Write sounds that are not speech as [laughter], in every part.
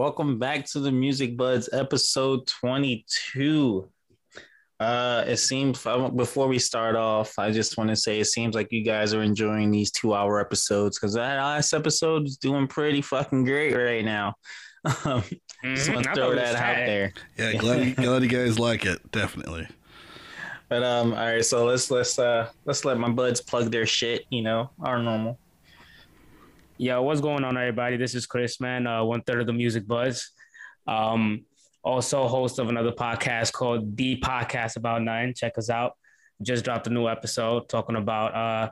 And welcome back to the Music Buds episode 22. Uh, it seems before we start off, I just want to say it seems like you guys are enjoying these two hour episodes because that last episode is doing pretty fucking great right now. [laughs] Um, mm-hmm. Just want to throw that out there. Yeah, [laughs] glad, you, glad you guys like it. Definitely. But um, all right, so let's let's uh let's let my buds plug their shit. You know, our normal. Yo, what's going on, everybody? This is Chris, man. Uh, one third of the Music Buds. Um, also host of another podcast called The Podcast About Nine. Check us out. Just dropped a new episode talking about uh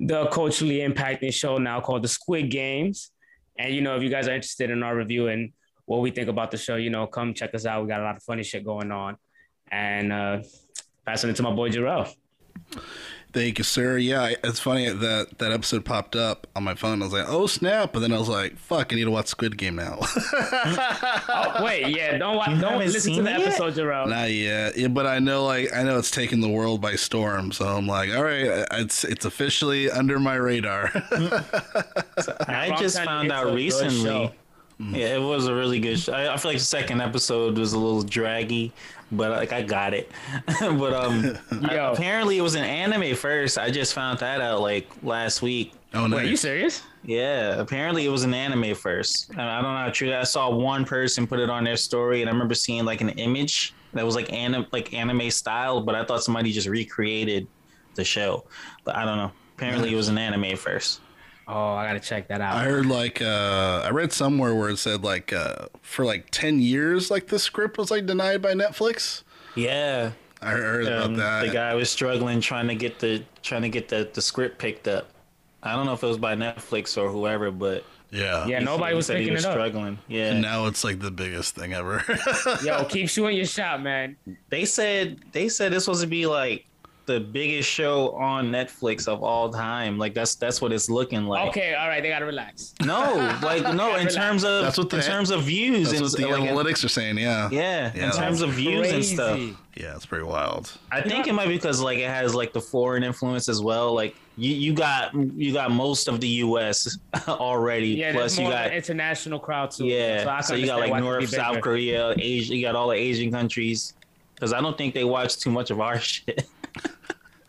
the culturally impacting show now called The Squid Games. And you know, if you guys are interested in our review and what we think about the show, you know, come check us out. We got a lot of funny shit going on. And uh passing it to my boy Jarrell. Thank you, sir. Yeah, it's funny that that episode popped up on my phone. I was like, "Oh snap!" But then I was like, "Fuck, I need to watch Squid Game now." [laughs] oh, wait, yeah, don't watch, don't listen to the episode, Jerome. Not yet, yeah, but I know, like, I know it's taking the world by storm. So I'm like, all right, it's it's officially under my radar. so [laughs] I just found out recently. Yeah, it was a really good show. I, I feel like the second episode was a little draggy, but like I got it. [laughs] but um, [laughs] apparently it was an anime first. I just found that out like last week. Oh no! Wait, are you serious? Yeah, apparently it was an anime first. I don't know how true. I saw one person put it on their story, and I remember seeing like an image that was like anime, like anime style. But I thought somebody just recreated the show. But I don't know. Apparently it was an anime first. Oh, I gotta check that out. I heard like uh, I read somewhere where it said like uh, for like ten years, like the script was like denied by Netflix. Yeah, I heard um, about that. The guy was struggling trying to get the trying to get the, the script picked up. I don't know if it was by Netflix or whoever, but yeah, yeah, nobody was picking was it up. Struggling, yeah. And now it's like the biggest thing ever. [laughs] Yo, keep shooting your shot, man. They said they said this was to be like the biggest show on Netflix of all time. Like that's that's what it's looking like. Okay, all right, they gotta relax. No, [laughs] like no, in relax. terms of that's what the, in terms of views. That's what the like, analytics are saying. Yeah. Yeah, yeah. in terms of views crazy. and stuff. Yeah, it's pretty wild. I think it might be because like it has like the foreign influence as well. Like you, you got you got most of the U.S. [laughs] already. Yeah, plus you got international crowd too. Yeah, so, so you got like North, South Korea, Asia. You got all the Asian countries. Because I don't think they watch too much of our [laughs] shit.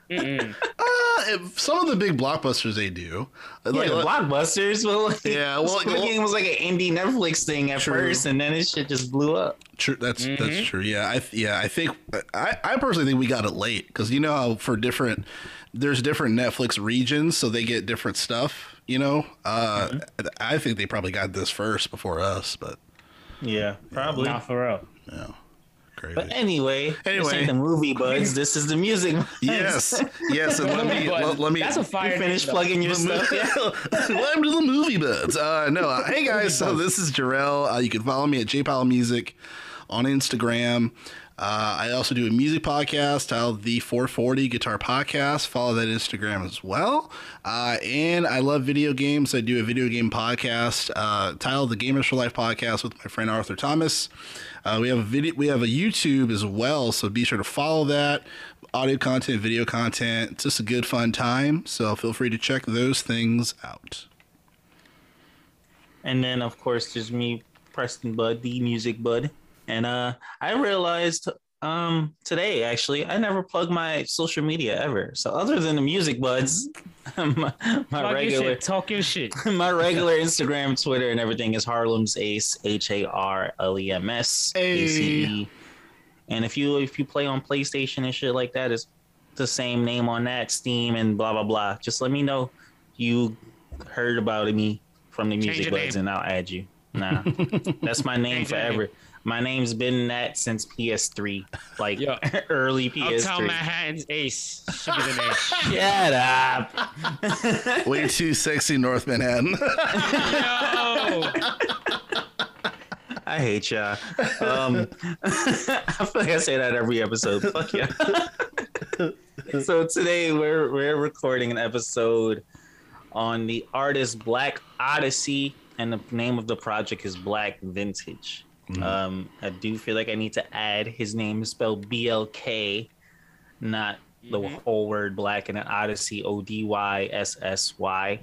[laughs] uh, some of the big blockbusters they do. Like, yeah, blockbusters. Well, like, yeah, well, Squid Game was like an indie Netflix thing at true. first, and then it shit just blew up. True, that's mm-hmm. that's true. Yeah, I yeah, I think I, I personally think we got it late because you know how for different there's different Netflix regions, so they get different stuff. You know, uh, mm-hmm. I think they probably got this first before us, but yeah, probably not for real. Yeah crazy. But anyway, anyway, this ain't the movie buds. This is the music. Buds. Yes, yes. And let me let, let, me. That's a fire. Finish plugging your stuff. Welcome [laughs] to the movie buds. Uh, no, uh, hey guys. So this is Jarrell. Uh, you can follow me at JPal Music on Instagram. Uh, I also do a music podcast titled The 440 Guitar Podcast. Follow that Instagram as well. Uh, and I love video games. I do a video game podcast uh, titled The Gamers for Life Podcast with my friend Arthur Thomas. Uh, we have a video, we have a YouTube as well, so be sure to follow that. Audio content, video content, it's just a good fun time. So feel free to check those things out. And then, of course, there's me, Preston Bud, the music bud. And uh, I realized um, today actually I never plug my social media ever. So other than the music buds, [laughs] my, my regular your talk your shit. [laughs] my regular Instagram, Twitter, and everything is Harlem's Ace, H A R L E M S A C E. And if you if you play on PlayStation and shit like that, it's the same name on that Steam and blah blah blah. Just let me know you heard about me from the music buds, and I'll add you. Nah, [laughs] that's my name forever. Name. My name's been that since PS3, like Yo, [laughs] early PS3. Uptown Manhattan's Ace should be the name. [laughs] [laughs] Shut up. Way too sexy, North Manhattan. Yo. I hate ya. Um, I feel like I say that every episode. Fuck yeah. so today we're we're recording an episode on the artist Blk Odyssy, and the name of the project is Blk Vintage. Mm-hmm. Um, I do feel like I need to add his name is spelled B L K, not the mm-hmm. whole word black, and an Odyssey O D Y S S Y.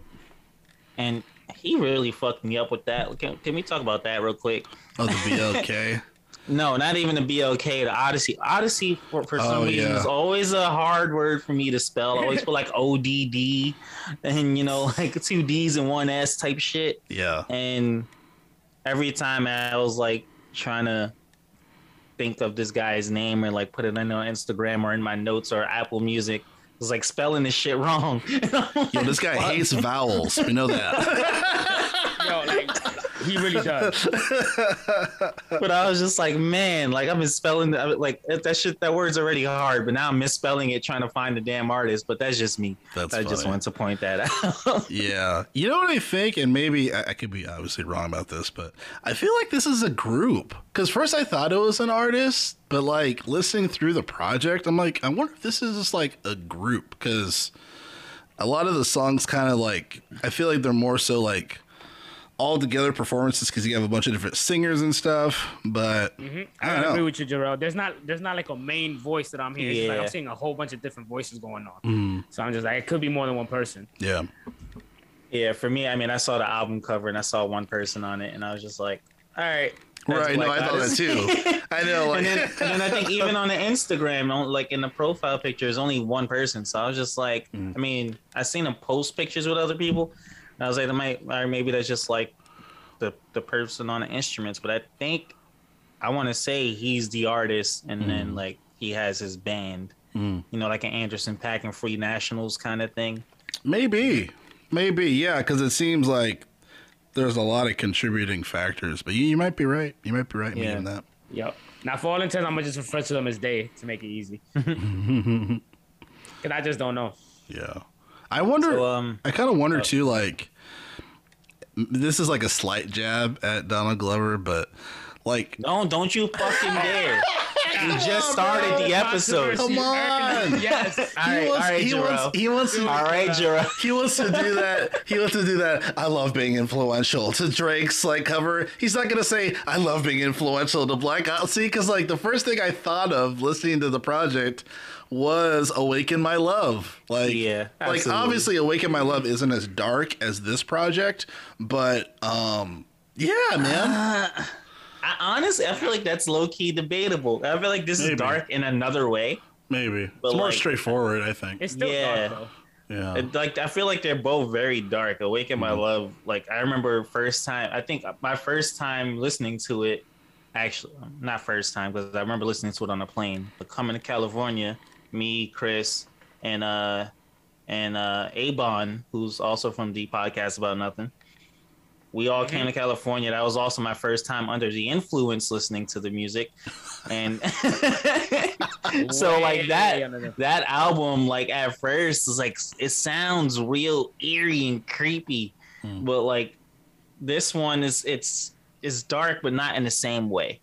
And he really fucked me up with that. Can, can we talk about that real quick? Oh, the BLK. [laughs] No, not even the BLK, the Odyssey. Odyssey for, for some Oh, reason yeah. is always a hard word for me to spell. I always feel like [laughs] ODD and you know, like two D's and one S type shit. yeah. And every time I was like trying to think of this guy's name or like put it on Instagram or in my notes or Apple Music, I was like spelling this shit wrong. [laughs] Yo, this guy hates vowels. We know that. [laughs] Yo, like he really does. [laughs] but I was just like, man, like I'm misspelling the, like that shit. That word's already hard, but now I'm misspelling it trying to find the damn artist. But that's just me. That's I just want to point that [laughs] out. Yeah. You know what I think? And maybe I, I could be obviously wrong about this, but I feel like this is a group. Because first I thought it was an artist, but like listening through the project, I'm like, I wonder if this is just like a group. Because a lot of the songs kind of like, I feel like they're more so like all together performances because you have a bunch of different singers and stuff. But I I don't agree know. with you, Jarrell. There's not there's not like a main voice that I'm hearing. It's like Yeah. I'm seeing a whole bunch of different voices going on. Mm-hmm. So I'm just like, it could be more than one person. Yeah. yeah, for me, I mean, I saw the album cover and I saw one person on it, and I was just like, all right. Right. No, I thought that too. [laughs] I know. Like, and then, and then I think even on the Instagram, like in the profile picture, is only one person. So I was just like, Mm. I mean, I've seen him post pictures with other people. And I was like, that might, or maybe that's just like the the person on the instruments. But I think I want to say he's the artist, and Mm. then like he has his band. You know, like an Anderson .Paak and Free Nationals kind of thing. Maybe, maybe, yeah, because it seems like there's a lot of contributing factors. But you, you might be right. You might be right in Yeah. meaning that. Yep. Now for all intents, I'm gonna just refer to them as they to make it easy. [laughs] [laughs] Cause I just don't know. Yeah, I wonder. So, um, I kind of wonder too. Like, m- this is like a slight jab at Donald Glover, but like, don't don't you fucking dare! [laughs] You just started the episode. Come on. yes. All he right, wants, right, he wants, he wants to, All right, Gerald. [laughs] he wants to do that. He wants to do that. I love being influential to Drake's like cover. He's not gonna say I love being influential to Black Out. See, because like the first thing I thought of listening to the project was "Awaken My Love." Like, Yeah, like obviously, "Awaken My Love" isn't as dark as this project, but um, yeah, man. I, honestly, I feel like that's low key debatable. I feel like this Maybe. is dark in another way. Maybe But, it's more straightforward. I think. It's still Yeah. dark though. Yeah. It, like I feel like they're both very dark. Awaken My Love. Like I remember first time. I think my first time listening to it. Actually, not first time because I remember listening to it on a plane. But coming to California, me, Chris, and uh and uh Abon, who's also from the podcast about nothing. We all came to California. That was also my first time under the influence listening to the music, and [laughs] so like that that album like at first is like it sounds real eerie and creepy, Hmm. but like this one is it's is dark but not in the same way.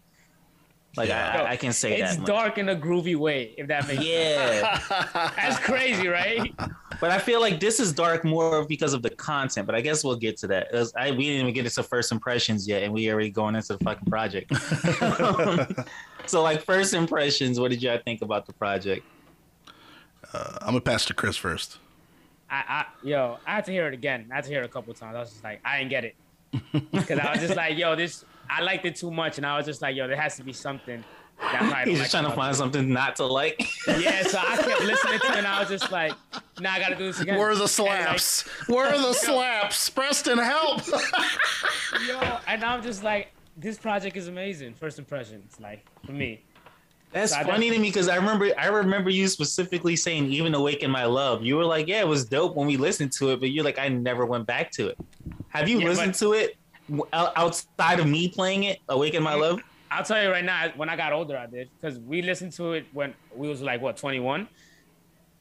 Like Yeah. I, I can say It's that. much. dark in a groovy way, if that makes sense. Yeah, [laughs] That's crazy, right? [laughs] but I feel like this is dark more because of the content. But I guess we'll get to that. Was- I, we didn't even get into first impressions yet, and we already going into the fucking project. [laughs] so like first impressions, what did y'all think about the project? Uh, I'm gonna pass to Chris first. I, I yo, I had to hear it again. I had to hear it a couple times. I was just like, I didn't get it. Because I was just like, yo, this I liked it too much, and I was just like, yo, there has to be something. That I don't He's like just trying to find this. something not to like. Yeah, so I kept [laughs] listening to it, and I was just like, nah, I gotta do this again. Where are the And, like, slaps? Where are the slaps? Preston, help! [laughs] yo, and I'm just like, this project is amazing. First impressions, like for me. That's So funny to me because I remember I remember you specifically saying even awaken my love. You were like, yeah, it was dope when we listened to it, but you're like, I never went back to it. Have you Yeah, listened but- to it w- out- outside of me playing it, awaken my love? I'll tell you right now, when I got older, I did because we listened to it when we was like what 21.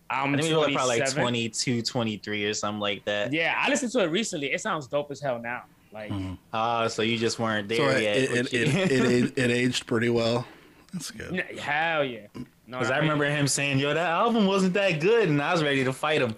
I'm I think we were probably like 27. 22, 23 or something like that. Yeah, I listened to it recently. It sounds dope as hell now. Like, Ah, so you just weren't there So it, yet. it, it, it, it, [laughs] it aged pretty well. That's good. n- hell yeah. No, Because I mean- remember him saying, "Yo, that album wasn't that good," and I was ready to fight him.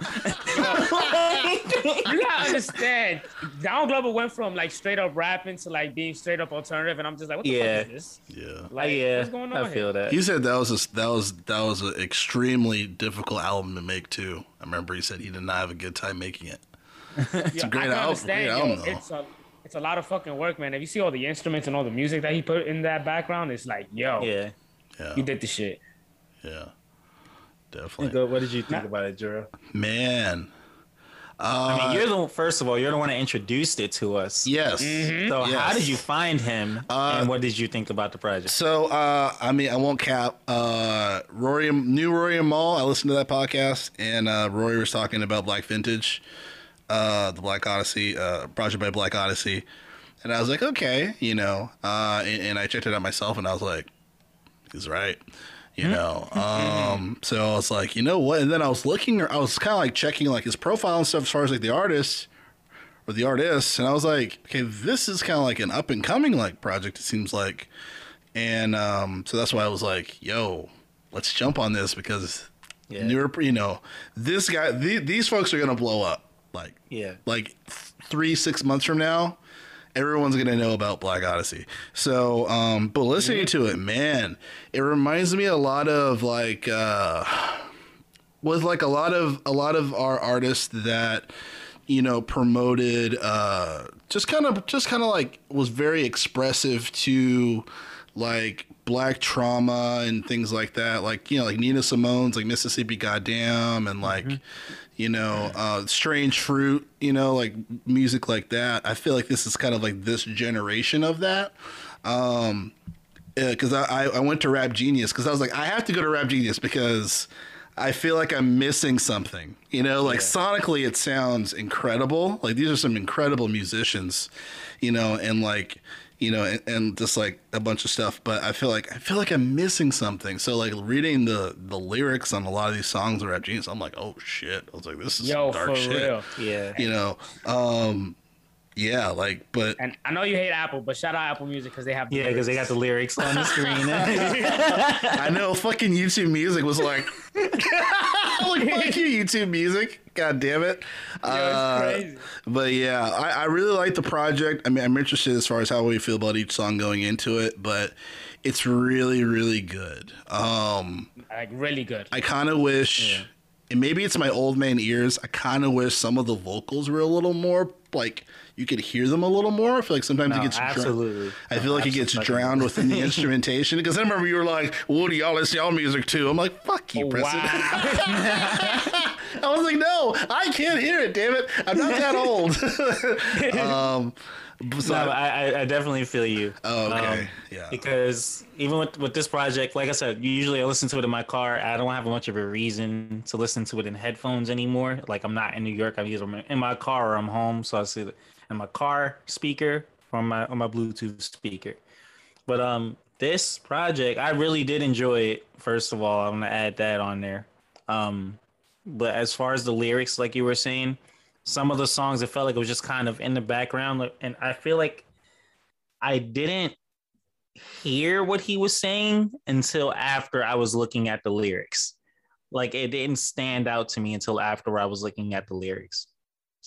you gotta [laughs] understand. Donald Glover went from like straight up rapping to like being straight up alternative, and I'm just like, what the Yeah. fuck is this? Yeah. Like, yeah, what's going on? I feel here? that. He said that was a, that was that was an extremely difficult album to make too. I remember he said he did not have a good time making it. it's a great album. Great album yo, it's a it's a lot of fucking work, man. If you see all the instruments and all the music that he put in that background, it's like, yo, yeah, yeah, you did the shit. Yeah, definitely. What did you think about it, Jero? Man, uh, I mean, you're the first of all, you're the one that introduced it to us. Yes. Mm-hmm. So, yes. how did you find him, uh, and what did you think about the project? So, uh, I mean, I won't cap. Uh, Rory, new Rory and Mal. I listened to that podcast, and uh, Rory was talking about Blk Vintage, uh, the Blk Odyssy project by Blk Odyssy, and I was like, okay, you know, and, and I checked it out myself, and I was like, he's right you know. Um, so I was like, you know what? And then I was looking, I was kind of like checking like his profile and stuff as far as like the artist or the artist, and I was like, okay, this is kind of like an up and coming like project. It seems like, and um, so that's why I was like, yo, let's jump on this because yeah. newer, you know, this guy, the, these folks are gonna blow up. Like, yeah, like three, six months from now everyone's gonna know about Blk Odyssy. So, um, but listening to it, man, it reminds me a lot of like uh, with like a lot of a lot of our artists that you know promoted uh, just kind of just kind of like was very expressive to like black trauma and things like that like you know like nina simone's like mississippi goddamn and like mm-hmm you know, uh, strange fruit, you know, like music like that. I feel like this is kind of like this generation of that. Um, because uh, I, I went to Rap Genius because I was like, I have to go to Rap Genius because I feel like I'm missing something. You know, like yeah. sonically, it sounds incredible. Like these are some incredible musicians, you know, and like you know, and, and, just like a bunch of stuff. But I feel like I feel like I'm missing something. So like reading the the lyrics on a lot of these songs are at Genius, I'm like, oh shit. I was like, this is Yo, dark shit. Real. Yeah. You know, um, yeah, like, but and I know you hate Apple, but shout out Apple Music because they have the yeah, because they got the lyrics on the screen. [laughs] [laughs] I know, fucking YouTube Music was like, like [laughs] [laughs] [laughs] fuck you, YouTube Music. God damn it. Uh, crazy. But yeah, I, I really like the project. I mean, I'm interested as far as how we feel about each song going into it, but it's really, really good. Um, like really good. I kind of wish. Yeah. And maybe it's my old man ears. I kind of wish some of the vocals were a little more like you could hear them a little more. I feel like sometimes no, it gets absolutely. I feel like it gets drowned within the [laughs] instrumentation because I remember you were like, "What do y'all listen y'all music too?" I'm like, "Fuck you, oh, Preston." Wow. [laughs] [laughs] I was like, "No, I can't hear it. Damn it, I'm not that old." um, so no, I, I definitely feel you. Oh, okay. Um, yeah. Because even with, with this project, like I said, usually I listen to it in my car. I don't have much of a reason to listen to it in headphones anymore. Like I'm not in New York. I'm either in my car or I'm home. So I see it in my car speaker from my on my Bluetooth speaker. But um, this project, I really did enjoy it. First of all, I'm gonna add that on there. Um, but as far as the lyrics, like you were saying, some of the songs it felt like it was just kind of in the background and i feel like i didn't hear what he was saying until after i was looking at the lyrics like it didn't stand out to me until after i was looking at the lyrics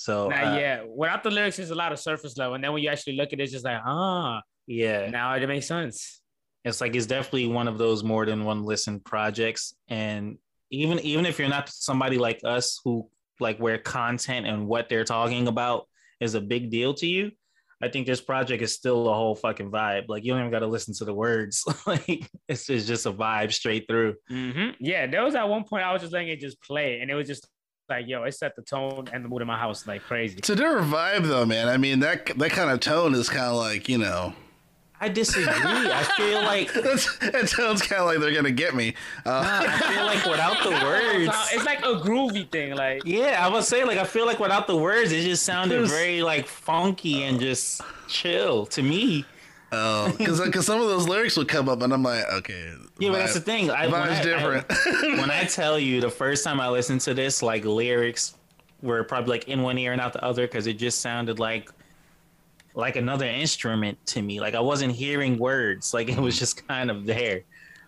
so now, uh, yeah without the lyrics there's a lot of surface level and then when you actually look at it it's just like ah yeah now it makes sense it's like it's definitely one of those more than one listen projects and even even if you're not somebody like us who like where content and what they're talking about is a big deal to you, I think this project is still a whole fucking vibe. Like you don't even got to listen to the words. [laughs] like it's, it's just a vibe straight through. Mm-hmm. Yeah, there was at one point I was just letting it just play, and it was just like, yo, it set the tone and the mood in my house like crazy. It's a different vibe though, man. I mean that that kind of tone is kind of like you know I disagree. I feel like [laughs] it sounds kind of like they're gonna get me. Uh, nah, I feel like without the [laughs] words, it's like a groovy thing. Like yeah, I was saying like I feel like without the words, it just sounded very like funky and just chill to me. Oh, because because uh, some of those lyrics would come up, and I'm like, okay. Yeah, but that's the thing. I, when I, different. I, [laughs] when I tell you the first time I listened to this, like lyrics were probably like in one ear and out the other because it just sounded like like another instrument to me. Like I wasn't hearing words. Like it was just kind of there.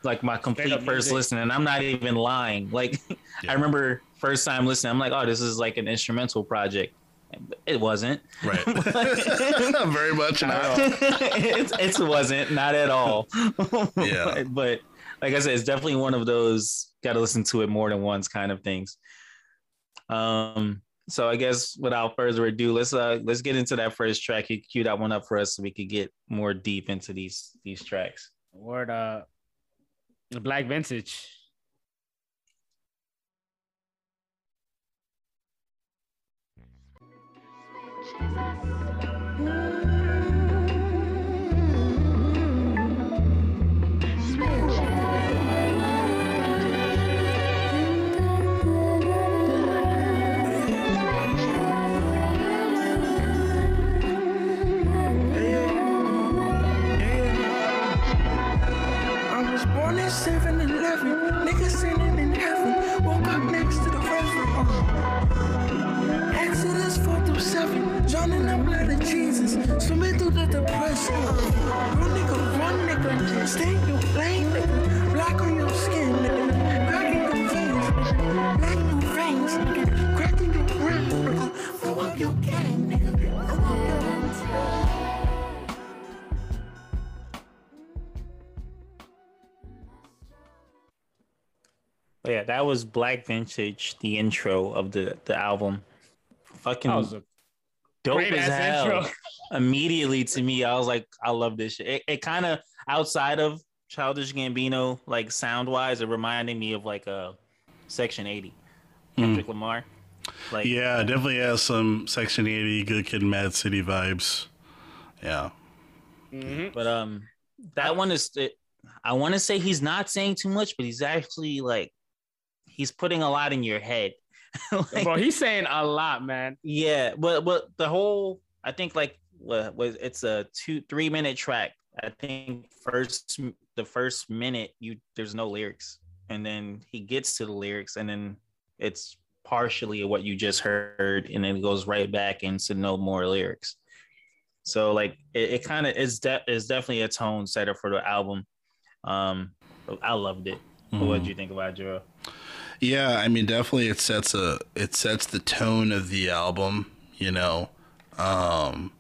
Like my complete first listen, and I'm not even lying. Like [laughs] yeah. I remember first time listening, I'm like, oh, this is like an instrumental project. It wasn't. Right. Not [laughs] very much not. [laughs] it, it wasn't. Not at all. [laughs] yeah. but like I said, it's definitely one of those got to listen to it more than once kind of things. Um, so I guess without further ado, let's uh let's get into that first track. You cue that one up for us so we could get more deep into these these tracks. Word uh Blk Vintage. Jesus. Yeah, that was Blk Vintage, the intro of the the album. Fucking dope as hell. Intro. Immediately to me, I was like, I love this shit. It, it kind of outside of Childish Gambino, like sound wise, it reminded me of like a Section 80, Kendrick mm. Lamar. Like, yeah, definitely has some Section 80, Good Kid, Mad City vibes. Yeah. Mm-hmm. But um, that one is. It, I want to say he's not saying too much, but he's actually like he's putting a lot in your head. [laughs] like, Bro, he's saying a lot, man. Yeah, but but the whole I think like what was it's a two three minute track. I think first the first minute you there's no lyrics, and then he gets to the lyrics, and then it's partially what you just heard, and then it goes right back into no more lyrics. So like it, it kind of is de- is definitely a tone setter for the album. Um, I loved it. Mm. What did you think about Joe? Yeah, I mean, definitely it sets a it sets the tone of the album. You know, um,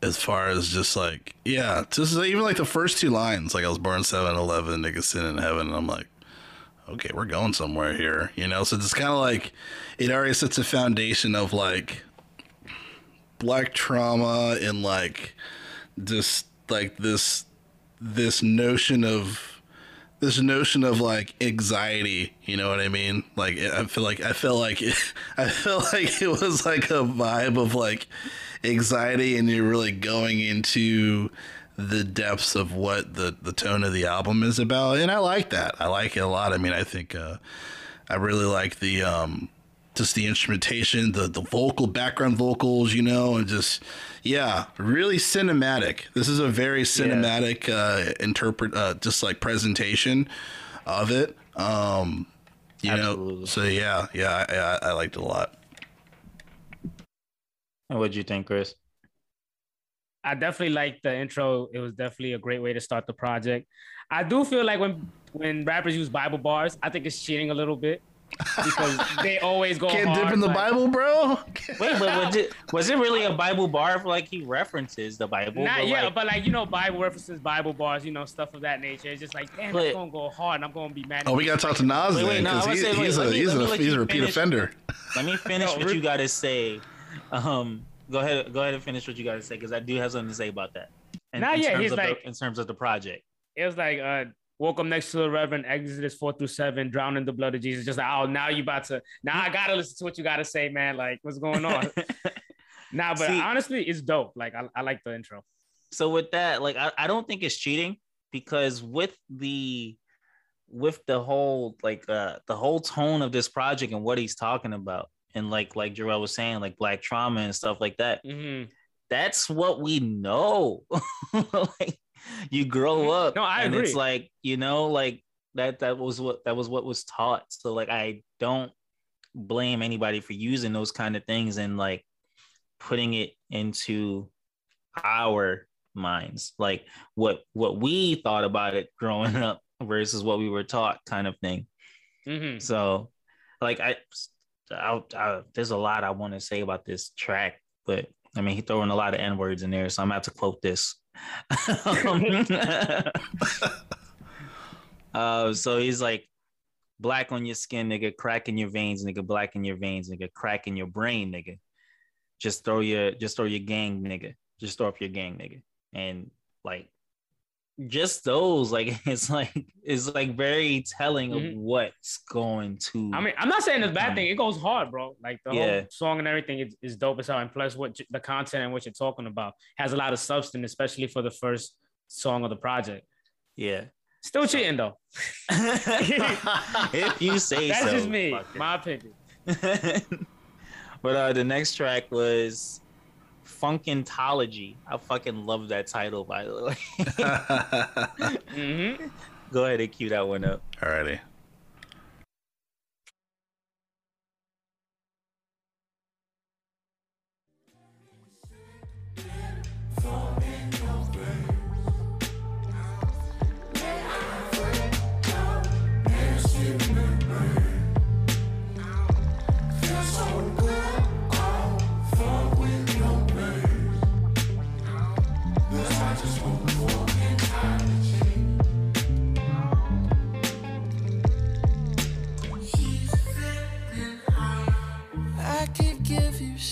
as far as just like yeah, just even like the first two lines, like I was born 7-Eleven, nigga sin in heaven, and I'm like, okay, we're going somewhere here. You know, so it's kind of like it already sets a foundation of like black trauma and like just like this this notion of this notion of like anxiety you know what i mean? Like i feel like i feel like it, [laughs] i feel like it was like a vibe of like anxiety and you're really going into the depths of what the the tone of the album is about and i like that. I like it a lot. I mean i think uh i really like the um just the instrumentation the the vocal background vocals you know and just yeah, really cinematic. This is a very cinematic yeah. uh, interpret, uh, just like presentation of it. Um, you Absolutely. know, so yeah, yeah, I, I, I liked it a lot. And what do you think, Chris? I definitely liked the intro. It was definitely a great way to start the project. I do feel like when when rappers use Bible bars, I think it's cheating a little bit because they always go. Can't hard, dip in the like, Bible, bro. Wait, but was it was it really a Bible bar? For like he references the Bible. Not but yeah, like, but like you know, Bible references, Bible bars, you know, stuff of that nature. It's just like, damn, but, it's gonna go hard, and I'm gonna be mad. Oh, we gotta talk to Nas wait, then, because he, he's, a, he's a he's a repeat finish, offender. Let me finish no, what you gotta say. Um, go ahead, go ahead and finish what you gotta say, because I do have something to say about that. In, Not in yet. He's like the, in terms of the project. It was like uh woke up next to the Reverend, Exodus four through seven, drowned in the blood of Jesus. Just like, oh, now you about to, now I gotta listen to what you gotta say, man. Like, what's going on? [laughs] nah, but See, honestly, it's dope. Like, I, I like the intro. So with that, like, I, I don't think it's cheating because with the with the whole like uh the whole tone of this project and what he's talking about and like like Jarrell was saying like black trauma and stuff like that mm-hmm. that's what we know [laughs] like you grow mm-hmm. up. No, I and agree. It's like you know, like that. That was what that was what was taught. So like, I don't blame anybody for using those kind of things and like putting it into our minds, like what what we thought about it growing [laughs] up versus what we were taught, kind of thing. Mm-hmm. So, like, I, I, I there's a lot I want to say about this track, but I mean, he throwing a lot of n words in there, so I'm gonna have to quote this. Um, [laughs] [laughs] uh, so he's like, Black on your skin, nigga. Crack in your veins, nigga. Black in your veins, nigga. Crack in your brain, nigga. Just throw your just throw your gang, nigga. Just throw up your gang, nigga. And like just those like [laughs] it's like it's like very telling mm-hmm. of what's going to i mean i'm not saying it's a bad thing. it goes hard bro. Like the yeah. whole song and everything is, is dope as hell. And plus what the content and what you're talking about has a lot of substance especially for the first song of the project. Yeah. Still cheating though. [laughs] If you say [laughs] that's so. just me my opinion. But uh the next track was Funkentology. I fucking love that title, by the way. [laughs] mm-hmm. Go ahead and cue that one up. Alrighty.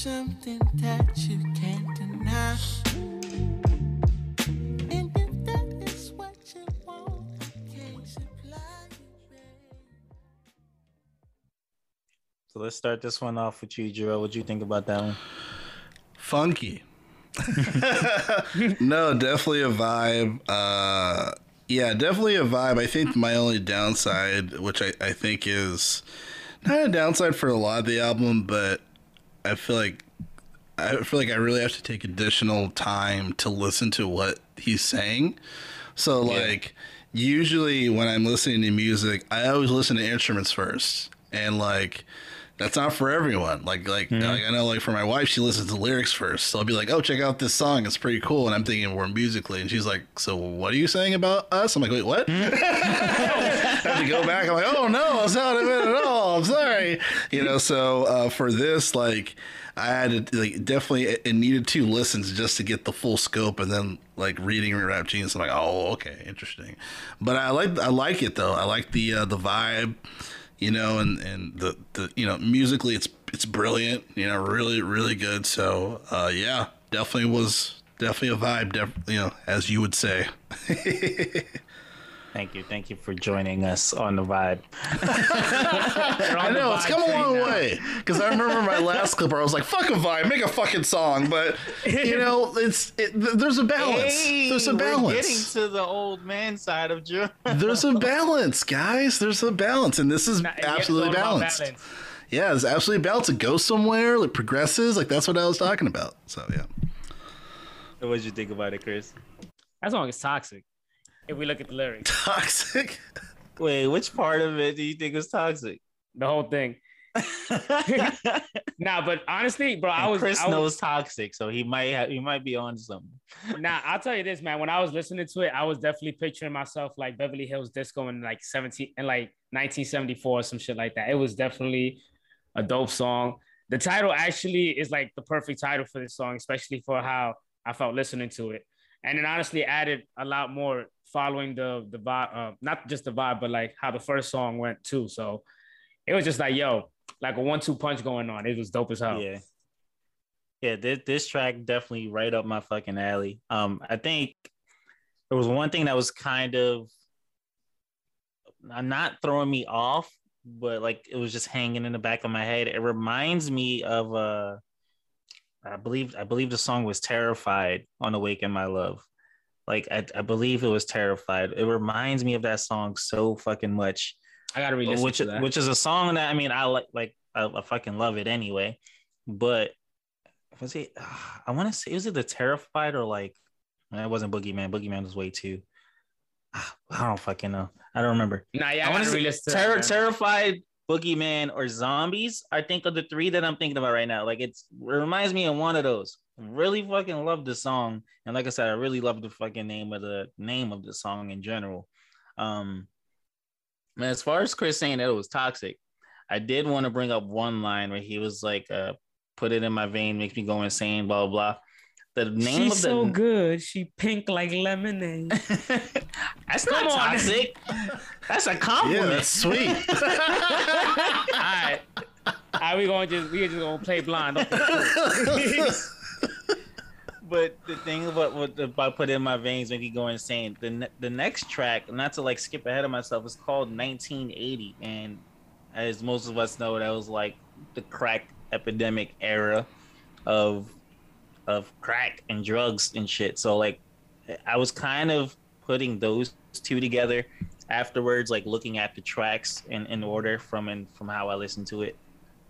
Something that you can't deny. And if that is what you want, I can supply So let's start this one off with you, Jarrell. What do you think about that one? Funky. [laughs] no, definitely a vibe. Uh, yeah, definitely a vibe. I think my only downside, which I, I think is not a downside for a lot of the album, but I feel like I feel like I really have to take additional time to listen to what he's saying. So yeah. like usually when I'm listening to music, I always listen to instruments first. And like that's not for everyone. Like like, mm-hmm. I know like for my wife, she listens to lyrics first. So I'll be like, "Oh, check out this song. It's pretty cool." And I'm thinking more musically, and she's like, "So what are you saying about us?" I'm like, "Wait, what?" Mm-hmm. [laughs] I have to go back. I'm like, "Oh no, that's not it at all. I'm sorry." You know. So uh, for this, like. I had to like definitely it needed two listens just to get the full scope, and then like reading Rap Genius, I'm like, oh, okay, interesting. But I like I like it though. I like the uh, the vibe you know, and, and the, the, you know, musically it's, it's brilliant, you know, really, really good. So, uh, yeah, definitely was definitely a vibe, def- you know, as you would say. [laughs] Thank you. Thank you for joining us on the vibe. [laughs] I know, it's come a long now. way. Because I remember my last clip where I was like, fuck a vibe, make a fucking song. But, you know, it's it, there's a balance. Hey, there's a balance. We're getting to the old man side of Joe. [laughs] there's a balance, guys. There's a balance. And this is Not, absolutely balanced. Balance. Yeah, it's absolutely balanced. It goes somewhere, it progresses. Like, that's what I was talking about. So, yeah. What did you think about it, Chris? That song is toxic if we look at the lyrics. [laughs] Toxic. Wait, which part of it do you think is toxic? The whole thing. [laughs] nah, but honestly, bro, I was Chris I was, knows toxic, so he might have he might be on something. Nah, I'll tell you this, man. When I was listening to it, I was definitely picturing myself like Beverly Hills Disco in like 17 and like 1974 or some shit like that. It was definitely a dope song. The title actually is like the perfect title for this song, especially for how I felt listening to it. And it honestly added a lot more following the the vibe, uh, not just the vibe, but like how the first song went too. So it was just like, yo, like a one-two punch going on. It was dope as hell. Yeah. Yeah, this, this track definitely right up my fucking alley. Um, I think there was one thing that was kind of not throwing me off, but like it was just hanging in the back of my head. It reminds me of uh I believe I believe the song was Terrified on Awaken My Love. Like I, I believe it was Terrified. It reminds me of that song so fucking much. I gotta read which which is a song that I mean I like like I, I fucking love it anyway. But was it? Uh, [sighs] I want to say was it the Terrified or like it wasn't Boogieman. Boogieman was way too. [sighs] I don't fucking know. I don't remember. Nah, yeah, I, want to say ter- Terrified, Boogieman, or Zombies. I think of the three that I'm thinking about right now. Like it's it reminds me of one of those really fucking love the song and like i said i really love the fucking name of the name of the song in general um and as far as chris saying that it was toxic i did want to bring up one line where he was like uh put it in my vein makes me go insane blah blah, blah. The name She's of the so good she pink like lemonade [laughs] That's not Come on. toxic. That's a compliment. Yeah, compliment. that's sweet. [laughs] All right. All right, we gonna just we just gonna play blind. Okay. [laughs] But the thing about what about put in my veins make me go insane. The ne- the next track, not to like skip ahead of myself, is called 1980, and as most of us know, that was like the crack epidemic era of of crack and drugs and shit. So like, I was kind of putting those two together afterwards, like looking at the tracks in, in order from and from how I listened to it.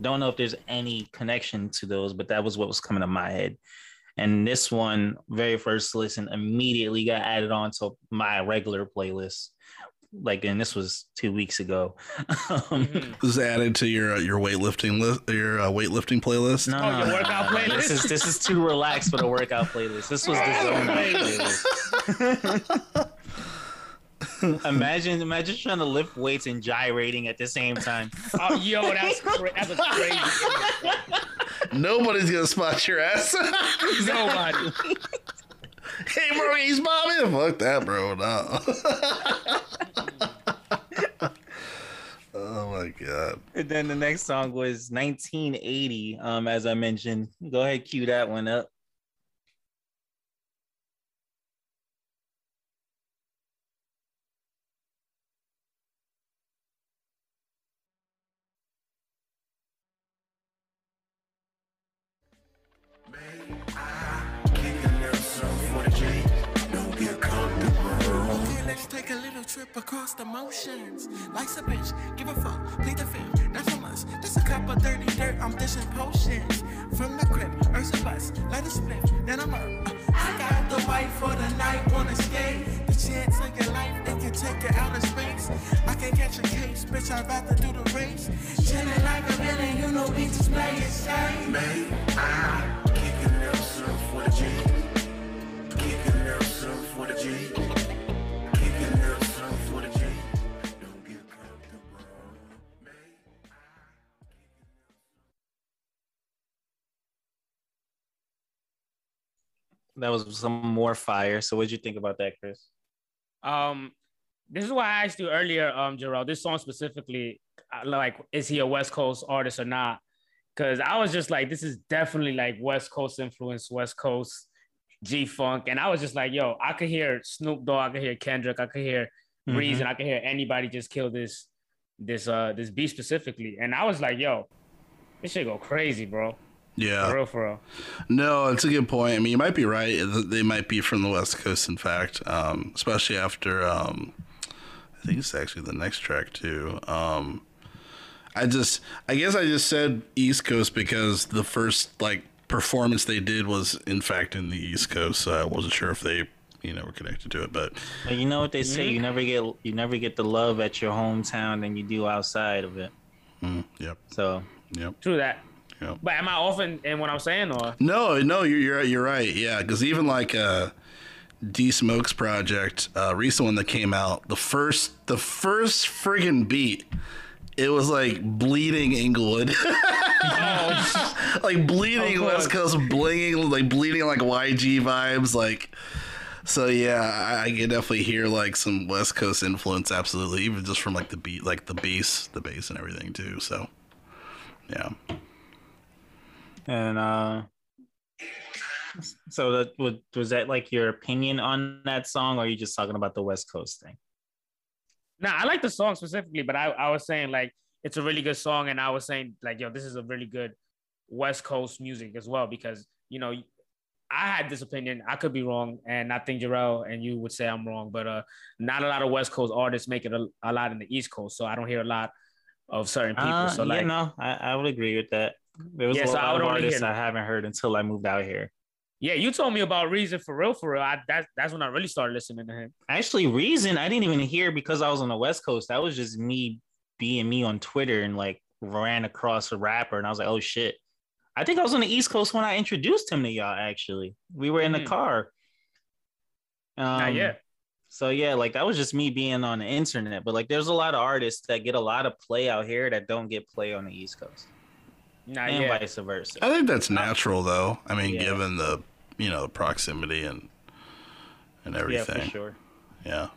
Don't know if there's any connection to those, but that was what was coming to my head. And this one, very first listen, immediately got added on to my regular playlist. Like, and this was two weeks ago. [laughs] um, Mhm. This is added to your uh, your weightlifting list, your uh, weightlifting playlist. No, Oh, your no, workout no, playlist? This is this is too relaxed for the workout playlist. This was the zone playlist. [laughs] imagine, imagine trying to lift weights and gyrating at the same time. Oh, yo, that's cra- that's crazy. Nobody's gonna spot your ass. [laughs] Nobody. Hey, he's Bobby. Fuck that, bro. No. [laughs] oh my god. And then the next song was 1980. Um, as I mentioned, go ahead, cue that one up. Trip across the motions. Life's a bitch, give a fuck, plead the fifth, not so much. Just a cup of dirty dirt, I'm dishing potions. From the crib, Earth's a bus, light a split, then I'm up. Uh, I got the white for the night, wanna skate. The chance of your life, it can take you out of space. I can catch a case, bitch, I'd rather do the race. Chilling like a villain, you know we just play it safe. Man, I kick a little something for the G. Kick a little something for the G. That was some more fire. So, what'd you think about that, Chris? Um, this is why I asked you earlier, um, Gerald. This song specifically, like, is he a West Coast artist or not? Because I was just like, this is definitely like West Coast influence, West Coast G Funk, and I was just like, yo, I could hear Snoop Dogg, I could hear Kendrick, I could hear Mhm. Reason, I could hear anybody just kill this, this, uh, this beat specifically, and I was like, yo, this shit go crazy, bro. For Yeah. real, for real. No, it's a good point. I mean, you might be right. They might be from the West Coast, in fact, um, especially after. Um, I think it's actually the next track too. Um, I just, I guess I just said East Coast because the first like performance they did was in fact in the East Coast. So I wasn't sure if they, you know, were connected to it, but But you know what they say: you never get you never get the love at your hometown than you do outside of it. mm, yep, So, yep, True that. Yep. But am I off in, in what I'm saying, or No, no, you're you're, you're right. Yeah, because even like uh, D Smoke's project, uh, recent one that came out, the first the first friggin' beat, it was like bleeding Inglewood, [laughs] oh, like bleeding Of West. Coast, blinging like bleeding like YG vibes, like. So yeah, I, I can definitely hear like some West Coast influence, absolutely, even just from like the beat, like the bass, the bass and everything too. So, yeah. And uh, so that was was that like your opinion on that song, or are you just talking about the West Coast thing? Nah, I like the song specifically, but I, I was saying like it's a really good song, and I was saying like yo, this is a really good West Coast music as well because you know I had this opinion. I could be wrong, and I think Jarrell and you would say I'm wrong, but uh, not a lot of West Coast artists make it a, a lot in the East Coast, so I don't hear a lot of certain people. Uh, so like, no, I, I would agree with that. There was Yeah, a so I lot would of artists I haven't heard until I moved out here. yeah, you told me about Reason for real, for real. I, that, that's when I really started listening to him. Actually, Reason I didn't even hear because I was on the West Coast. That was just me being me on Twitter and like ran across a rapper, and I was like, oh shit. I think I was on the East Coast when I introduced him to y'all. Actually, we were in the Mhm. car. Um, Not yet. So yeah, like that was just me being on the internet. But like, there's a lot of artists that get a lot of play out here that don't get play on the East Coast, Not and yet. vice versa. I think that's natural, though. I mean, Yeah. given the you know proximity and and everything. Yeah, everything. for sure. Yeah.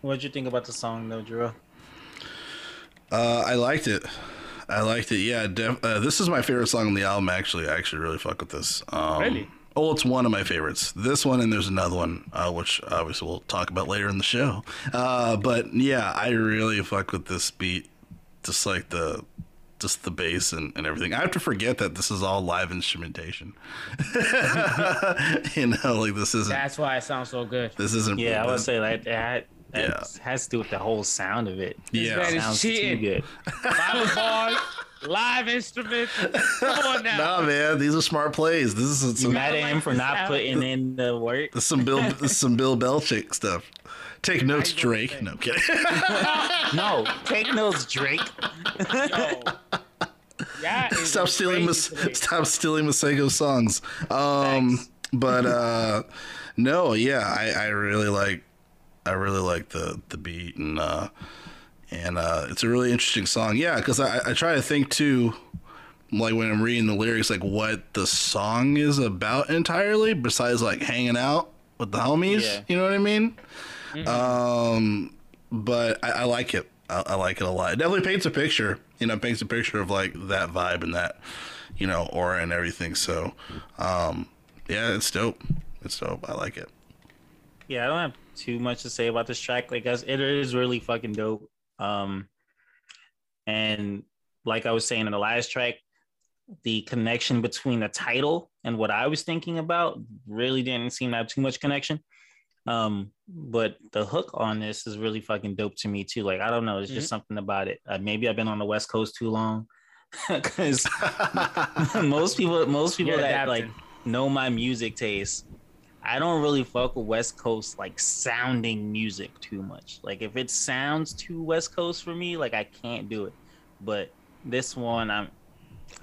What'd you think about the song, though, Drew? Uh, I liked it. I liked it. Yeah, def- uh, this is my favorite song on the album. Actually, I actually really fuck with this. Um, Really? Oh, it's one of my favorites. This one and there's another one, uh, which obviously we'll talk about later in the show. Uh, but yeah, I really fuck with this beat. Just like the, just the bass and, and everything. I have to forget that this is all live instrumentation. [laughs] you know, like this isn't. That's why it sounds so good. This isn't. Yeah, I would say like that. That Yeah. has to do with the whole sound of it. Yeah. man is sounds too good. Live bars, live instruments. Come on now. Nah, man, these are smart plays. This is You some, mad at him for not sound. putting in the work? this is some Bill, this is some Bill Belichick stuff. [laughs] Take notes, Drake. No I'm kidding. No, take notes, Drake. Yo. Yeah, stop stealing, Mas- stop stealing Masego's songs. Um, Thanks. but [laughs] uh, no, yeah, I, I really like, I really like the the beat and uh, and uh, it's a really interesting song. Yeah, because I, I try to think too, like when I'm reading the lyrics, like what the song is about entirely, besides like hanging out with the homies. Yeah. You know what I mean? Um, but I, I like it. I, I like it a lot. It definitely paints a picture. You know, paints a picture of like that vibe and that, you know, aura and everything. So, um, yeah, it's dope. It's dope. I like it. Yeah, I don't have too much to say about this track. Like, it is really fucking dope. Um, and like I was saying in the last track, the connection between the title and what I was thinking about really didn't seem to have too much connection. Um, but the hook on this is really fucking dope to me too. Like, I don't know, it's just something about it. Uh, maybe I've been on the West Coast too long, [laughs] because [laughs] most people, most people You're that like know my music taste, I don't really fuck with West Coast like sounding music too much. Like if it sounds too West Coast for me, like I can't do it. But this one, I'm,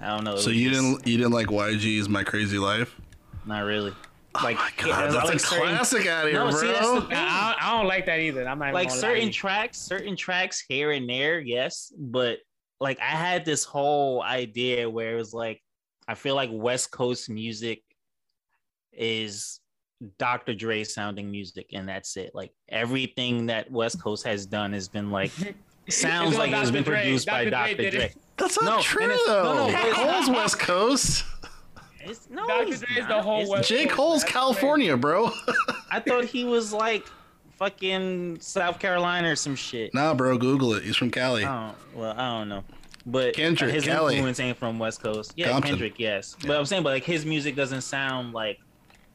I don't know. So you just didn't you didn't like YG's My Krazy Life? Not really. Oh like, Oh my yeah, god, I that's like a certain- classic out here, No, bro. see, that's the thing. I, I don't like that either. I'm not like gonna lie certain tracks, certain tracks here and there, yes, but like I had this whole idea where it was like I feel like West Coast music is Dr. Dre sounding music, and that's it. Like everything that West Coast has done has been like [laughs] sounds It's all like it's been Dre. produced by Dr. Dr. Dre did Dre. That's not No, true though. no, no, J. it's Cole's. West Coast. It's, no, Dr. he's Dre is the not. whole It's- West J. Coast. Cole's That's California, bro. I thought he was like fucking South Carolina or some shit. nah, bro, Google it. He's from Cali. I well, I don't know. But Kendrick, his Cali. influence ain't from West Coast. Yeah, Compton. Kendrick, yes. But I'm saying, but like his music doesn't sound like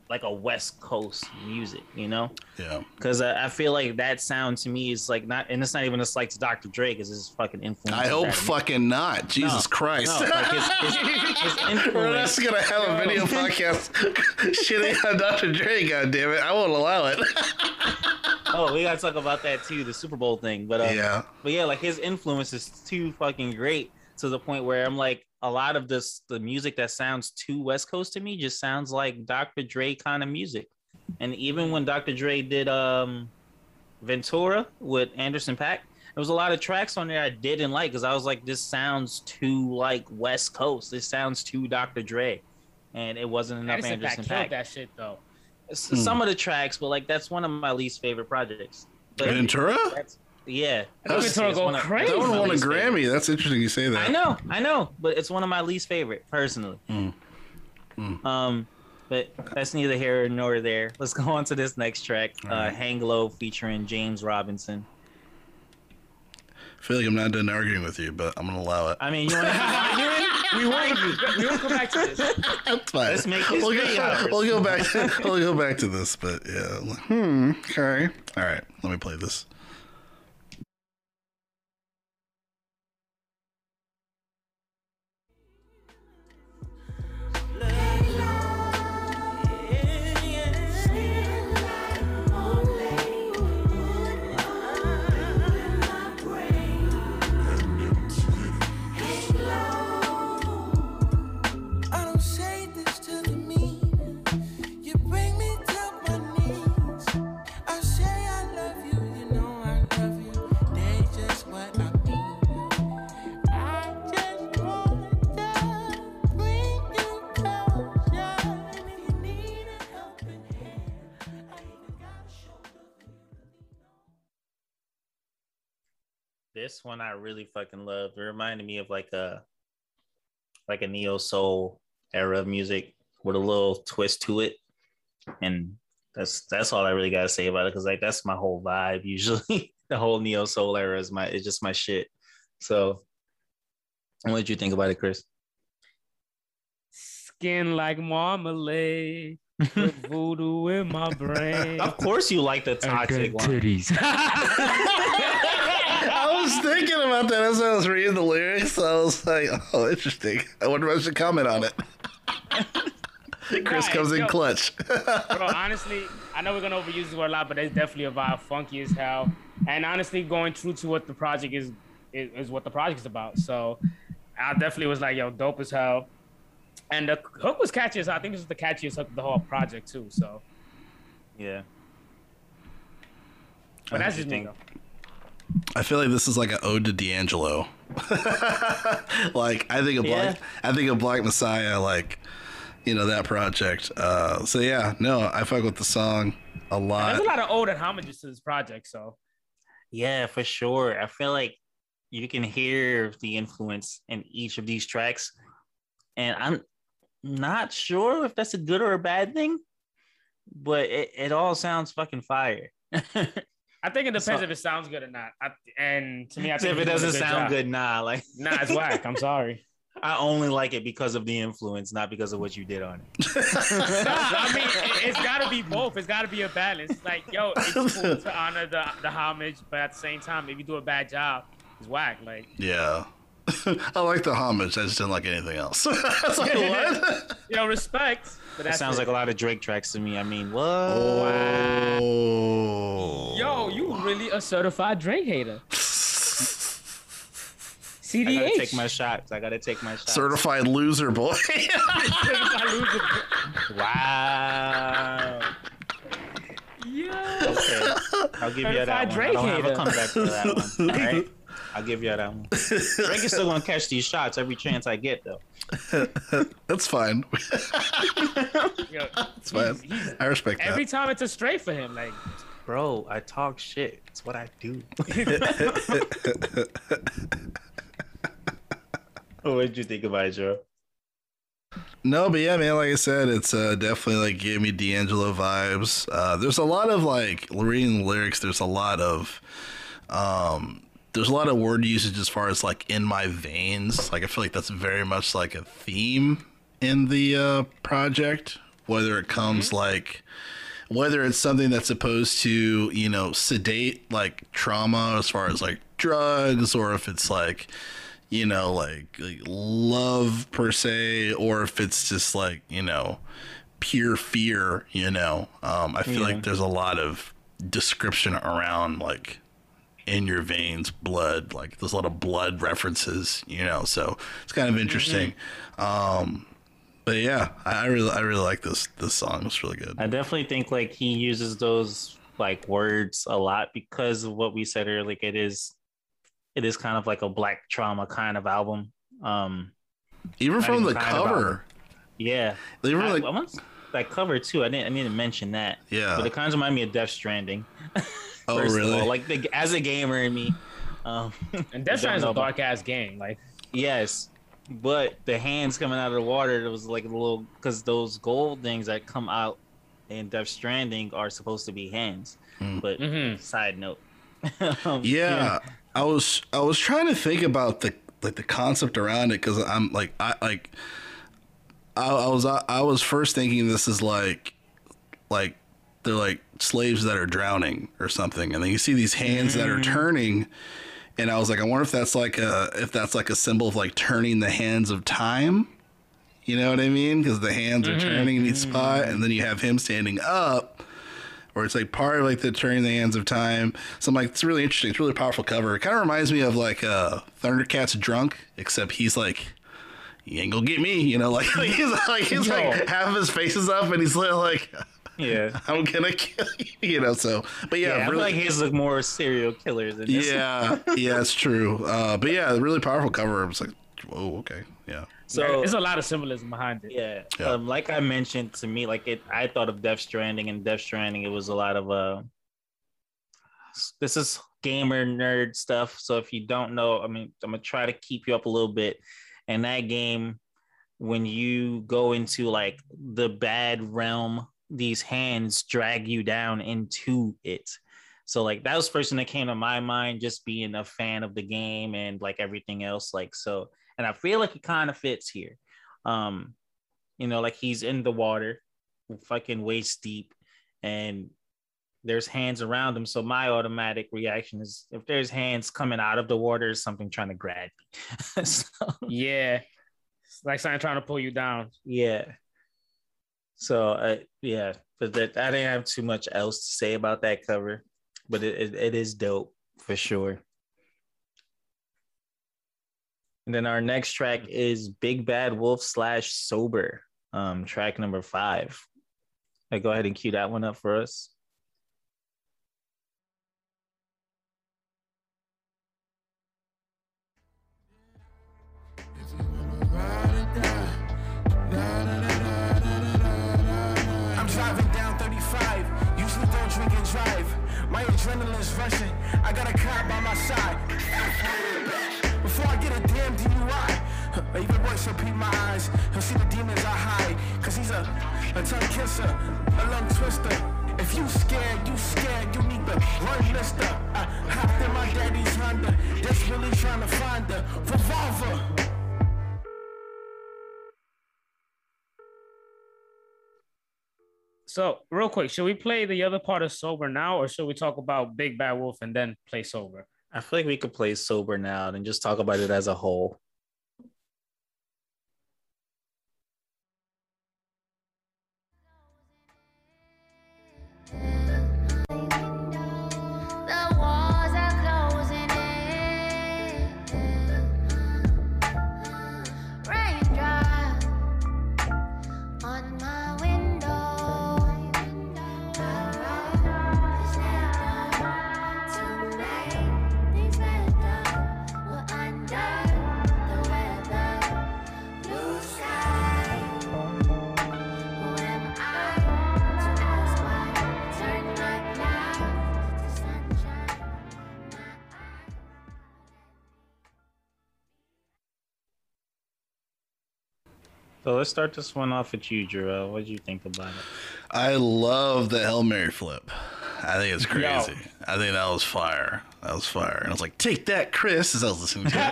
like a West Coast music, you know? Yeah. Because I, I feel like that sound to me is like not, and it's not even a slight to Dr. Dre because his fucking influence. I hope fucking not. Jesus No, Christ. No, like his, his, his [laughs] We're just gonna have a video podcast [laughs] shitting on Dr. Dre. God damn it! I won't allow it. [laughs] Oh, we gotta talk about that too, the Super Bowl thing. But uh, yeah, But yeah, like his influence is too fucking great to the point where I'm like, a lot of this, the music that sounds too West Coast to me, just sounds like Dr. Dre kind of music. And even when Dr. Dre did um Ventura with Anderson .Paak, there was a lot of tracks on there I didn't like because I was like, this sounds too like West Coast. This sounds too Dr. Dre, and it wasn't enough Anderson Paak Anderson killed .Paak. that shit though. S-. Some of the tracks, but like that's one of my least favorite projects. But Ventura. that's yeah. That It's Ventura go one of- crazy. That one won a least favorite. Grammy. That's interesting you say that. I know, I know, but it's one of my least favorite personally. Mm. Mm. Um, but that's neither here nor there. Let's go on to this next track, uh, Alright. "Hang Low" featuring James Robinson. I feel like I'm not done arguing with you, but I'm gonna allow it. I mean, you want to? [laughs] we want you. We want to come back to this. That's fine. Let's make this we'll, go, hours. we'll go back. To, [laughs] we'll go back to this, but yeah. Hmm. Okay. All right. Let me play this. This one I really fucking loved. It reminded me of like a like a neo soul era of music with a little twist to it, and that's that's all I really gotta say about it because like that's my whole vibe. Usually, [laughs] the whole neo soul era is my it's just my shit. So, what did you think about it, Chris? Skin like marmalade. Put [laughs] voodoo in my [laughs] brain. Of course, you like the toxic one. titties. I was thinking about that as I was reading the lyrics. I was like, oh, interesting. I wonder if I should comment on it. [laughs] Chris Right, comes in yo. clutch. Bro, honestly, I know we're gonna overuse this word a lot, but it's definitely a vibe, funky as hell. And honestly, going true to what the project is is, is what the project is about. So I definitely was like, yo, dope as hell. And the hook was catchy as. I think this is the catchiest hook of the whole project too. So, Yeah. but that's just me though. I feel like this is like an ode to D'Angelo. [laughs] like I think of Black, Yeah. I think of Black Messiah, like you know that project. Uh, so yeah, no, I fuck with the song a lot. There's a lot of old and homages to this project. So Yeah, for sure. I feel like you can hear the influence in each of these tracks. And I'm not sure if that's a good or a bad thing, but it, it all sounds fucking fire. [laughs] I think it depends So- if it sounds good or not. I, and to me, I think if it he's doing a doesn't sound job. good, nah. Like nah, it's whack. I'm [laughs] sorry. I only like it because of the influence, not because of what you did on it. [laughs] Nah, I mean, it, it's got to be both. It's got to be a balance. It's like, yo, it's cool [laughs] to honor the, the homage, but at the same time, if you do a bad job, it's whack. Like, yeah. I like the homage. I just didn't like anything else. It's like, what? yo, respect. But That sounds it. like a lot of Drake tracks to me. I mean, what? Oh. Yo, you really a certified Drake hater. [laughs] CD. I gotta take my shots. I gotta take my shots. Certified loser boy. Certified loser. boy. Wow. Yo. Okay. I'll give you that Certified one. Drake I don't have a comeback for that one. [laughs] All right. I'll give you that one. Drake is still gonna catch these shots every chance I get, though. [laughs] That's fine. [laughs] Yo, That's fine. he's- he's- I respect every that. time it's a straight for him. Like, Bro, I talk shit. It's what I do. [laughs] what did you think about it, Joe? No, but yeah, man, like I said, it's uh, definitely like gave me D'Angelo vibes. Uh, there's a lot of like reading lyrics. There's a lot of um, there's a lot of word usage as far as like in my veins. Like I feel like that's very much like a theme in the uh, project. Whether it comes like whether it's something that's supposed to you know sedate like trauma as far as like drugs or if it's like you know like, like love per se or if it's just like you know pure fear you know um i feel Yeah. like there's a lot of description around like in your veins blood like there's a lot of blood references you know so it's kind of interesting um but yeah I, I really i really like this this song it's really good I definitely think like he uses those like words a lot because of what we said earlier. Like it is, it is kind of like a black trauma kind of album. Um, even from even the cover yeah, they were I, like I want that cover too. I didn't, I didn't mention that. Yeah. but it kind of remind me of Death Stranding. [laughs] oh first of really all. Like the as a gamer in me. Um, [laughs] and Death Stranding is a dark ass game. Like, Yes, but the hands coming out of the water, it was like a little because those gold things that come out in Death Stranding are supposed to be hands. Hmm. But Mhm. side note, [laughs] Um, yeah, I was I was trying to think about the like the concept around it because I'm like I like I, I was I, I was first thinking this is like like they're like slaves that are drowning or something, and then you see these hands that are mm. turning, and I was like I wonder if that's like a if that's like a symbol of like turning the hands of time. You know what I mean? Because the hands are mm-hmm. turning in each mm-hmm. spot, and then you have him standing up, or it's like part of like the turning the hands of time. So I'm like, it's really interesting. It's a really powerful cover. It kind of reminds me of like uh, Thundercat's drunk, except he's like, you ain't gonna get me, you know, like, [laughs] he's like he's like half of his face is up, and he's like, [laughs] yeah, [laughs] I'm gonna kill you, [laughs] you know. So, but yeah, yeah. I feel really, like his look more serial killers than this. yeah, [laughs] yeah, it's true. Uh, but yeah, really powerful cover. I was like, whoa, okay, yeah, So there's a lot of symbolism behind it. yeah, Yeah. Um, like I mentioned to me, like it, I thought of Death Stranding, and Death Stranding, it was a lot of uh. This is gamer nerd stuff. So if you don't know, I mean, I'm gonna try to keep you up a little bit. And that game, when you go into like the bad realm, these hands drag you down into it. So like that was the first thing that came to my mind, just being a fan of the game and like everything else. Like so, and I feel like it kind of fits here. Um, you know, like he's in the water, fucking waist deep, and there's hands around him. So my automatic reaction is if there's hands coming out of the water, is something trying to grab me. [laughs] so, Yeah. It's like something trying to pull you down. yeah. So uh, yeah, but that I didn't have too much else to say about that cover, but it, it, it is dope for sure. And then our next track is Big Bad Wolf slash Sober, um, track number five. I go ahead and cue that one up for us. My adrenaline's rushing. I got a cop by my side. Before I get a damn DUI. Even worse, he'll peep my eyes. He'll see the demons I hide. Cause he's a, a tongue kisser, a lung twister. If you scared, you scared, you need to run mister. I hopped in my daddy's Honda. Desperately trying to find the revolver. So, real quick, should we play the other part of Sober now, or should we talk about Big Bad Wolf and then play Sober? I feel like we could play Sober now and just talk about it as a whole. So let's start this one off with you, Jarrell. What did you think about it? I love the Hail Mary flip. I think it's crazy. I think that was fire. That was fire. And I was like, take that, Chris, as I was listening to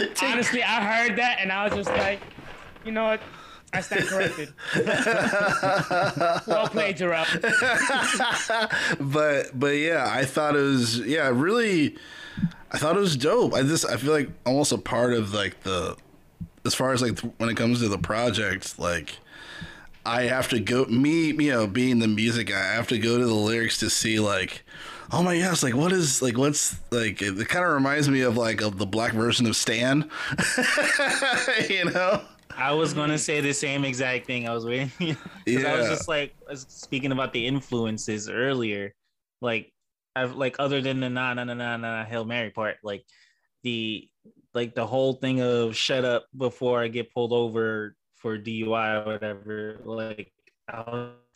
it. [laughs] Honestly, I heard that and I was just like, you know what? I stand corrected. well played, Jarrell. [laughs] but but yeah, I thought it was yeah, really I thought it was dope. I just I feel like almost a part of like the as far as like when it comes to the project, like I have to go me, you know, being the music guy, I have to go to the lyrics to see like oh my gosh, like what is like what's like it, it kind of reminds me of like of the black version of Stan. [laughs] you know? I was gonna say the same exact thing. I was waiting. [laughs] yeah. I was just like I was speaking about the influences earlier, like I've like other than the na na na na na Hail Mary part, like the like the whole thing of shut up before I get pulled over for DUI or whatever. Like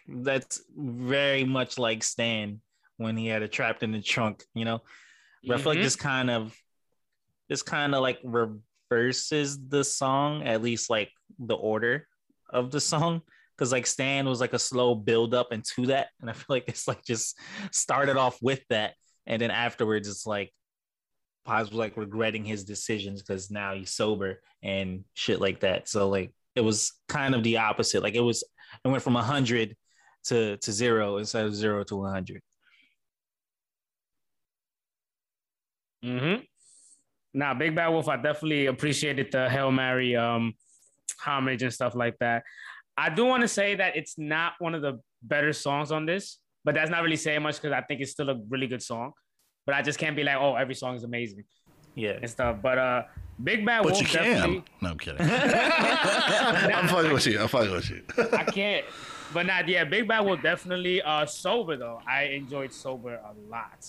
that's very much like Stan when he had it trapped in the trunk, you know. But I feel like Mhm. this kind of this kind of like reverses the song, at least like the order of the song. Cause like Stan was like a slow build up into that. And I feel like it's like just started off with that. And then afterwards it's like Was like regretting his decisions because now he's sober and shit like that. So like it was kind of the opposite. Like it was it went from hundred to to zero instead of zero to one hundred. Mm-hmm. Now, Big Bad Wolf, I definitely appreciated the Hail Mary um, homage and stuff like that. I do want to say that it's not one of the better songs on this, but that's not really saying much because I think it's still a really good song. But I just can't be like, oh, every song is amazing Yeah. and stuff. But uh, Big Bad But Wolf you can. definitely. No, I'm kidding. [laughs] I'm fucking with you. I'm fucking with you. I can't. But not yeah, Big Bad Wolf definitely uh sober though. I enjoyed sober a lot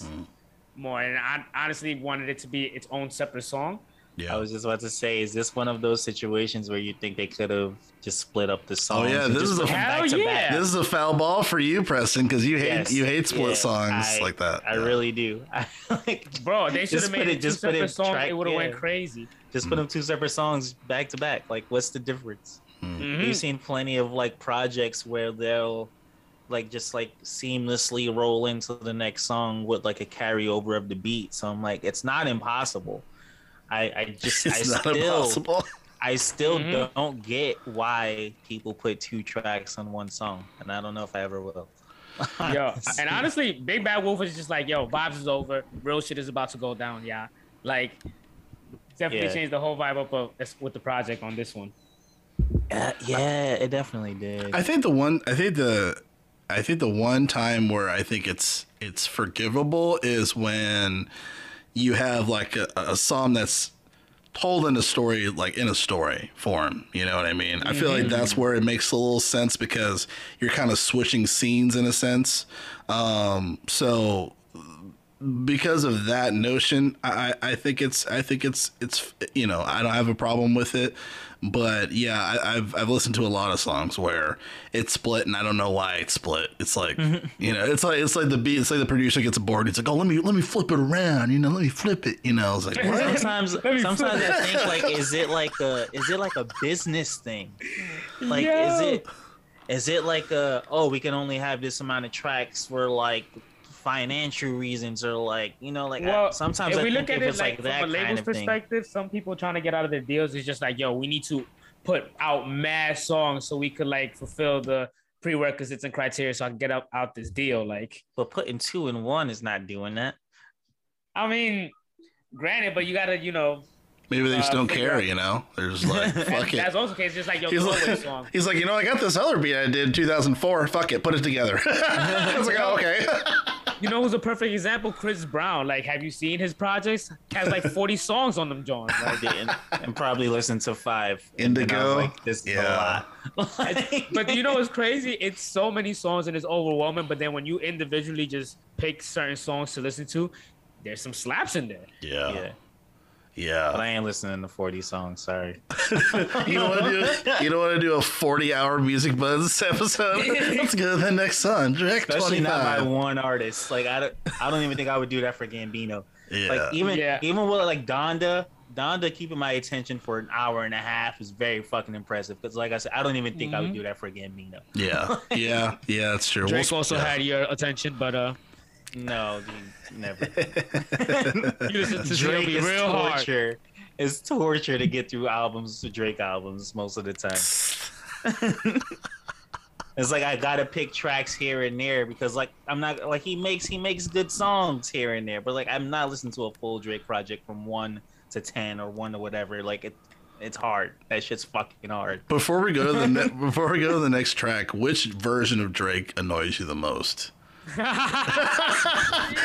more, and I honestly wanted it to be its own separate song. Yeah. I was just about to say, is this one of those situations where you think they could have just split up the songs? Oh, yeah, this is a- them Hell yeah. back? This is a foul ball for you, Preston, because you hate Yes, you hate split yeah, songs I- like that. I Yeah. really do. I, [laughs] like, Bro, they should have made it- it just put it separate songs. track- it would have went crazy. just put them two separate songs back to back. Like, what's the difference? Mhm. We've seen plenty of like projects where they'll like just like seamlessly roll into the next song with like a carryover of the beat. So I'm like, it's not impossible. I, I just I not still impossible. I still Mhm. don't get why people put two tracks on one song, and I don't know if I ever will. Yo, [laughs] and honestly, Big Bad Wolf is just like, yo, vibes is over. Real shit is about to go down. Yeah, like definitely Yeah. changed the whole vibe up of, with the project on this one. Uh, yeah, it definitely did. I think the one I think the I think the one time where I think it's it's forgivable is when you have like a, a song that's told in a story like in a story form you know what i mean? I feel like that's where it makes a little sense because you're kind of switching scenes in a sense. Um so because of that notion i i think it's i think it's it's you know i don't have a problem with it but yeah I, i've i've listened to a lot of songs where it's split and i don't know why it's split. It's like mm-hmm. you know it's like it's like the beat it's like the producer gets bored. He's like oh let me let me flip it around you know let me flip it you know it's like what? sometimes sometimes I think like is it like a is it like a business thing? Like is it is it like a oh we can only have this amount of tracks for like financial reasons or like you know like I- sometimes if I we think look at it it's like, like, from that a label's kind of thing. perspective, some people trying to get out of their deals is just like, yo, we need to put out mad songs so we could like fulfill the prerequisites and criteria so I can get out, out this deal. Like, But putting two in one is not doing that. I mean, granted, but you gotta, you know, maybe they just Uh, don't care out- you know they're just [laughs] like fuck it. that's also the case. Just like yo, He's like, song. [laughs] he's like, you know, I got this other beat I did in 2004. Fuck it, put it together. [laughs] I was like, oh, okay. You know who's a perfect example? Chris Brown. Like, have you seen his projects? Has like 40 songs on them, John. I didn't, and probably listened to five. and I was Indigo? like, this is Yeah. a lot. Like- but you know what's crazy? It's so many songs and it's overwhelming. But then when you individually just pick certain songs to listen to, there's some slaps in there. Yeah. yeah, Yeah. but I ain't listening to forty songs. Sorry. [laughs] You don't want to do you don't want to do a 40 hour Music Buds episode? Let's go to the next song. Drake Especially not by one artist. Like I don't, I don't even think I would do that for Gambino. Yeah. Like even Yeah. even with like Donda, Donda keeping my attention for an hour and a half is very fucking impressive. Because like I said, I don't even think I would do that for Gambino. yeah. [laughs] Yeah. Yeah, that's true. Drake We'll- also yeah. had your attention, but uh, No, dude, never. [laughs] you listen to Drake Drake is real hard. torture. It's torture to get through albums, to Drake albums, most of the time. [laughs] it's like I gotta pick tracks here and there because like I'm not like he makes he makes good songs here and there, but like I'm not listening to a full Drake project from one to ten or one to whatever. Like it, it's hard. That shit's fucking hard. Before we go to the ne- [laughs] before we go to the next track, which version of Drake annoys you the most? [laughs]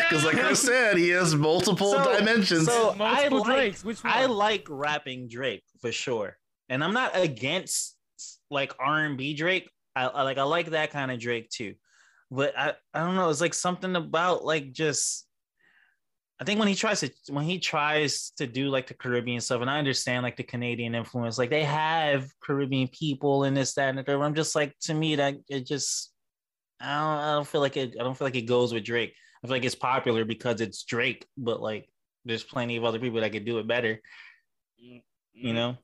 Because like I said, he has multiple So- dimensions. So I Multiple like, Drakes. Which one? I like rapping Drake for sure, and I'm not against like R and B Drake. I, I like I like that kind of Drake too, but I I don't know. It's like something about like just. I think when he tries to when he tries to do like the Caribbean stuff, and I understand like the Canadian influence, like they have Caribbean people in this, that, and the third. I'm just like to me that it just I don't, I don't feel like it. I don't feel like it goes with Drake. I feel like it's popular because it's Drake, but like there's plenty of other people that could do it better. You know,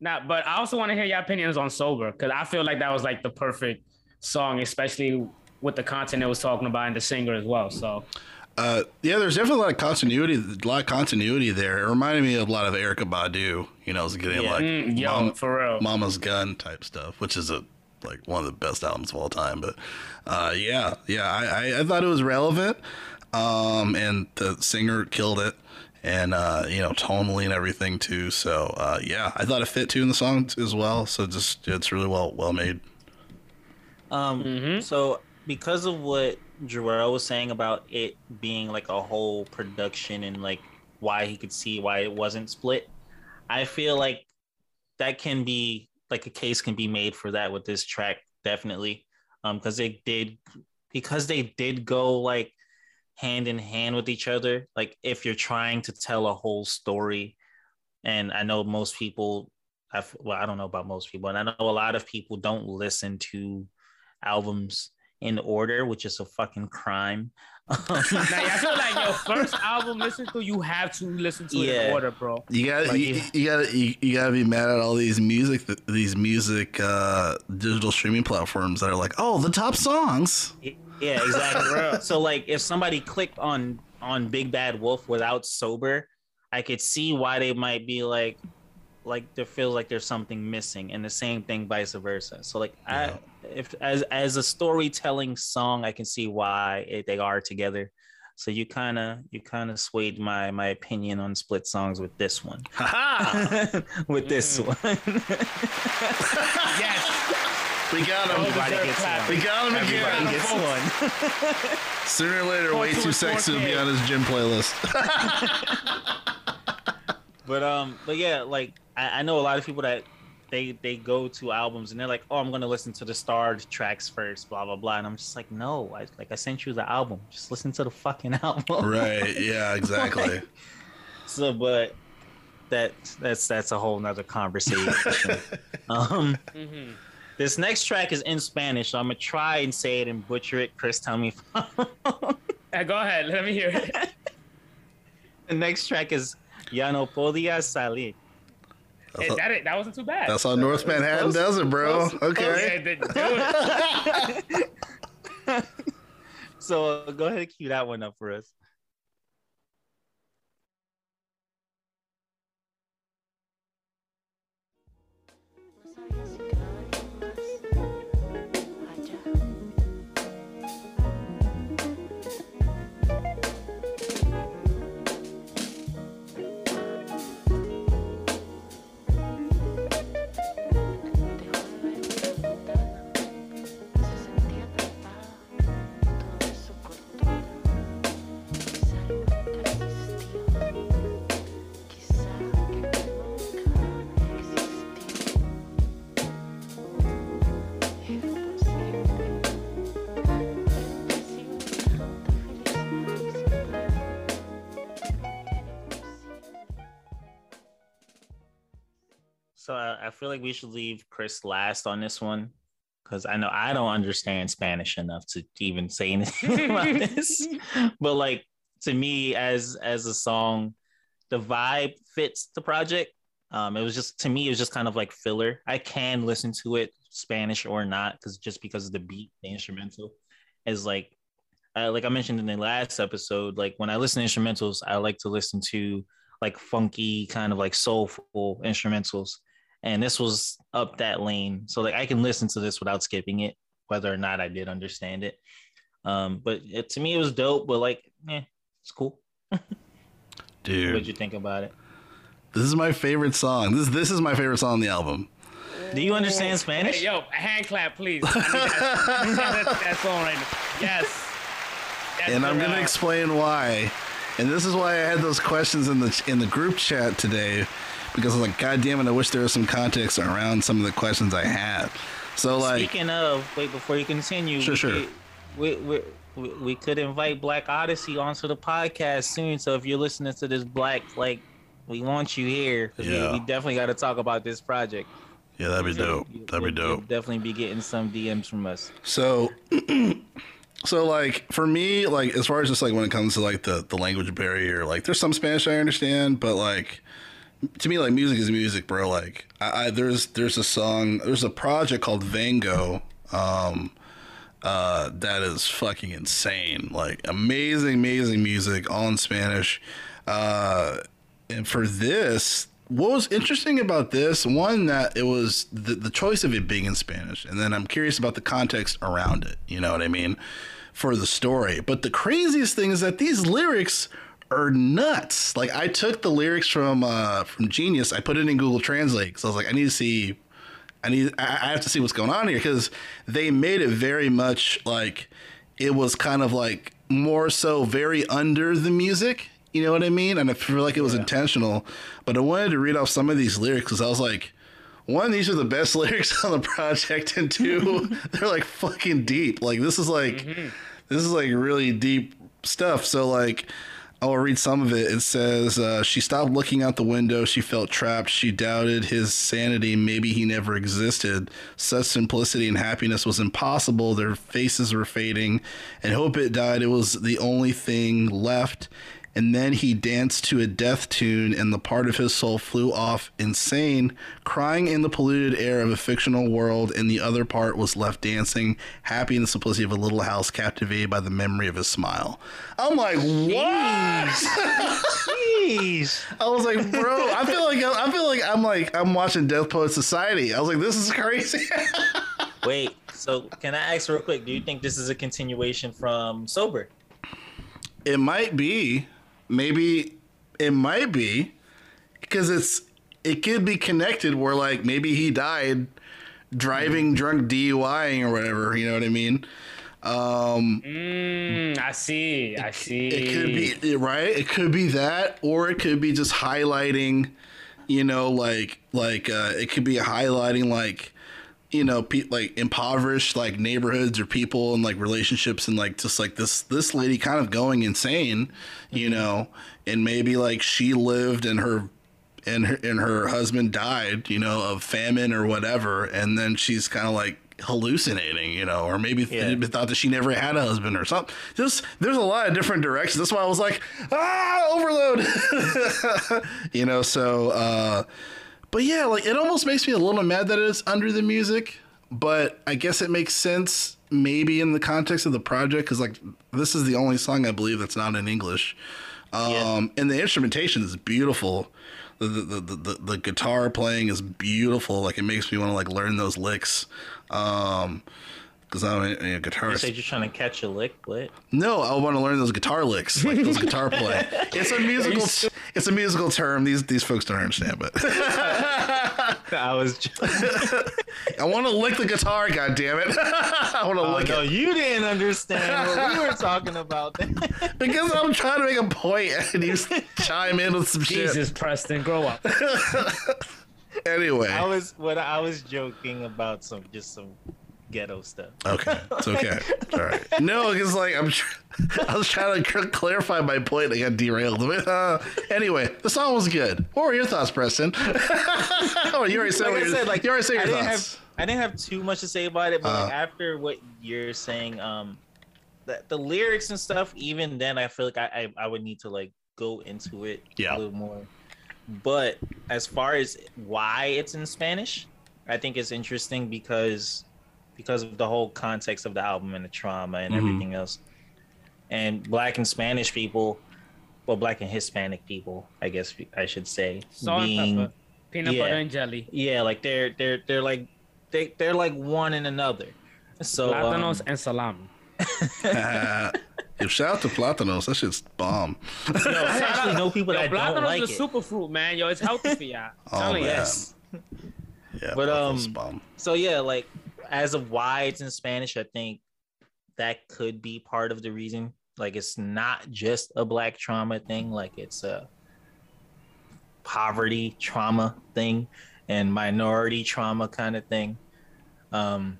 Nah, but I also want to hear your opinions on Sober because I feel like that was like the perfect song, especially with the content it was talking about and the singer as well. So Uh, yeah, there's definitely a lot of continuity, a lot of continuity there. It reminded me of a lot of Erykah Badu. You know, it's getting Yeah. like Mm, yo, Mom- for real. Mama's Gun type stuff, which is a like one of the best albums of all time. But uh, yeah, yeah, I, I, I thought it was relevant, um, and the singer killed it, and uh, you know, tonally and everything too. So uh, yeah, I thought it fit too in the song as well. So just it's really well well made. um, Mhm. so because of what Jarrell was saying about it being like a whole production and like why he could see why it wasn't split, I feel like that can be like a case can be made for that with this track definitely, um, because they did because they did go like hand in hand with each other. Like if you're trying to tell a whole story and I know most people. I've, well, I don't know about most people, and I know a lot of people don't listen to albums in order, which is a fucking crime. [laughs] Now, I feel like your [laughs] first album listen to, you have to listen to it Yeah. in order, bro. You got Like, you, yeah. you got you, you got to be mad at all these music these music uh, digital streaming platforms that are like, oh, the top songs. Yeah, exactly. [laughs] so like if somebody clicked on on Big Bad Wolf without sober, I could see why they might be like like there feels like there's something missing and the same thing vice versa. So like I if as as a storytelling song, I can see why it, they are together. So you kind of you kind of swayed my my opinion on split songs with this one. Ha [laughs] with this one. [laughs] Yes. We got him. Everybody deserve gets clap. We got him Everybody again. gets one. [laughs] Sooner or later, way too sexy will be on his gym playlist. But um, but yeah, like I, I know a lot of people that they they go to albums and they're like, oh, I'm gonna listen to the starred tracks first, blah blah blah, and I'm just like, no, I like I sent you the album, just listen to the fucking [laughs] album. right? Yeah, [laughs] exactly. So, but that that's that's a whole nother conversation. [laughs] um, Mhm. this next track is in Spanish, so I'm gonna try and say it and butcher it. Chris, tell me. If Uh, go ahead. Let me hear it. the next track is Ya no podía salir. Hey, that, it- that wasn't too bad. That's how North Manhattan close, does it, bro. close, Okay. Yeah, th- do it. [laughs] [laughs] So uh, go ahead and cue that one up for us. So I, I feel like we should leave Chris last on this one because I know I don't understand Spanish enough to even say anything [laughs] about this. [laughs] But like to me, as as a song, the vibe fits the project. Um, it was just to me, it was just kind of like filler. I can listen to it Spanish or not because just because of the beat, the instrumental is like, uh, like I mentioned in the last episode. Like when I listen to instrumentals, I like to listen to like funky, kind of like soulful instrumentals and this was up that lane so like i can listen to this without skipping it whether or not i did understand it um but it, to me it was dope but like eh, it's cool Dude, what'd you think about it this is my favorite song. This this is my favorite song on the album. do you understand spanish Hey, yo, a hand clap, please. I need that, I need that, that song right now. Yes. That's and I'm gonna explain why. And this is why I had those questions in the in the group chat today, because I was like, God damn it, I wish there was some context around some of the questions I had. So like, speaking of wait before you continue Sure, we sure. could- we, we, we, we could invite Blk Odyssy onto the podcast soon so if you're listening to this black like we want you here. we- Yeah. we, definitely got to talk about this project yeah, that'd be dope. That'd be dope. definitely be getting some dms from us So, [clears throat] so like for me, like as far as just like when it comes to like the the language barrier, like there's some Spanish I understand, but like to me, like music is music, bro. Like I, I there's there's a song, there's a project called Vengo, um, uh, that is fucking insane. Like amazing, amazing music, all in Spanish. Uh, and for this, what was interesting about this one that it was the, the choice of it being in Spanish, and then I'm curious about the context around it. You know what I mean? For the story. But the craziest thing is that these lyrics are nuts. Like I took the lyrics from uh, from Genius, I put it in Google Translate because I was like, I need to see I need I I have to see what's going on here because they made it very much like it was kind of like more so very under the music. You know what I mean? And I feel like it was intentional. But I wanted to read off some of these lyrics because I was like, one, these are the best [laughs] lyrics on the project, and two, [laughs] they're like fucking deep. Like this is like this is like really deep stuff. So like I'll read some of it. It says uh, she stopped looking out the window. She felt trapped. She doubted his sanity. Maybe he never existed. Such simplicity and happiness was impossible. Their faces were fading, and hope it died. It was the only thing left. And then he danced to a death tune, and the part of his soul flew off insane, crying in the polluted air of a fictional world, and the other part was left dancing, happy in the simplicity of a little house, captivated by the memory of his smile. I'm like, what? Jeez. [laughs] I was like, bro, I feel like I feel like I'm like I'm watching Death Poet Society. I was like, this is crazy. [laughs] Wait. So can I ask real quick? Do you think this is a continuation from Sober? it might be, maybe it might be, because it's it could be connected. Where like maybe he died driving drunk DUIing or whatever. You know what I mean? Um, Mm, I see. I see. it could be right. It could be that, or it could be just highlighting. You know, like like uh, it could be highlighting like you know pe- like impoverished like neighborhoods or people and like relationships and like just like this this lady kind of going insane you know? And maybe like she lived and her and her and her husband died you know of famine or whatever and then she's kind of like hallucinating you know? Or maybe Yeah. th- thought that she never had a husband or something. Just there's a lot of different directions. That's why i was like ah overload. [laughs] You know so uh but yeah, like it almost makes me a little mad that it's under the music, but I guess it makes sense maybe in the context of the project because like this is the only song I believe that's not in English, um, Yeah. and the instrumentation is beautiful. The the, the, the the the guitar playing is beautiful. Like it makes me want to like learn those licks. Um, because I'm a, a You guitarist. said you're trying to catch a lick. What? No, I want to learn those guitar licks, like those guitar play. [laughs] It's a musical. It's a musical term. These these folks don't understand, but [laughs] I was. [laughs] I want to lick the guitar. God damn it! I want to Oh, lick no, it you didn't understand what we were talking about. because I'm trying to make a point, and you chime in with some shit. Jesus, Preston, grow up. Anyway, I was what I was joking about some just some ghetto stuff. okay, it's okay. [laughs] All right. No, it's like I'm. Tr- I was trying to cl- clarify my point. I got derailed. Uh, anyway, the song was good. What were your thoughts, Preston? [laughs] oh, you already said. Like I said, like you already said I your didn't thoughts. have I didn't have too much to say about it, but like, Uh. after what you're saying, um, the, the lyrics and stuff, even then, I feel like I, I I would need to like go into it Yeah. a little more. But as far as why it's in Spanish, I think it's interesting because because of the whole context of the album and the trauma and Mhm. everything else. And black and Spanish people, well, black and Hispanic people, I guess I should say, Salt and pepper, peanut yeah. butter and jelly, yeah, like they're they're they're like they they're like one and another. So um, plátanos and salami. [laughs] Yo, shout out to Platanos. That shit's bomb. yo, [laughs] I actually know people Yo, that don't plátanos like is a it. super fruit, man. Yo, it's healthy for y'all. [laughs] Oh, Telling man. Yes. Yeah, But, um, bomb. So yeah, like as of why it's in Spanish, I think that could be part of the reason. Like it's not just a black trauma thing, like it's a poverty trauma thing and minority trauma kind of thing. Um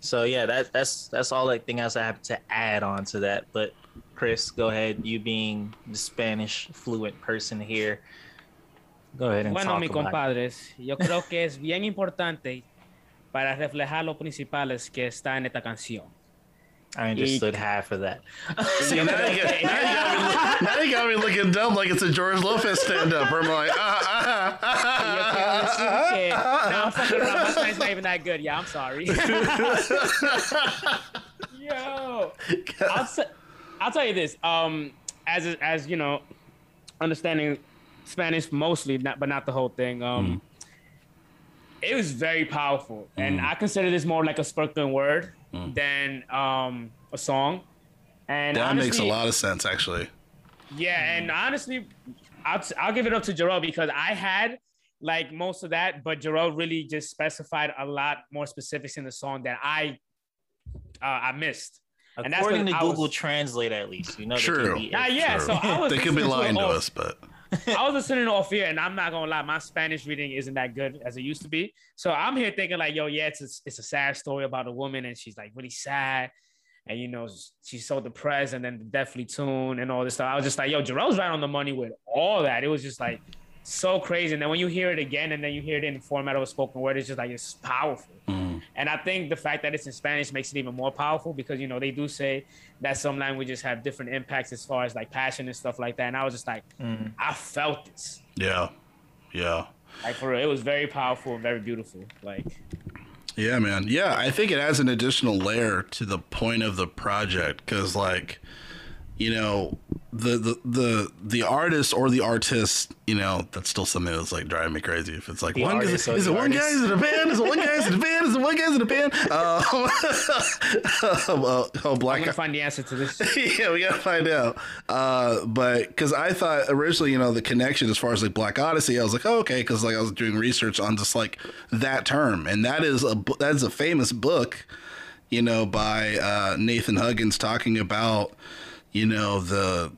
so yeah, that that's that's all I think else I have to add on to that. But Chris, go ahead. You being the Spanish fluent person here. Go ahead and Bueno, talk mi about it. compadres, yo creo que es bien importante para reflejar lo principales que está en esta canción. I understood half of that. See, now, you got, now, you got me, look- now you got me looking dumb like it's a George Lopez stand up. Where I'm like, ah, ah, ah, ah Yo quiero ah, decir que, no, I'm fucking around. My Spanish not even that good. Yeah, I'm sorry. [laughs] Yo, [laughs] I'll, t- I'll tell you this. Um, as as you know, understanding Spanish mostly, not but not the whole thing. Um, mm. It was very powerful, and I consider this more like a spoken word than um a song. And that makes a lot of sense, actually. yeah, and honestly, I'll, I'll give it up to Jarrell because I had like most of that, but Jarrell really just specified a lot more specifics in the song that I uh, I missed. And that's According to I was- Google Translate, at least you know. they True. can be- Ah, yeah, True. so I [laughs] was they could be lying to all- us, but [laughs] I was listening off here, and I'm not gonna lie, my Spanish reading isn't that good as it used to be. So I'm here thinking like, yo, yeah, it's a, it's a sad story about a woman, and she's like really sad, and you know she's so depressed, and then the Deathly Tune and all this stuff. I was just like, yo, Jarrell's right on the money with all that. It was just like so crazy. And then when you hear it again, and then you hear it in the format of a spoken word, it's just like it's powerful. Mm. And I think the fact that it's in Spanish makes it even more powerful because you know they do say that some languages have different impacts as far as like passion and stuff like that. And I was just like, mm. I felt this. Yeah. Yeah. Like for real, it was very powerful very beautiful. Like Yeah, man. Yeah, I think it adds an additional layer to the point of the project because, like, you know, the, the the the artist or the artist, you know, that's still something that's like driving me crazy. If it's like The one guy, artist or is it the one guy? Is it a band? Is it one guy? Is it a band? Is it one guy? Is it a band? [laughs] Uh, oh, oh, I'm Black. gonna find the answer to this. [laughs] yeah, we gotta find out. Uh, but because I thought originally, you know, the connection as far as like Black Odyssey, I was like, oh, okay, because like I was doing research on just like that term, and that is a bu- that is a famous book, you know, by uh, Nathan Huggins talking about, you know, the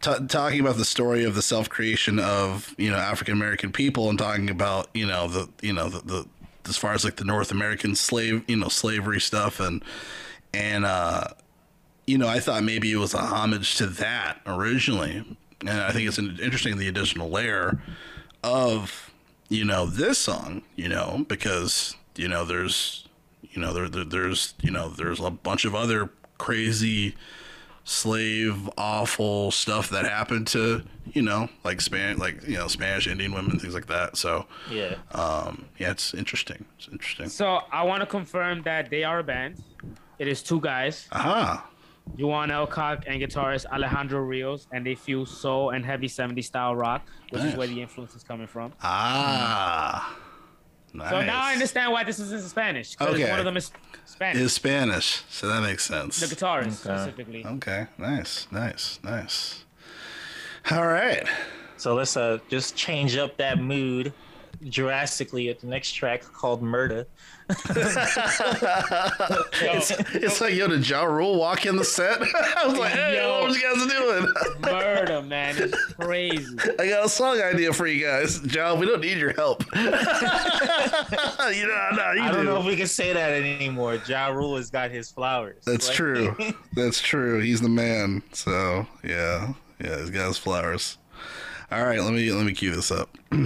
t- talking about the story of the self creation of you know African American people, and talking about you know the you know the, the as far as like the North American slave you know slavery stuff and and uh you know, I thought maybe it was a homage to that originally, and I think it's an interesting the additional layer of you know this song, you know, because you know there's you know there, there there's you know there's a bunch of other crazy slave awful stuff that happened to you know like span like you know Spanish Indian women things like that. So Yeah. um yeah, it's interesting. It's interesting. So I want to confirm that they are a band. It is two guys, Aha. Juan Elcock and guitarist Alejandro Rios, and they fuse soul and heavy 70s style rock, which Nice. is where the influence is coming from. Ah. Nice. So now I understand why this is in Spanish. Because Okay. one of them is Spanish. is Spanish, so that makes sense. the guitarist specifically. Okay, nice, nice, nice. All right. So let's uh just change up that mood drastically at the next track called Murder. [laughs] It's, it's like, yo, did Ja Rule walk in the set? [laughs] I was like, hey, Yo. what you guys doing? [laughs] Murder, man, it's crazy. I got a song idea for you guys. Ja, we don't need your help. you know, no, you I don't know if we can say that anymore. Ja Rule has got his flowers. That's Like- true. That's true. He's the man. So yeah, yeah, he's got his flowers. All right, let me let me cue this up. [clears throat]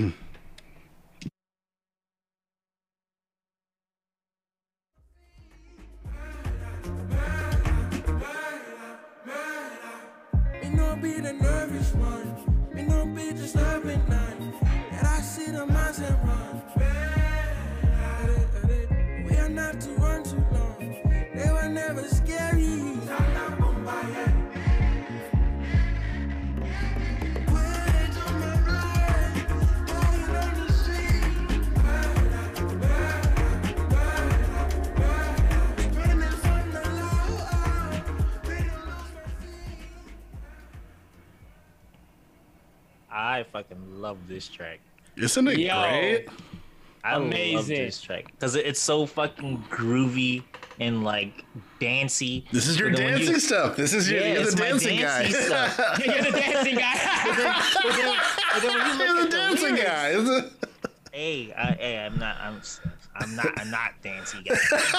Me no be the nervous one. Me no be disturbing none. And I see the minds and run. We are not to run too long. They were never I fucking love this track. Isn't it Yo. great? I love Amazing. this track because it's so fucking groovy and like dancey. This is your But dancing you- stuff. This is your Yeah, you're the my dancing guy. dancey stuff. [laughs] You're the dancing guy. But then, but then when you You're the dancing lyrics, guy. [laughs] hey, I, hey, I'm not, I'm, I'm not, I'm not dancey guy.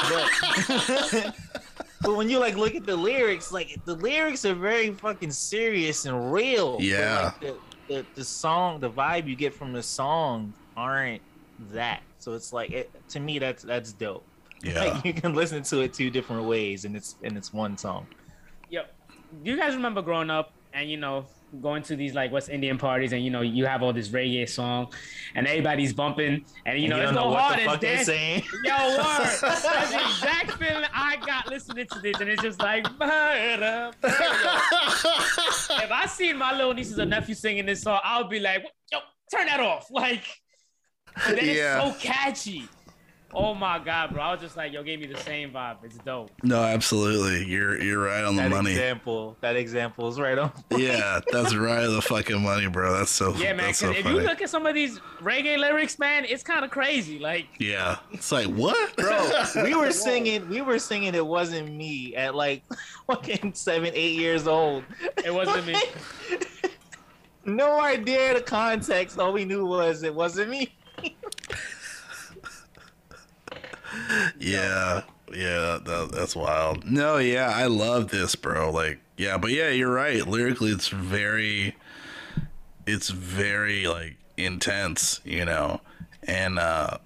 But, [laughs] but when you like look at the lyrics, like the lyrics are very fucking serious and real. But, Yeah. like, the, the the song, the vibe you get from the song aren't that. So it's like, it, to me, that's that's dope. Yeah. Like [laughs] you can listen to it two different ways, and it's and it's one song. Yo, do you guys remember growing up and you know going to these like West Indian parties and you know you have all this reggae song and everybody's bumping and you know you it's what hard the and fuck they're dance. saying. [laughs] Yo, word. That's the [laughs] exact feeling I got listening to this, and it's just like, murder. [laughs] if I seen my little nieces and nephews singing this song, I'll be like, yo, turn that off. Like, is Yeah. so catchy. Oh my god, bro! I was just like, yo, gave me the same vibe. It's dope. No, absolutely. You're you're right on the That money. example, that example is right on. Yeah, that's right on the fucking money, bro. That's so Yeah, man. that's 'cause so if funny. you look at some of these reggae lyrics, man, it's kind of crazy. Like, yeah, it's like what, Bro, [laughs] we were singing, we were singing "It Wasn't Me" at like [laughs] fucking seven, eight years old. it wasn't me. [laughs] No idea the context. All we knew was it wasn't me. [laughs] Yeah, Yeah, that, that's wild. No, yeah, I love this, bro. Like, yeah, but yeah, you're right. Lyrically, it's very, it's very like intense, you know, and uh,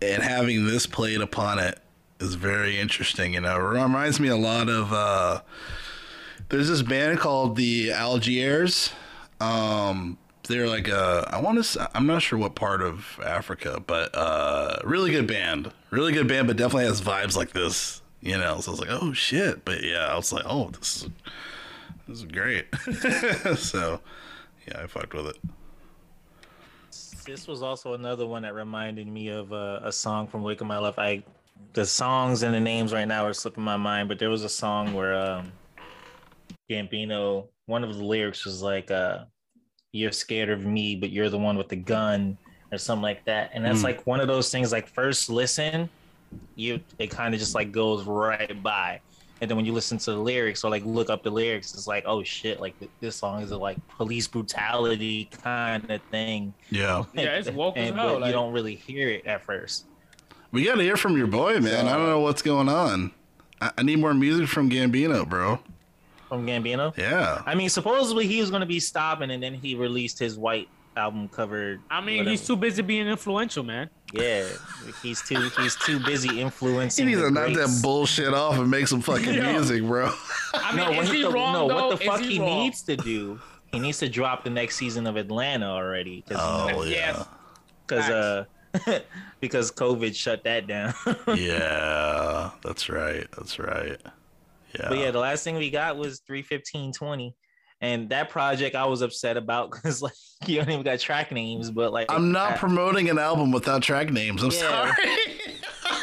and having this played upon it is very interesting. You know, it reminds me a lot of. uh There's this band called the Algiers. Um, they're like I want to I'm not sure what part of Africa, but uh really good band. Really good band, but definitely has vibes like this, you know. So I was like, "Oh shit." But yeah, I was like, "Oh, this is this is great." [laughs] so, yeah, I fucked with it. This was also another one that reminded me of uh, a song from Awaken My Love. I the songs and the names right now are slipping my mind, but there was a song where um Gambino, one of the lyrics was like uh you're scared of me, but you're the one with the gun or something like that. And that's Mm. like one of those things like first listen, you it kind of just like goes right by. And then when you listen to the lyrics or like look up the lyrics, it's like, oh shit, like this song is a like police brutality kind of thing. Yeah. [laughs] Yeah, it's woke as hell, but like- you don't really hear it at first. We got to hear from your boy, man. I don't know what's going on. I, I need more music from Gambino, bro. From Gambino. Yeah. I mean, supposedly he was going to be stopping, and then he released his white album cover. I mean, he's too busy being influential, man. Yeah, he's too he's too busy [laughs] influencing. He needs to knock that bullshit off and make some fucking [laughs] Yo. music, bro. I mean, No, is what he the, wrong no, though? what the fuck is he, wrong? needs to do? He needs to drop the next season of Atlanta already. Cause, Oh, yeah. Because uh, [laughs] because COVID shut that down. yeah, that's right. That's right. Yeah. But yeah, the last thing we got was three fifteen twenty, and that project I was upset about [laughs] because like you don't even got track names. But like I'm not I- promoting an album without track names. I'm Yeah. sorry. [laughs]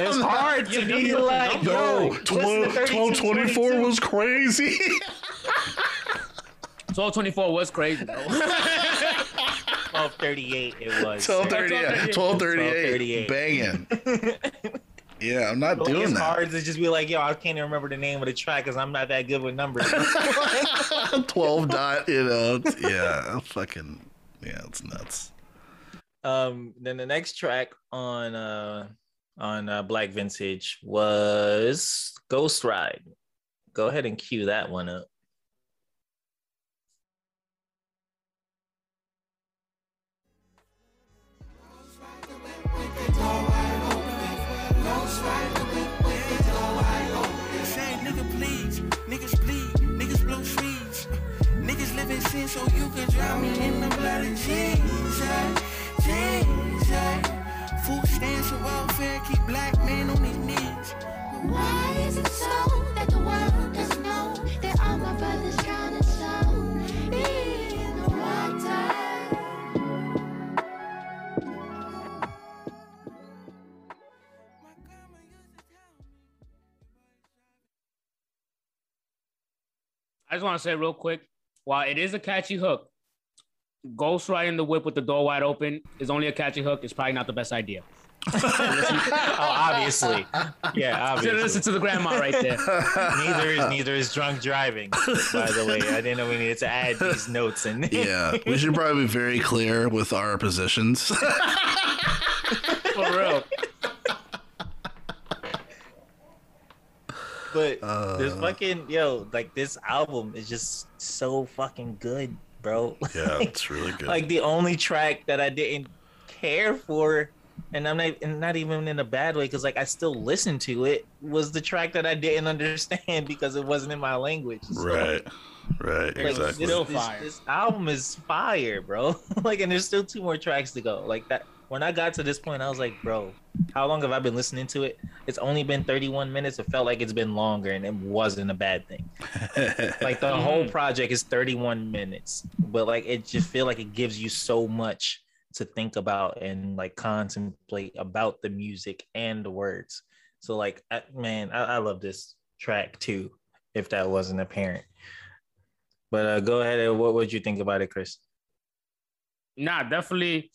It's hard to be no, no, like, no. yo, 1224 was crazy. [laughs] 1224 was crazy, though. 1238 it was. 1238. 1238. 1238. Banging. Yeah, I'm not Like, doing it's that. hard to just be like, yo, I can't even remember the name of the track because I'm not that good with numbers. [laughs] [laughs] 12 dot, you know. it's- Yeah, fucking, yeah, it's nuts. um, then the next track on uh on uh, Blk Vintage was Ghost Ride. Go ahead and cue that one up. Niggas sin so you can drown me in the blood of Jesus. Jesus. Food stands for welfare. Keep black men on his knees. Why is it so that the world doesn't know that all my brothers drowning so in the water? My grandma used to tell me. I just want to say real quick, while it is a catchy hook, Ghost riding the whip with the door wide open is only a catchy hook. It's probably not the best idea. [laughs] oh, obviously. Yeah, [laughs] obviously. listen to the grandma right there. [laughs] neither is neither is drunk driving. By the way, I didn't know we needed to add these notes in. Yeah, we should probably be very clear with our positions. For real. But this Uh. fucking yo, like this album is just so fucking good, bro. [laughs] yeah, Like- it's really good. like the only track that I didn't care for, and I'm not and not even in a bad way, because like I still listened to it, was the track that I didn't [laughs] understand because it wasn't in my language. So, right, right, like, exactly. This, Still this- this album is fire, bro. [laughs] like, and there's still two more tracks to go. Like that. When I got to this point, I was like, bro, how long have I been listening to it? It's only been 31 minutes. It felt like it's been longer, and it wasn't a bad thing. [laughs] Like the whole project is 31 minutes, but like it just feel like it gives you so much to think about and like contemplate about the music and the words. So like, I, man, I, I love this track too. If that wasn't apparent, but uh, go ahead. and What would you think about it, Chris? Nah, definitely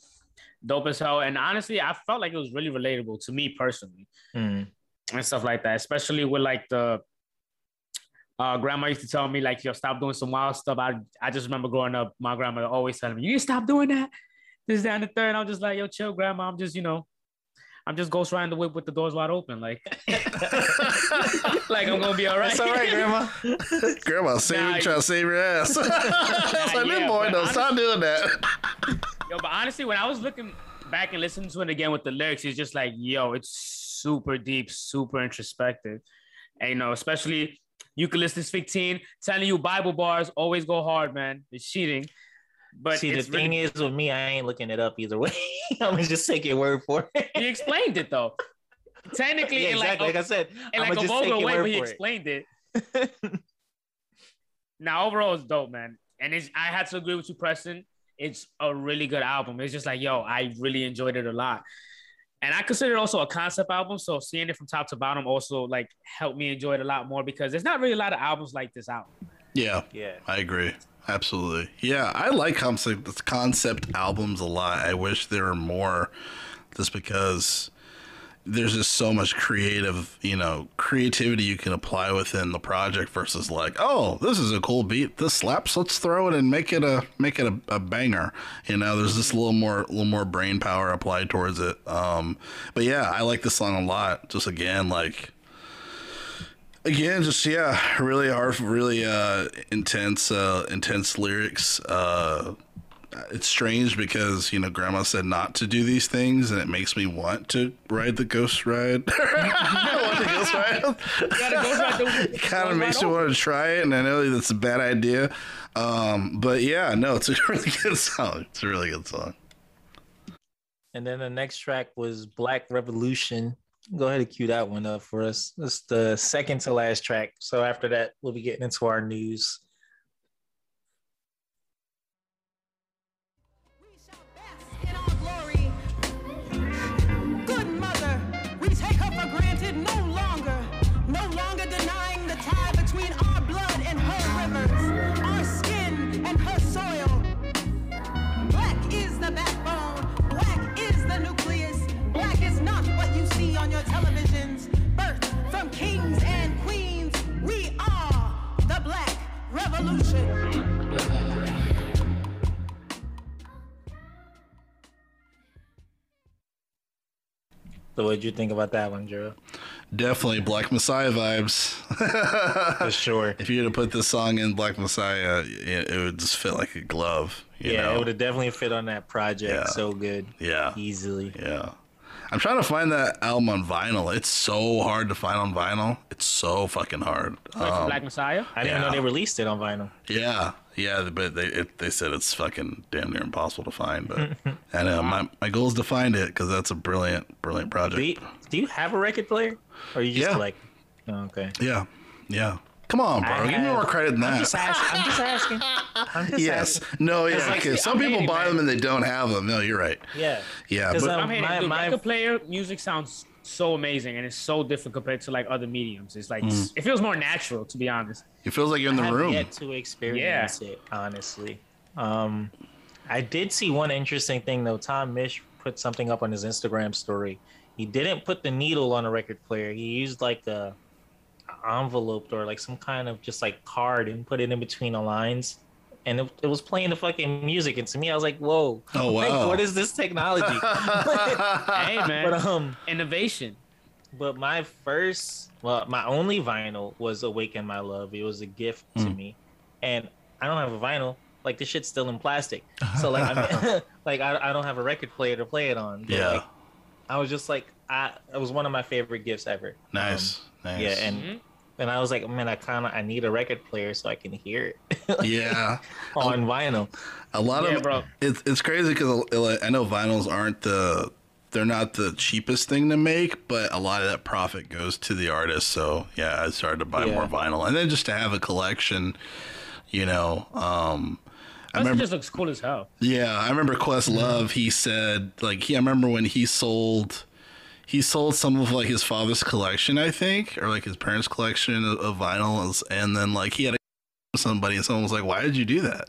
dope as hell. And honestly, I felt like it was really relatable to me personally Mm. and stuff like that, especially with like the uh, grandma used to tell me like, yo, stop doing some wild stuff. I I just remember growing up, my grandmother always telling me, you need to stop doing that. This, that, and the third. And I'm just like, yo, chill, grandma. I'm just, you know, I'm just ghost riding the whip with the doors wide open, like, [laughs] like I'm gonna be all right. That's all right, Grandma. Grandma, save Nah, you trying to save your ass. [laughs] [laughs] I was like, yeah, "This boy, but don't stop doing that. Yo, but honestly, when I was looking back and listening to it again with the lyrics, it's just like, yo, it's super deep, super introspective. And you know, especially Eucalyptus 15 telling you Bible bars always go hard, man. It's cheating. But See, the thing really- is with me, I ain't looking it up either way. [laughs] I'm gonna just take your word for it. he explained it though. Technically, yeah, like, exactly. Like, a, I said, in I'm like a vulgar way, but he for it. explained it. [laughs] now, overall, it's dope, man. And it's, I had to agree with you, Preston. It's a really good album. It's just like, yo, I really enjoyed it a lot. And I consider it also a concept album. So seeing it from top to bottom also like helped me enjoy it a lot more because there's not really a lot of albums like this out. Yeah, Yeah. I agree. Absolutely. Yeah, I like concept concept albums a lot. I wish there were more, just because there's just so much creative, you know, creativity you can apply within the project versus like, oh, this is a cool beat, this slaps, let's throw it and make it a make it a, a banger. You know, there's just a little more a little more brain power applied towards it. Um, but yeah, I like this song a lot. Just again, like again just yeah really hard really uh intense uh intense lyrics uh it's strange because you know grandma said not to do these things and it makes me want to ride the ghost ride [laughs] I want the ghost ride gotta go right the- it kind of makes right me want to try it and i know that's a bad idea um but yeah no it's a [laughs] really good song it's a really good song And then the next track was Black Revolution. Go ahead and cue that one up for us. It's the second to last track. So after that, we'll be getting into our news. So what'd you think about that one, Drew? definitely black messiah vibes [laughs] For sure. if you were to put this song in black messiah it, it would just fit like a glove you yeah, know? it would have definitely fit on that project Yeah. so good. Yeah. Easily. Yeah. I'm trying to find that album on vinyl. It's so hard to find on vinyl. It's so fucking hard. For Um, Black Messiah. I didn't Yeah. know they released it on vinyl. yeah, yeah, but they it, they said it's fucking damn near impossible to find. But [laughs] I know my, my goal is to find it because that's a brilliant, brilliant project. Do you, do you have a record player? Or you just Yeah. like oh, okay. Yeah, yeah. Come on, bro. I Give me have- more credit than I'm that. just asking. I'm just asking. I'm just yes. asking. No. Yeah. like, Because see, some I'm people hating, buy man. them and they don't have them. No, you're right. Yeah. Yeah, 'Cause, but um, I'm hating my- the my- record player music sounds so amazing and it's so different compared to like other mediums. It's like Mm. it feels more natural to be honest. it feels like you're in the I have room. yet to experience it, honestly. Um, I did see one interesting thing though. Tom Misch put something up on his Instagram story. He didn't put the needle on a record player. He used like a envelope or like some kind of just like card and put it in between the lines. And it, it was playing the fucking music. And to me, I was like, whoa. Oh, [laughs] like, what is this technology? [laughs] [laughs] hey man, but um innovation. but my first, well, my only vinyl was "Awaken My Love." It was a gift to Hmm. me, and I don't have a vinyl. Like this shit's still in plastic, so like, I'm, like I, I don't have a record player to play it on. But, Yeah. like, I was just like, I it was one of my favorite gifts ever. Nice. nice. Um, yeah, and Mhm. And I was like, man, I kind of I need a record player so I can hear it [laughs] yeah. [laughs] on vinyl. A lot Yeah, of bro. It's it's crazy because I know vinyls aren't the they're not the cheapest thing to make, but a lot of that profit goes to the artist. So yeah, I started to buy Yeah. more vinyl, and then just to have a collection, you know. Um, I Plus, it remember, just looks cool as hell. yeah, I remember Questlove. He said like he. I remember when he sold. He sold some of like his father's collection, I think, or like his parents' collection of, of vinyls, and then like he had a [laughs] somebody, and someone was like, "Why did you do that?"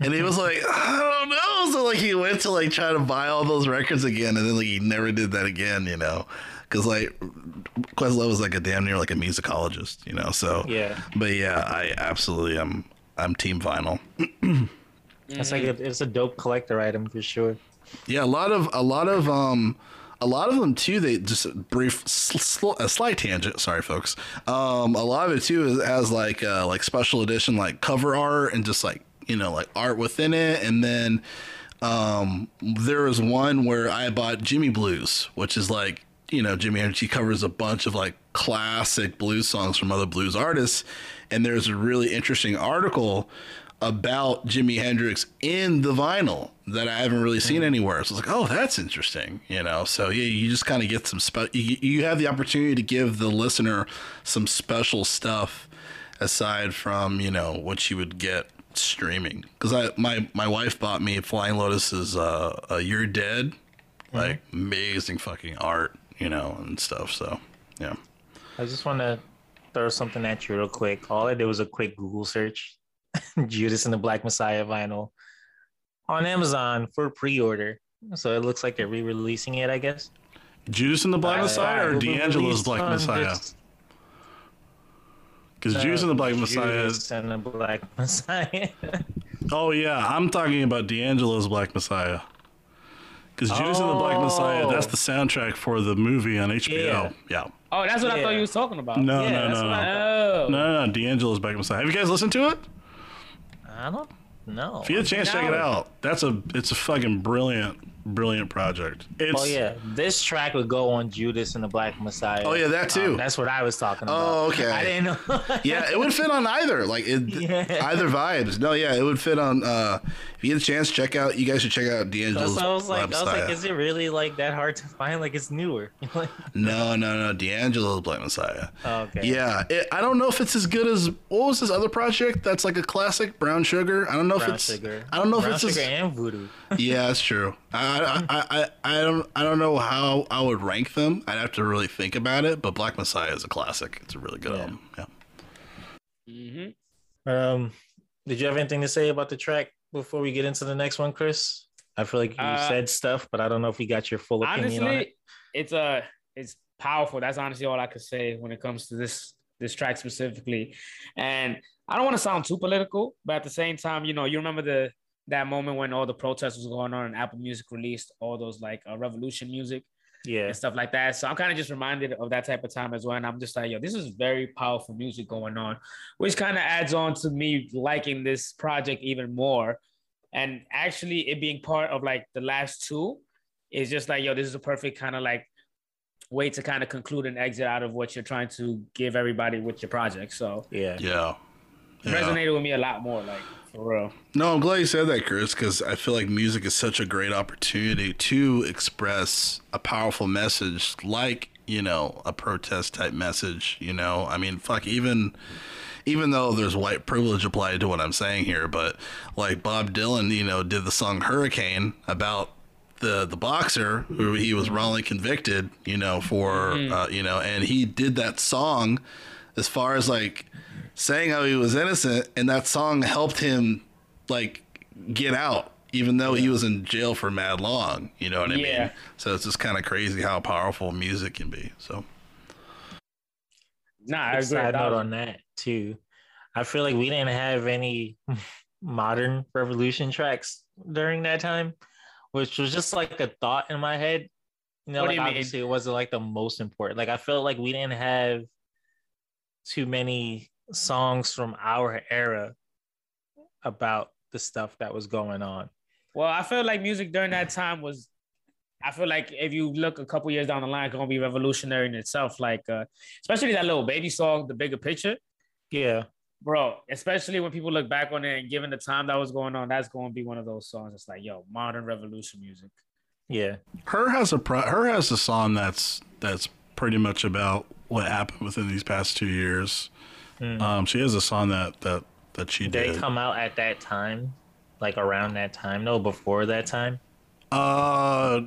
And he was like, [laughs] "I don't know." So like he went to like try to buy all those records again, and then like he never did that again, you know, because like Questlove was like a damn near like a musicologist, you know. So Yeah, but yeah, I absolutely am. I'm team vinyl. it's like a, it's a dope collector item for sure. Yeah, a lot of a lot of um a lot of them too. They just brief, sl- a slight tangent. Sorry, folks. Um, a lot of it too is as like uh, like special edition, like cover art and just like you know like art within it. And then um, there was one where I bought Jimi Blues, which is like you know Jimi. He covers a bunch of like classic blues songs from other blues artists. And there's a really interesting article about Jimi Hendrix in the vinyl that I haven't really seen anywhere. So it's like, oh, that's interesting, you know. So yeah, you just kind of get some spe- you, you have the opportunity to give the listener some special stuff aside from you know what you would get streaming. Because I my my wife bought me Flying Lotus's uh, uh "You're Dead," like amazing fucking art, you know, and stuff. So yeah. I just want to throw something at you real quick. All I did was a quick Google search. [laughs] Judas and the Black Messiah vinyl on Amazon for pre-order. So it looks like they're re-releasing it, I guess. Judas and the Black Uh, Messiah or it will be D'Angelo's Black Messiah? this- Because uh, Judas and the Black Messiah. Judas and the Black [laughs] Messiah. Oh yeah, I'm talking about D'Angelo's Black Messiah. Because Judas and the Black Messiah, that's Oh. the soundtrack for the movie on HBO. Yeah. Oh, that's what I thought you was talking about. No, Yeah, no, that's no, I no. Oh. No, no, no. D'Angelo's Black Messiah. Have you guys listened to it? I don't know. If you get a chance, check it out. That's a it's a fucking brilliant, brilliant project. It's Oh yeah, this track would go on Judas and the Black Messiah. Oh, yeah, that too. Um, that's what I was talking about. Oh, okay. [laughs] I didn't know. [laughs] yeah, it would fit on either. Like it, [laughs] Yeah. either vibes. No, yeah, it would fit on. uh If you get a chance, check out. You guys should check out D'Angelo's That's why I was like, Black I was like, is it really like that hard to find? Like it's newer. No, no, no. D'Angelo's Black Messiah. Oh, okay. Yeah, it, I don't know if it's as good as what was this other project that's like a classic, Brown Sugar. I don't know if it's. sugar. I don't know Brown if it's. sugar As, and voodoo. yeah, that's true. I, I, I, I, I don't, I don't know how I would rank them. I'd have to really think about it. But Black Messiah is a classic. It's a really good Yeah. album. Yeah. Mm-hmm. Um, did you have anything to say about the track before we get into the next one, Chris? I feel like you Uh, said stuff, but I don't know if we got your full opinion on it. honestly, it's a it's powerful. That's honestly all I could say when it comes to this this track specifically. And I don't want to sound too political, but at the same time, you know, you remember the that moment when all the protests was going on and Apple Music released all those like uh, revolution music Yeah, and stuff like that. So I'm kind of just reminded of that type of time as well. And I'm just like, yo, this is very powerful music going on, which kind of adds on to me liking this project even more. And actually, it being part of like the last two is just like, yo, this is a perfect kind of like way to kind of conclude and exit out of what you're trying to give everybody with your project. So yeah, Yeah. Yeah. resonated with me a lot more, like for real. No, I'm glad you said that, Chris, because I feel like music is such a great opportunity to express a powerful message, like you know, a protest type message. You know, I mean, fuck, even even though there's white privilege applied to what I'm saying here, but like Bob Dylan, you know, did the song Hurricane about the the boxer who he was wrongly convicted, you know, for uh, you know, and he did that song as far as like saying how he was innocent, and that song helped him like get out, even though he was in jail for mad long. You know what I Yeah. mean? So it's just kind of crazy how powerful music can be. So Nah, I Quick agree. side That note on that too. I feel like we didn't have any [laughs] modern revolution tracks during that time, which was just like a thought in my head. You know, What do like you mean? obviously it wasn't like the most important. Like I felt like we didn't have too many songs from our era about the stuff that was going on. Well, I feel like music during that time was. I feel like if you look a couple years down the line, it's gonna be revolutionary in itself. Like, uh, especially that Lil Baby song, "The Bigger Picture," Yeah. bro. Especially when people look back on it and given the time that was going on, that's going to be one of those songs. It's like, yo, modern revolution music. Yeah. H.E.R. has a pro- H.E.R. has a song that's that's pretty much about what happened within these past two years. Um, she has a song that that that she Did did. they come out at that time? Like around that time? No, before that time? Uh,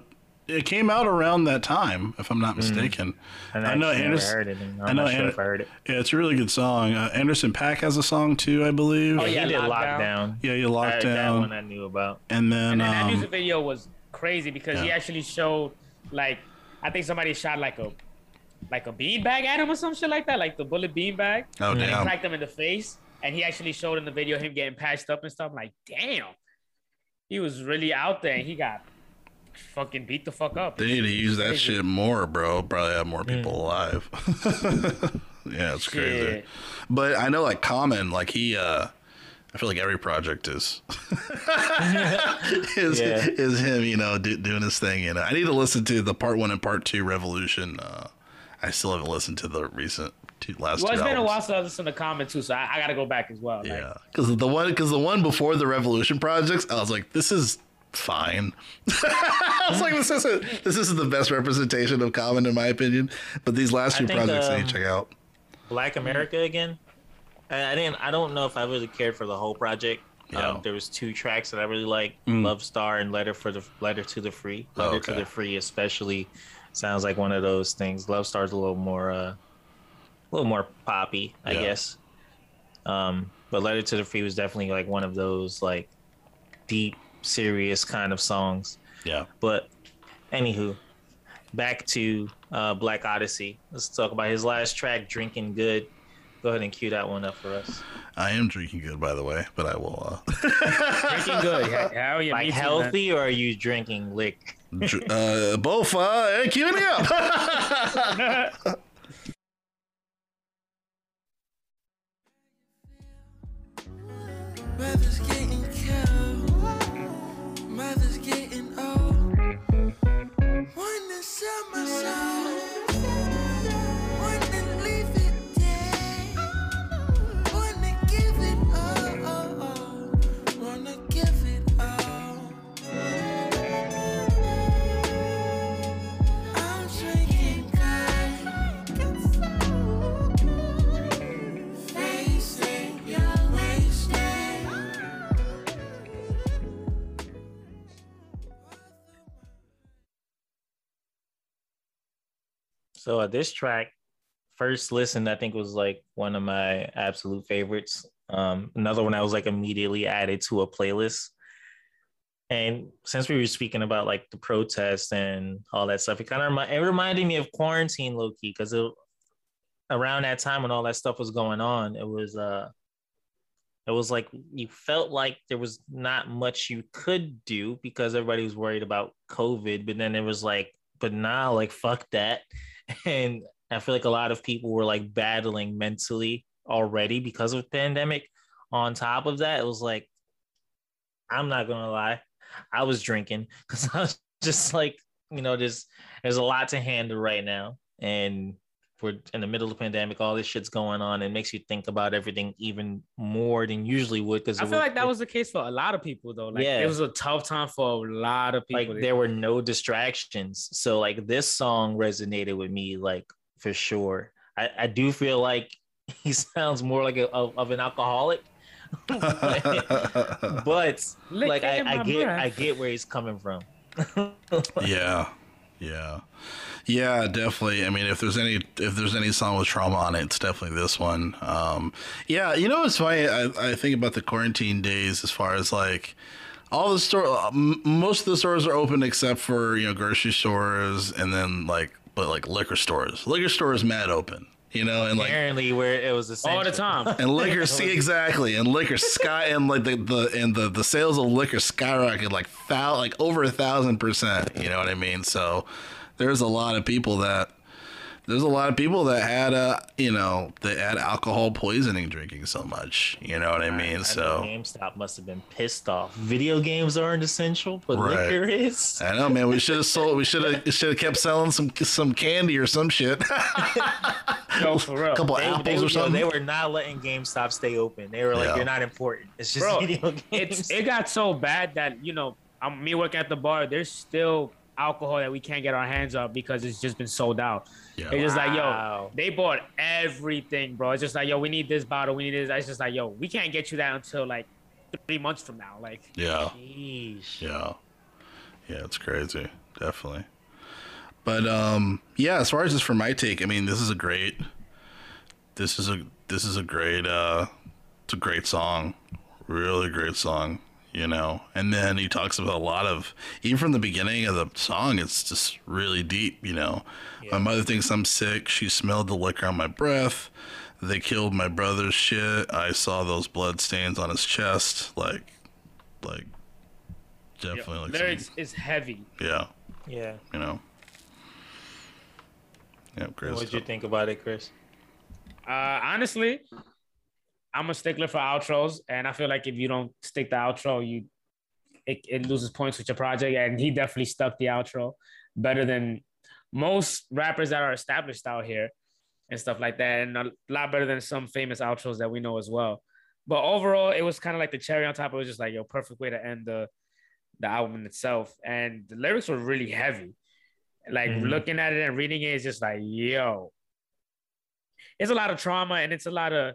it came out around that time, if I'm not mistaken. And I know actually Anderson- heard it. and I I'm know not sure Ander- heard it. Yeah, it's a really good song. Uh, Anderson .Paak has a song too, I believe. Oh, Yeah, yeah, he did Lockdown. lockdown. Yeah, you That, locked that one down, I knew about. and then, And then that um, music video was crazy because he actually showed like I think somebody shot like a like a bean bag at him or some shit like that, like the bullet bean bag. oh and he cracked him in the face. And he actually showed in the video him getting patched up and stuff. I'm like, damn, he was really out there. And he got fucking beat the fuck up. They need to use that crazy. shit more, bro. Probably have more people alive. [laughs] yeah, it's crazy. But I know like Common, like he uh I feel like every project is [laughs] is, [laughs] Yeah. is him, you know, do, doing his thing. You know, I need to listen to the part one and part two Revolution. Uh, I still haven't listened to the recent two last. Well, two it's been a albums. while since I listened to Common too, so I, I got to go back as well. Yeah, because the one because the one before the Revolution projects, I was like, this is fine. [laughs] I was like, this isn't this isn't the best representation of Common in my opinion. But these last I two think, projects, I need um, to check out. Black America again. I, I didn't. I don't know if I really cared for the whole project. Yeah. Um, there was two tracks that I really liked: Mm. "Love Star" and "Letter for the Letter to the Free." Oh, "Letter okay. to the Free" especially sounds like one of those things. "Love Star's" a little more, uh, a little more poppy, I Yeah. guess. Um, but "Letter to the Free" was definitely like one of those like deep, serious kind of songs. Yeah, But anywho, back to uh, Blk Odyssy. Let's talk about his last track, "Drinking Good." Go ahead and cue that one up for us. I am drinking good, by the way, but I will. Uh, [laughs] drinking good. How are you? Like too, man. healthy, or are you drinking lick? Uh. Uh, hey, me up. Getting cold. Mother's getting old. Wanna sell my soul. So uh, this track, first listen, I think was like one of my absolute favorites. Um, another one I was like immediately added to a playlist. And since we were speaking about like the protests and all that stuff, it kind of remi- it reminded me of quarantine low key because around that time when all that stuff was going on, it was uh it was like you felt like there was not much you could do because everybody was worried about COVID, but then it was like, but now like fuck that. And I feel like a lot of people were like battling mentally already because of the pandemic. On top of that, it was like, I'm not gonna lie, I was drinking [laughs] because I was just like, you know, there's there's a lot to handle right now. And we're in the middle of the pandemic, all this shit's going on. It makes you think about everything even more than usually would. Because I feel like that was the case for a lot of people though. Like Yeah. it was a tough time for a lot of people. like there were no distractions. So like this song resonated with me like for sure. I, I do feel like [laughs] he sounds more like a, of, of an alcoholic. [laughs] but Lick like I, I get breath. I get where he's coming from. [laughs] yeah, yeah, yeah. Definitely. I mean, if there's any if there's any song with trauma on it, it's definitely this one. Um, yeah, you know, it's funny. I, I think about the quarantine days as far as like all the store. Most of the stores are open except for you know grocery stores and then like but like liquor stores. Liquor stores mad open. You know, and like Apparently where it was all the essential. time. and liquor see [laughs] exactly and liquor sky and like the, the and the the sales of liquor skyrocket like foul like over a thousand percent you know what i mean so there's a lot of people that there's a lot of people that had uh you know that had alcohol poisoning drinking so much you know what i mean I know so GameStop must have been pissed off. Video games aren't essential, but Right. liquor is. I know, man. We should have sold. We should have [laughs] should have kept selling some some candy or some shit. [laughs] Yo, for real. A couple They, apples they, or yo, something. they were not letting GameStop stay open. They were like, Yeah. "You're not important. It's just Bro, video games." it's it got so bad that you know I'm me working at the bar. There's still alcohol that we can't get our hands on because it's just been sold out. Yeah. It's just like yo, they bought everything, bro. It's just like yo, we need this bottle, we need this. It's just like yo, we can't get you that until like three months from now. Like yeah. Sheesh. Yeah. Yeah, it's crazy. Definitely. But um yeah, as far as just for my take, I mean, this is a great this is a this is a great uh it's a great song. Really great song, you know. And then he talks about a lot of even from the beginning of the song, it's just really deep, you know. My mother thinks I'm sick. She smelled the liquor on my breath. They killed my brother's shit. I saw those blood stains on his chest like like definitely like lyrics is heavy. yeah, Yeah. you know. Yeah, Chris. What'd you think about it, Chris? Uh, honestly, I'm a stickler for outros, and I feel like if you don't stick the outro, you it, it loses points with your project. And he definitely stuck the outro better than most rappers that are established out here and stuff like that, and a lot better than some famous outros that we know as well. But overall, it was kind of like the cherry on top. It was just like your perfect way to end the the album itself, and the lyrics were really heavy. Like Mhm. looking at it and reading it, it's just like, yo, it's a lot of trauma and it's a lot of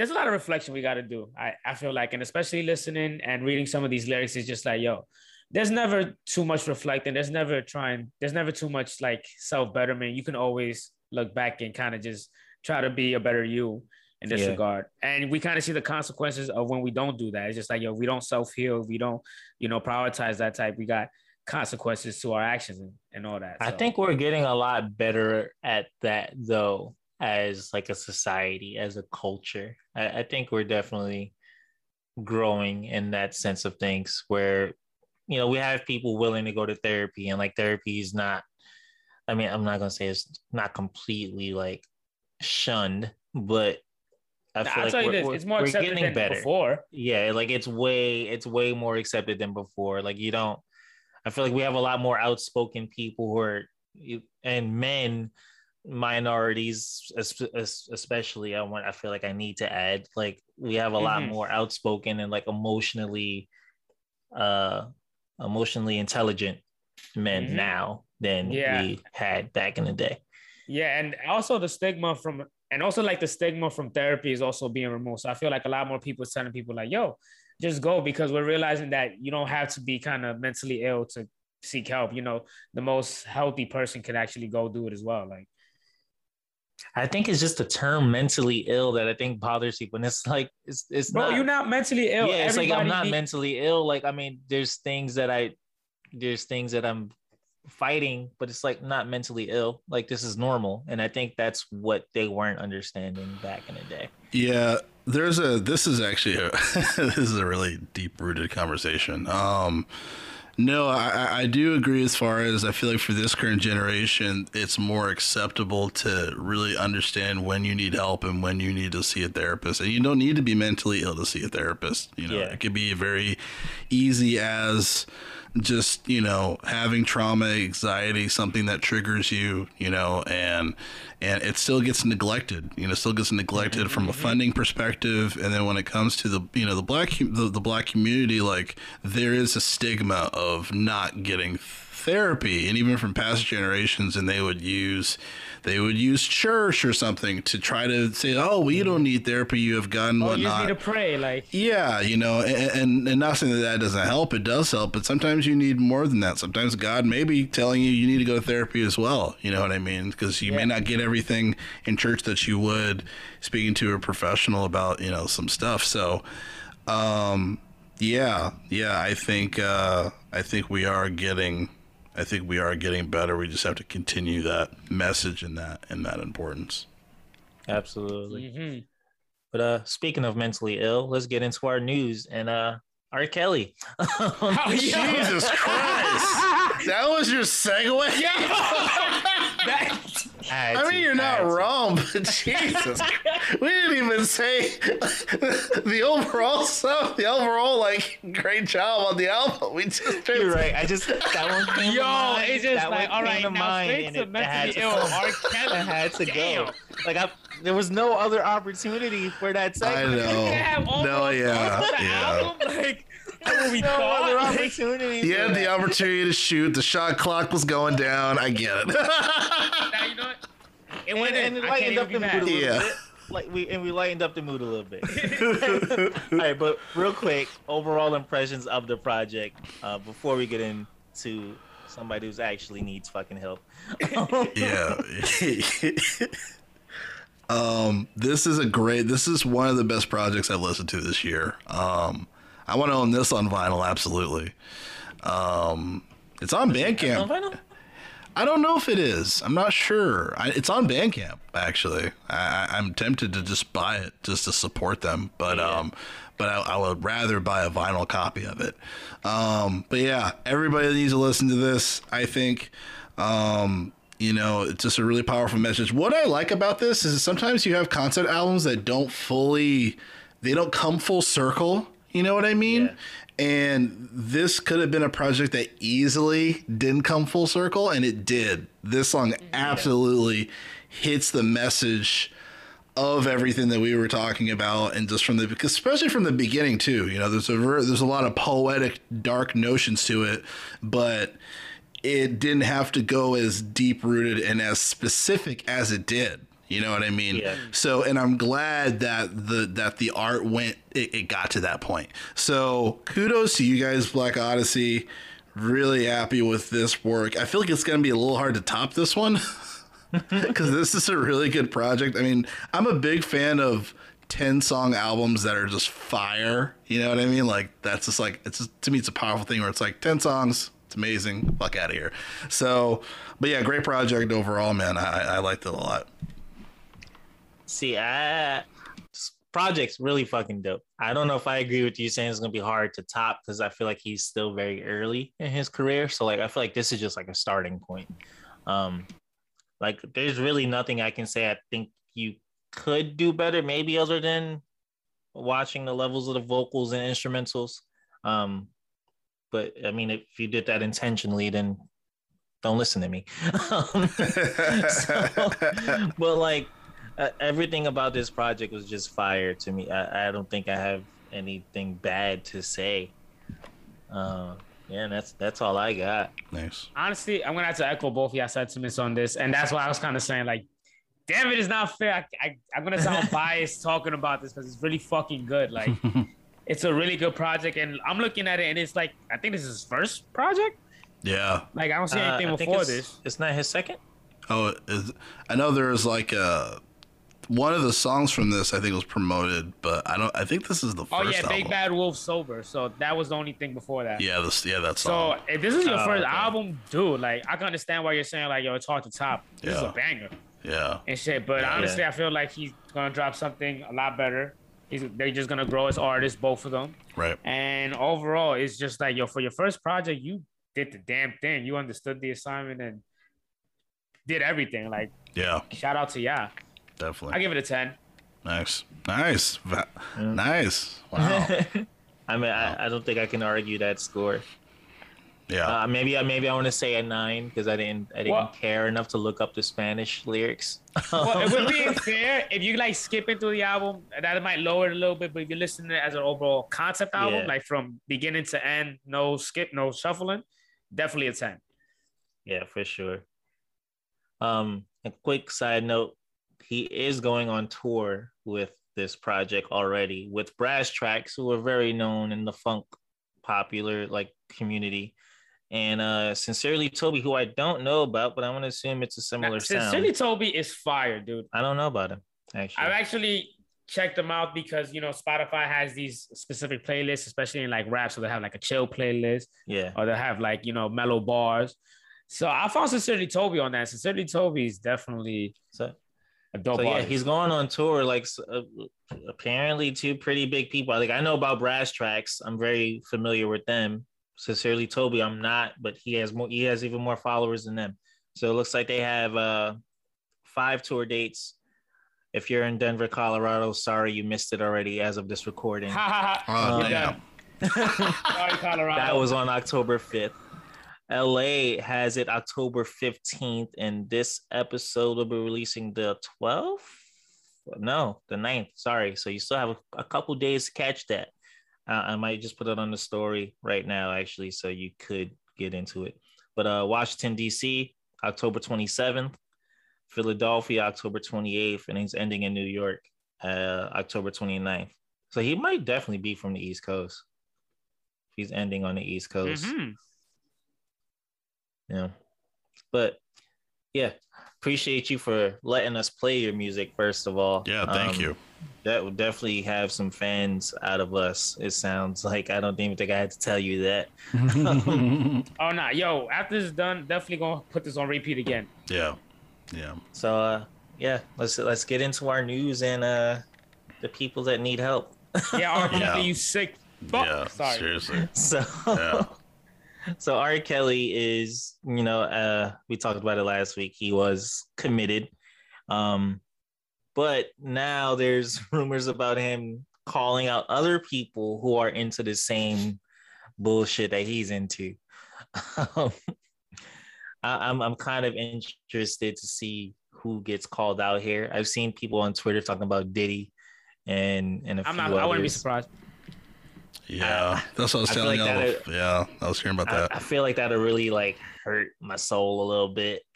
there's a lot of reflection we got to do. I, I feel like, and especially listening and reading some of these lyrics is just like, yo, there's never too much reflecting. There's never trying, there's never too much like self betterment. You can always look back and kind of just try to be a better you in this Yeah. regard. And we kind of see the consequences of when we don't do that. It's just like, yo, we don't self heal. We don't, you know, prioritize that type. We got consequences to our actions and, and all that. I think we're getting a lot better at that though, as like a society, as a culture. I, I think we're definitely growing in that sense of things where, you know, we have people willing to go to therapy and like therapy is not, I mean, I'm not gonna say it's not completely like shunned, but I feel I'll like we're, we're- it's more we're getting better before. yeah like it's way it's way more accepted than before like you don't i feel like we have a lot more outspoken people who are you- and men minorities es- es- especially i want i feel like i need to add like we have a lot Mhm. more outspoken and like emotionally uh emotionally intelligent men Mhm. now than Yeah. we had back in the day Yeah, and also the stigma from and also like the stigma from therapy is also being removed. So I feel like a lot more people is telling people like, "Yo, just go," because we're realizing that you don't have to be kind of mentally ill to seek help. You know, the most healthy person can actually go do it as well. Like, i think it's just the term mentally ill that i think bothers people and it's like it's it's bro, not you're not mentally ill. yeah it's like i'm not need- mentally ill like i mean there's things that i there's things that i'm fighting but it's like not mentally ill like this is normal and i think that's what they weren't understanding back in the day Yeah, there's a. This is actually a. [laughs] this is a really deep rooted conversation. Um, no, I, I- do agree as far as I feel like for this current generation, it's more acceptable to really understand when you need help and when you need to see a therapist. And you don't need to be mentally ill to see a therapist. You know, Yeah. it could be very easy as just you know having trauma anxiety something that triggers you you know and and it still gets neglected you know still gets neglected from a funding perspective. And then when it comes to the you know the black the, the black community like there is a stigma of not getting therapy. And even from past generations and they would use they would use church or something to try to say oh well you don't need therapy you have gotten Oh, you need to pray. Like, yeah, you know, and, and and not saying that that doesn't help. It does help, but sometimes you need more than that. Sometimes God may be telling you you need to go to therapy as well. You know what I mean? Because you may not get everything in church that you would speaking to a professional about you know some stuff. So, um, yeah, yeah, I think uh, I think we are getting. I think we are getting better. We just have to continue that message and that and that importance. absolutely mhm. but uh speaking of mentally ill let's get into our news and uh r kelly [laughs] Oh, Jesus Christ! [laughs] That was your segue. Yeah. [laughs] That- had I mean, you're not wrong, but [laughs] Jesus, we didn't even say the overall stuff. The overall, like, great job on the album. We just [laughs] You're right. I just that one came to Yo, mind. it's just that like, one all came right, to now mind, straight and to it had mentally to ill come. R. [laughs] Kelly. Had to Damn. go. Like I, there was no other opportunity for that I segment. know. have all No, yeah, the yeah. album, like what we No other thought. Like, opportunity. He for had the opportunity to shoot. The shot clock was going down. I get it. now you know what? It and, went and in. it I can't lightened even up the mood a little Yeah. bit. Like we and we lightened up the mood a little bit. [laughs] [laughs] All right, but real quick, overall impressions of the project uh, before we get into somebody who's actually needs fucking help. [laughs] yeah. um, this is a great. This is one of the best projects I've listened to this year. Um, I want to own this on vinyl. Absolutely. Um, it's on Bandcamp. I don't know if it is. I'm not sure. I, it's on Bandcamp actually. I, I- I'm tempted to just buy it just to support them, but um, but I, I would rather buy a vinyl copy of it. Um, but yeah, everybody needs to listen to this. I think. Um, you know, it's just a really powerful message. What I like about this is sometimes you have concept albums that don't fully, they don't come full circle. You know what I mean? Yeah. And this could have been a project that easily didn't come full circle, and it did. This song mm-hmm. absolutely hits the message of everything that we were talking about, and just from the especially from the beginning too. You know, there's a ver- there's a lot of poetic, dark notions to it, but it didn't have to go as deep rooted and as specific as it did. You know what I mean? Yeah. So, and I'm glad that the that the art went it, it got to that point. So, kudos to you guys, Blk Odyssy. Really happy with this work. I feel like it's gonna be a little hard to top this one [laughs] because this is a really good project. I mean, I'm a big fan of 10 song albums that are just fire. You know what I mean? Like that's just like it's just, to me it's a powerful thing where it's like 10 songs, it's amazing. Fuck out of here. So, but yeah, great project overall, man. I, I liked it a lot. See, I project's really fucking dope. I don't know if I agree with you saying it's gonna be hard to top because I feel like he's still very early in his career. So like I feel like this is just like a starting point. Um like there's really nothing I can say I think you could do better, maybe other than watching the levels of the vocals and instrumentals. Um but I mean if you did that intentionally, then don't listen to me. [laughs] Um, [laughs] so, [laughs] but like uh, everything about this project was just fire to me. I, I don't think I have anything bad to say. Uh, yeah, and that's that's all I got. Nice. honestly, I'm gonna have to echo both of y'all sentiments on this, and that's why I was kind of saying like, damn it, it's not fair. I, I, I'm gonna sound [laughs] biased talking about this because it's really fucking good. Like, [laughs] it's a really good project, and I'm looking at it, and it's like I think this is his first project. Yeah. Like I don't see Uh, anything I think before it's, this. It's not his second. Oh, is, I know there's like a one of the songs from this I think was promoted, but I don't. I think this is the oh, first Oh yeah, album. Big Bad Wolf Sober. So that was the only thing before that. Yeah, this yeah that song. So if this is your Oh, first okay. album, dude, like I can understand why you're saying like yo, it's hard to top. This is a banger yeah. and shit. But honestly, I feel like he's gonna drop something a lot better. He's, they're just gonna grow as artists, both of them. Right. And overall, it's just like yo, for your first project, you did the damn thing. You understood the assignment and did everything. Like Yeah. shout out to ya. Definitely. I give it a ten. Nice. Nice. Va- Nice. [laughs] Wow. I mean, I, I don't think I can argue that score. Yeah. Uh, maybe I maybe I want to say a nine because I didn't I didn't Well- care enough to look up the Spanish lyrics. [laughs] Well, it would be fair if you like skipping through the album, that might lower it a little bit. But if you listen to it as an overall concept album, Yeah. like from beginning to end, no skip, no shuffling, definitely a ten. Yeah, for sure. Um, a quick side note: he is going on tour with this project already with Brasstracks, who are very known in the funk popular like community, and uh, sincerely Toby, who I don't know about, but I'm gonna assume it's a similar Now, sound. Sincerely, Toby is fire, dude. I don't know about him actually. I've actually checked them out because you know Spotify has these specific playlists, especially in like rap. So they have like a chill playlist, yeah, or they have like you know mellow bars. So I found Sincerely Toby on that. Sincerely Toby is definitely so a dope so yeah, he's going on tour. Like uh, apparently, two pretty big people. Like I know about Brasstracks. I'm very familiar with them. Sincerely, Toby, I'm not, but he has more. He has even more followers than them. So it looks like they have uh, five tour dates. If you're in Denver, Colorado, sorry you missed it already as of this recording. Oh, done. [laughs] Sorry, Colorado. That was on October 5th. LA has it October 15th, and this episode will be releasing the 12th. No, the 9th. Sorry. So you still have a, a couple days to catch that. Uh, I might just put it on the story right now, actually, so you could get into it. But uh, Washington, D.C., October 27th, Philadelphia, October 28th, and he's ending in New York, uh, October 29th. So he might definitely be from the East Coast. He's ending on the East Coast. Mhm. Yeah. But yeah, appreciate you for letting us play your music, first of all. Yeah, thank Um, you. That would definitely have some fans out of us. It sounds like I don't even think I had to tell you that. [laughs] [laughs] Oh nah, yo. After this is done, definitely gonna put this on repeat again. yeah. Yeah. So uh yeah, let's let's get into our news and uh the people that need help. Yeah, R. Kelly, [laughs] Yeah. you sick fuck. yeah, Sorry. seriously. So, Yeah. So R. Kelly is, you know, uh, we talked about it last week. He was committed, um, but now there's [laughs] rumors about him calling out other people who are into the same bullshit that he's into. Um, [laughs] I, I'm I'm kind of interested to see who gets called out here. I've seen people on Twitter talking about Diddy and and a I'm few not. I wouldn't be surprised. Yeah, uh, that's what I was I telling like y'all. that- uh, yeah, I was hearing about I, that. I feel like that'll really like hurt my soul a little bit. [laughs]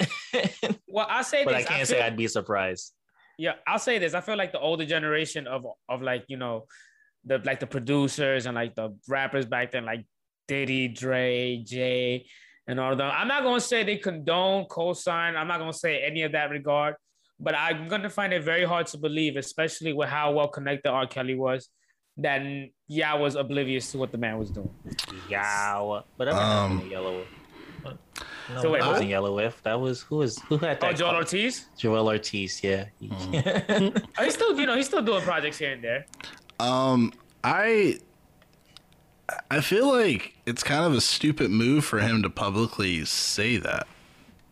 Well, I'll say but this. I can't feel- say I'd be surprised. Yeah, I'll say this. I feel like the older generation of of like you know, the like the producers and like the rappers back then, like Diddy, Dre, Jay, and all of them. I'm not gonna say they condone co-sign. I'm not gonna say any of that regard, but I'm gonna find it very hard to believe, especially with how well connected R. Kelly was, that yeah was oblivious to what the man was doing. Yeah, but I'm Um, not in yellow. No, So wait, that wasn't Yellow If. That was who was who had that? Oh, Joel call? Ortiz. Joel Ortiz. Yeah. Oh, [laughs] he's still, you know, he's still doing projects here and there. Um, I I feel like it's kind of a stupid move for him to publicly say that.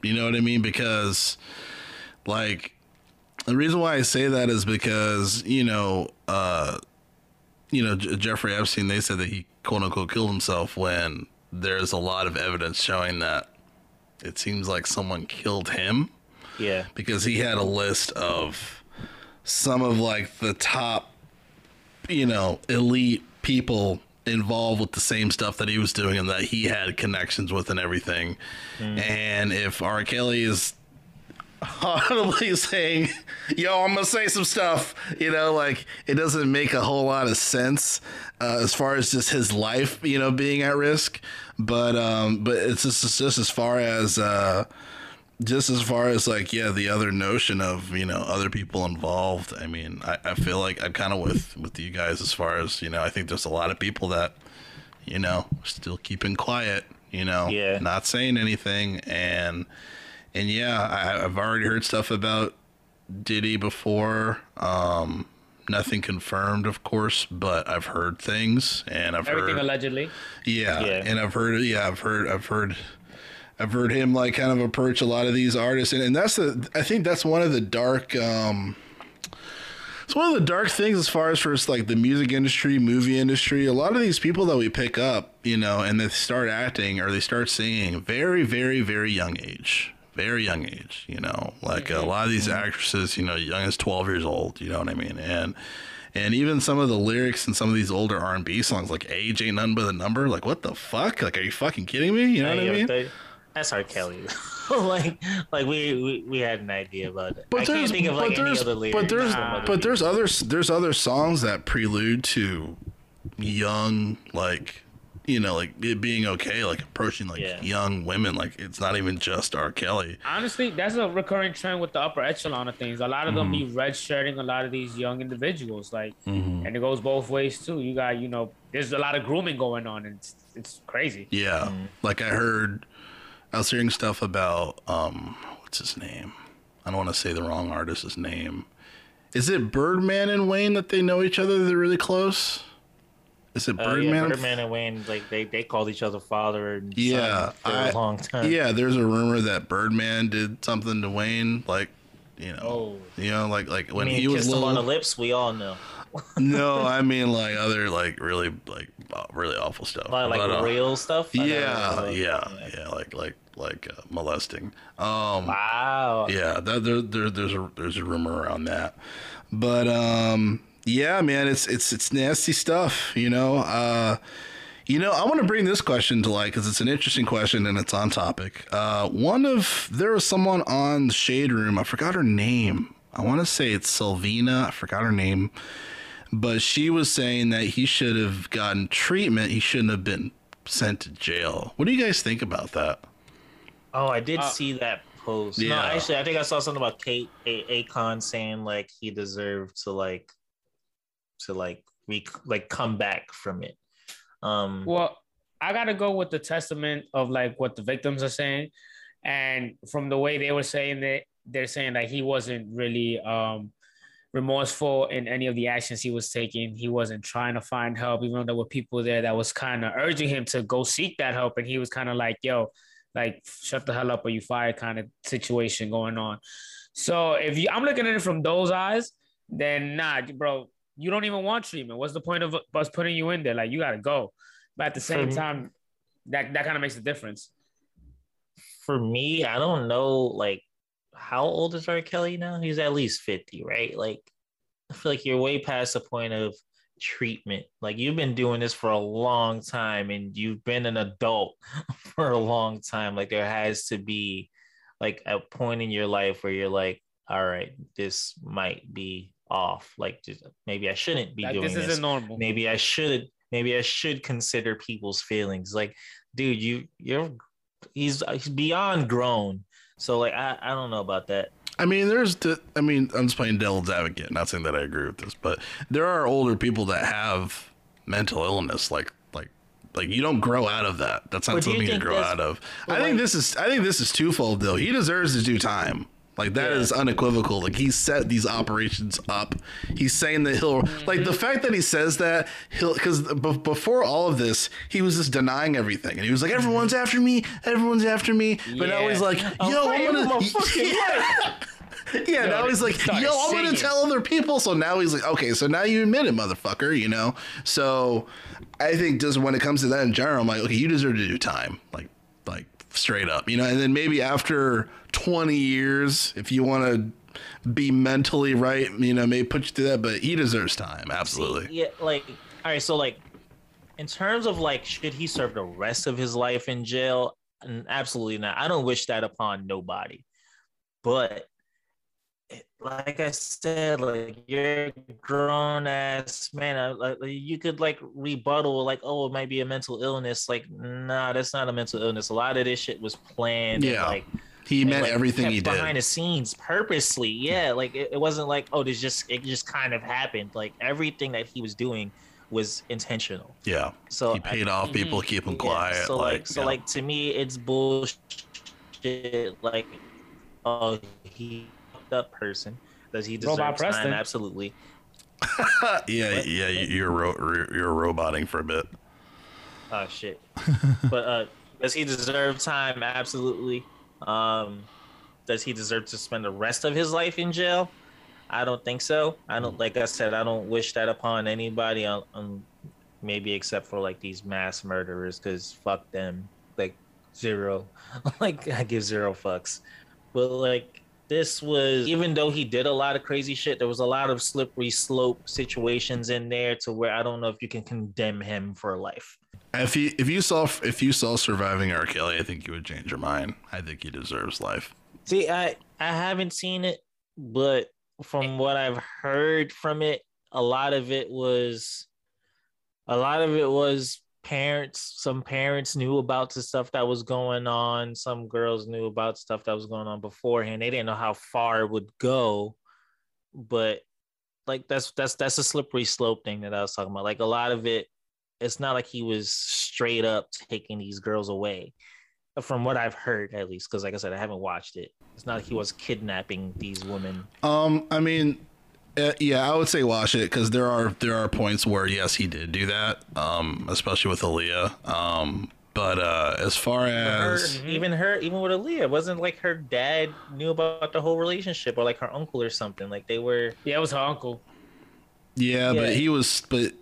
You know what I mean? Because like the reason why I say that is because, you know, uh you know, J- Jeffrey Epstein, they said that he quote unquote killed himself when there's a lot of evidence showing that it seems like someone killed him yeah. because he had a list of some of like the top you know elite people involved with the same stuff that he was doing and that he had connections with and everything hmm. and if R. Kelly is audibly [laughs] saying yo I'm gonna say some stuff you know like it doesn't make a whole lot of sense uh, as far as just his life you know being at risk. But um but it's just, it's just as far as uh just as far as like yeah the other notion of you know other people involved. I mean i, I feel like i'm kind of with with you guys as far as you know i think there's a lot of people that you know still keeping quiet you know Yeah. not saying anything. And and yeah I, i've already heard stuff about diddy before um nothing confirmed of course but i've heard things and i've heard Everything heard allegedly. yeah, Yeah. and I've heard, yeah, I've heard, I've heard, I've heard him like kind of approach a lot of these artists, and, and that's the, I think that's one of the dark, um, it's one of the dark things as far as for like the music industry, movie industry. A lot of these people that we pick up, you know, and they start acting or they start singing very, very, very young age. Very young age, you know, like a mm-hmm. lot of these mm-hmm. actresses, you know, young as twelve years old, you know what I mean, and and even some of the lyrics in some of these older R and B songs, like "Age ain't nothing but a number," like what the fuck? Like, are you fucking kidding me? You know what I mean? they- That's R. Kelly. [laughs] like, like we, we we had an idea about it. I But can't there's, think of but like any there's, other lyrics. but there's, other but there's other, there's other songs that prelude to young, like, you know, like it being okay, like approaching like Yeah. young women. Like it's not even just R. Kelly. Honestly, that's a recurring trend with the upper echelon of things. A lot of them Mm-hmm. be red shirting a lot of these young individuals, like, and it goes both ways too. You got, you know, there's a lot of grooming going on, and it's, it's crazy. Yeah. Like I heard, I was hearing stuff about, um, what's his name? I don't want to say the wrong artist's name. Is it Birdman and Wayne that they know each other? They're really close. Is it Uh, Birdman? yeah, Birdman and Wayne, like they, they called each other father and son Yeah, for I- a long time. Yeah, there's a rumor that Birdman did something to Wayne, like, you know, Oh. you know, like like when he was kissed him on the lips. We all know. no, [laughs] I mean like other like really like uh, really awful stuff. Like, like But, uh, real stuff. I never Yeah, really- yeah, yeah, like like like uh, molesting. Um, Wow. yeah, that, there, there, there's a there's a rumor around that, but um, yeah, man, it's it's it's nasty stuff, you know. Uh, you know, I want to bring this question to light because it's an interesting question and it's on topic. Uh, one of there was someone on the Shade Room. I forgot her name. I want to say it's Selvina. I forgot her name, but she was saying that he should have gotten treatment. He shouldn't have been sent to jail. What do you guys think about that? Oh, I did Uh, see that post. No, actually, I think I saw something about Kate A- Akon saying like he deserved to like to like re- like come back from it. Um, Well, I gotta go with the testament of like what the victims are saying, and from the way they were saying that they're saying that he wasn't really um remorseful in any of the actions he was taking. He wasn't trying to find help, even though there were people there that was kind of urging him to go seek that help. And he was kind of like, yo, like shut the hell up or you fired kind of situation going on. So if you I'm looking at it from those eyes, then nah, bro, you don't even want treatment. What's the point of us putting you in there? Like you gotta go. But at the same time, that that kind of makes a difference. For me, I don't know like how old is R. Kelly now? He's at least 50, right? Like I feel like you're way past the point of treatment. Like you've been doing this for a long time and you've been an adult [laughs] for a long time. Like there has to be like a point in your life where you're like, all right, this might be off. Like just, maybe I shouldn't be Like, doing this this. isn't normal. Maybe I should maybe I should consider people's feelings. Like, dude, you you're he's he's beyond grown. So like I, I don't know about that. I mean, there's, the, I mean, I'm just playing devil's advocate, not saying that I agree with this, but there are older people that have mental illness, like, like, like you don't grow out of that. That's not But you something you think grow out of. but I think like- this is, I think this is twofold though. He deserves to do time. Like that Yeah. is unequivocal. Like he set these operations up. He's saying that he'll like the fact that he says that he'll because b- before all of this he was just denying everything and he was like everyone's after me, everyone's after me. But now he's like, yo, I'm gonna. fucking Yeah, now he's like, yo, I'm gonna tell other people. So now he's like, okay, so now you admit it, motherfucker, you know? So I think just when it comes to that in general, I'm like, okay, you deserve to do time. Like straight up, you know? And then maybe after 20 years, if you want to be mentally right, you know, maybe put you through that, but he deserves time. Absolutely. Yeah, like all right, so like in terms of like should he serve the rest of his life in jail? Absolutely not. I don't wish that upon nobody. But like I said, like you're a grown ass man. I, like you could like rebuttal, like, oh, it might be a mental illness. Like, nah, that's not a mental illness. A lot of this shit was planned. and, Yeah. like He meant like, everything he behind the scenes purposely. Yeah, like it, it wasn't like oh, this just it just kind of happened. Like everything that he was doing was intentional. Yeah. So he paid off people, to keep them yeah, quiet. So like, so yeah. like to me, it's bullshit. Like, oh, he fucked up person. Does he deserve Robot time? Preston. Absolutely. [laughs] yeah, yeah, you- you're ro- you're roboting for a bit. Oh shit. [laughs] but uh, does he deserve time? Absolutely. Um, does he deserve to spend the rest of his life in jail? I don't think so. I don't like I said. I don't wish that upon anybody. Um, um maybe except for like these mass murderers, because fuck them. Like zero. [laughs] like I give zero fucks. But like this was even though he did a lot of crazy shit, there was a lot of slippery slope situations in there to where I don't know if you can condemn him for life. If you if you saw if you saw surviving R. Kelly, I think you would change your mind. I think he deserves life. See, I I haven't seen it, but from what I've heard from it, a lot of it was a lot of it was parents some parents knew about the stuff that was going on. Some girls knew about stuff that was going on beforehand. They didn't know how far it would go but like that's that's that's a slippery slope thing that i was talking about. Like a lot of it it's not like he was straight up taking these girls away from what i've heard at least because like i said i haven't watched it. It's not like he was kidnapping these women. Um, I mean, uh, yeah, I would say watch it because there are there are points where yes, he did do that. Um, especially with Aaliyah. Um, but uh, as far her, as even her, even with Aaliyah, it wasn't like her dad knew about the whole relationship or like her uncle or something. Like they were. Yeah, it was her uncle. yeah, Yeah. but he was, but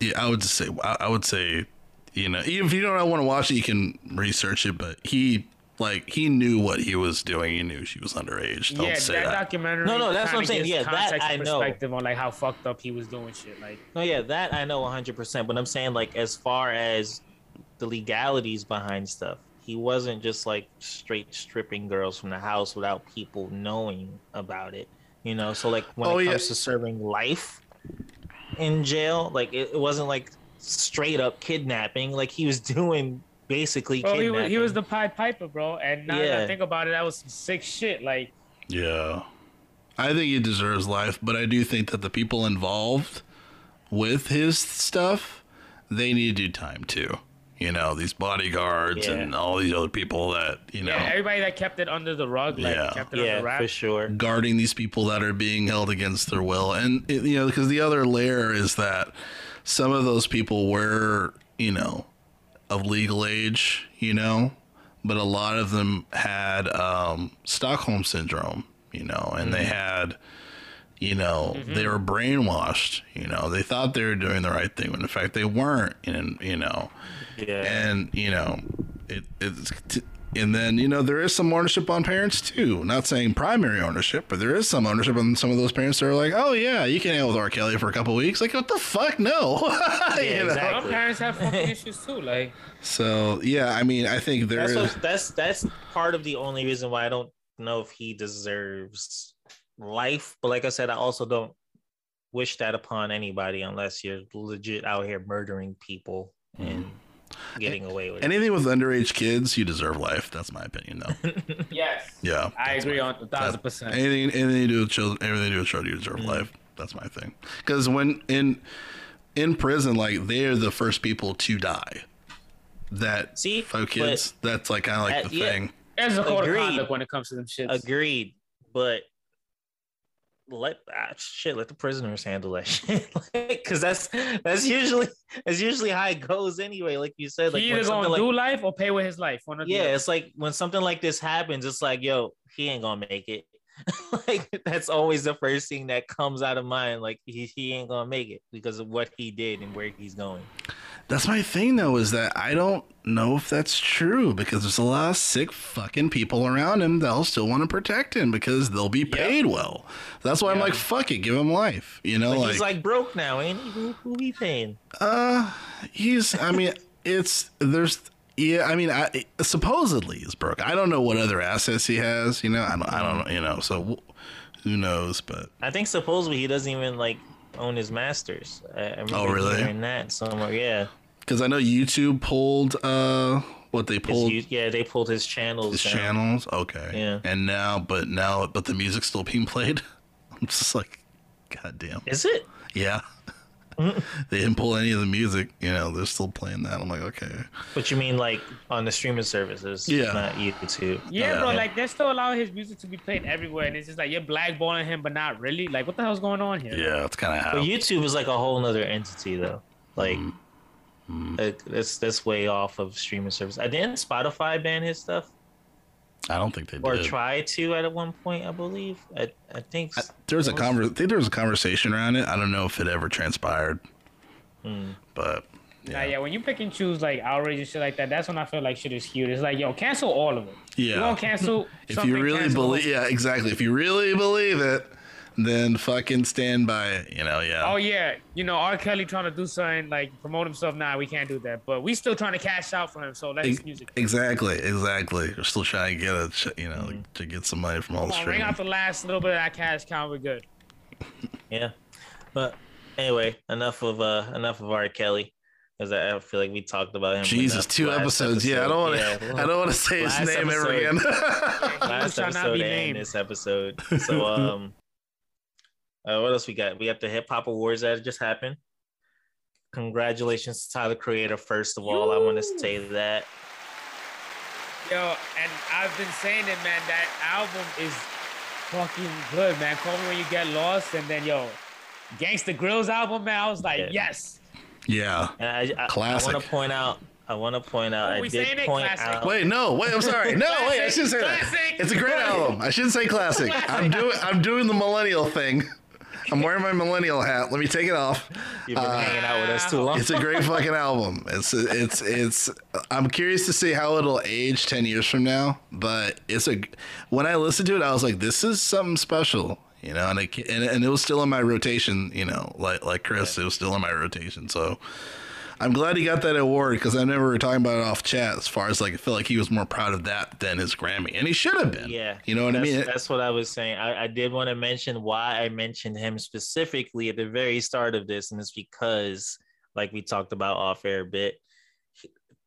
yeah, I would just say I, I would say, you know, even if you don't want to watch it, you can research it. But he like he knew what he was doing. He knew she was underage. Don't yeah, say that, that. documentary. No, no, that's what I'm saying. gives Yeah, that context I and know. Perspective on like how fucked up he was doing shit. Like, No, yeah, that I know 100. percent But I'm saying like as far as the legalities behind stuff, he wasn't just like straight stripping girls from the house without people knowing about it. You know, so like when Oh, it yeah. comes to serving life in jail, like it, it wasn't like straight up kidnapping. Like he was [laughs] doing basically bro, he was he was the Pied Piper, bro. And now that I think about it, that was some sick shit. Like, Yeah. I think he deserves life, but I do think that the people involved with his stuff, they need to do time too. You know, these bodyguards Yeah. and all these other people that you know Yeah, everybody that kept it under the rug, like Yeah. kept it Yeah, under wraps. for sure. guarding these people that are being held against their will. And, it, you know, because the other layer is that some of those people were, you know, of legal age, you know, but a lot of them had um, Stockholm syndrome, you know, and they had, you know, they were brainwashed, you know, they thought they were doing the right thing when in fact they weren't. And, you know, Yeah. and you know it, it's and then you know there is some ownership on parents too not saying primary ownership but there is some ownership on some of those parents that are like oh yeah you can hang out with r kelly for a couple weeks like what the fuck no [laughs] You Yeah, know? exactly. Some parents have fucking issues too. Like, so yeah i mean i think there That's is what, that's that's part of the only reason why I don't know if he deserves life. But like I said, I also don't wish that upon anybody unless you're legit out here murdering people and mm. Getting away with it. anything with underage kids you deserve life. That's my opinion though. [laughs] Yes, yeah. I agree my- on a thousand percent. anything anything you do with children everything you do with children you deserve life. That's my thing. Because when in in prison like they're the first people to die. That See, for kids that's like kind of like Uh, the yeah. thing. There's a code of conduct when it comes to them shits. Agreed, but let ah, shit let the prisoners handle that [laughs] shit because that's that's usually that's usually how it goes anyway. Like you said, like he either gonna like do life or pay with his life. One or yeah, it's like when something like this happens, it's like yo, he ain't gonna make it. [laughs] like that's always the first thing that comes out of mind. Like he, he ain't gonna make it because of what he did and where he's going. That's my thing though is that i don't know if that's true because there's a lot of sick fucking people around him that'll still want to protect him because they'll be paid well that's why i'm like fuck it give him life you know like he's like broke now, ain't he? Who who he paying? Uh, he's. I mean, it's there's. Yeah, I mean, I supposedly he's broke. I don't know what other assets he has. You know, I don't. I don't know. You know, so who knows? But I think supposedly he doesn't even like own his masters. I, I Oh, really? hearing that somewhere. Yeah, because I know YouTube pulled uh what they pulled you- yeah, they pulled his channels. his down. channels. Okay. Yeah. And now, but now, but the music's still being played. [laughs] I'm just like, god damn. Is it? Yeah. [laughs] they didn't pull any of the music. You know, they're still playing that. I'm like, okay. But you mean, like on the streaming services? Yeah. not YouTube. Yeah, Yeah. bro. Like they're still allowing his music to be played everywhere, and it's just like you're blackballing him, but not really. Like, what the hell's going on here? Yeah, it's kind of how. But YouTube is like a whole other entity, though. Like, Mm-hmm. like, that's that's way off of streaming service. I didn't Spotify ban his stuff I don't think they or did. Or try to at one point. I believe. I I think. I- there was a conver- I think there was a conversation around it. I don't know if it ever transpired, Hmm. but Nah, yeah, yeah, when you pick and choose like outrage and shit like that, that's when I feel like shit is huge. It's like, yo, cancel all of it. You Yeah. won't cancel. [laughs] if you really believe, yeah, exactly. If you really believe it, then fucking stand by it. You know, yeah. Oh yeah, you know R. Kelly trying to do something like promote himself. Nah, we can't do that. But we still trying to cash out for him. So let his Ex- music. Exactly, exactly. We're still trying to get it. you know, Hmm. to get some money from all the Come on, ring streaming. out the last little bit of that cash count. We're good. [laughs] Yeah, but anyway, enough of uh enough of R. Kelly, because I, I feel like we talked about him. Jesus, two last episodes. Yeah, I don't want to. episode. [laughs] I don't want to say his Last name ever episode. again. [laughs] last episode and named. this episode. So um, uh, what else we got? We got the hip hop awards that just happened. Congratulations to Tyler Creator. First of all, I want to say that. Yo, and I've been saying it, man. That album is fucking good, man. Call me when you get lost, and then yo, Gangsta Grillz album, man. I was like, Yeah. yes. yeah. And I, I, Classic. I want to point out. I want to point out. I we did saying it? point Classic. out. Wait, no, wait. I'm sorry. No, wait. I shouldn't say that. It's a great album. I shouldn't say classic. I'm doing. I'm doing the millennial thing. [laughs] I'm wearing my millennial hat. Let me take it off. You've been uh, hanging out with us too long. It's a great [laughs] fucking album. It's it's it's. I'm curious to see how it'll age ten years from now. But it's a. When I listened to it, I was like, this is something special. You know, and it and, and it was still in my rotation. You know, like like Chris, it was still in my rotation. So. I'm glad he got that award because I remember we were talking about it off chat. As far as like, I feel like he was more proud of that than his Grammy, and he should have been. Yeah, you know what I mean. That's what I was saying. I, I did want to mention why I mentioned him specifically at the very start of this, and it's because, like we talked about off air a bit,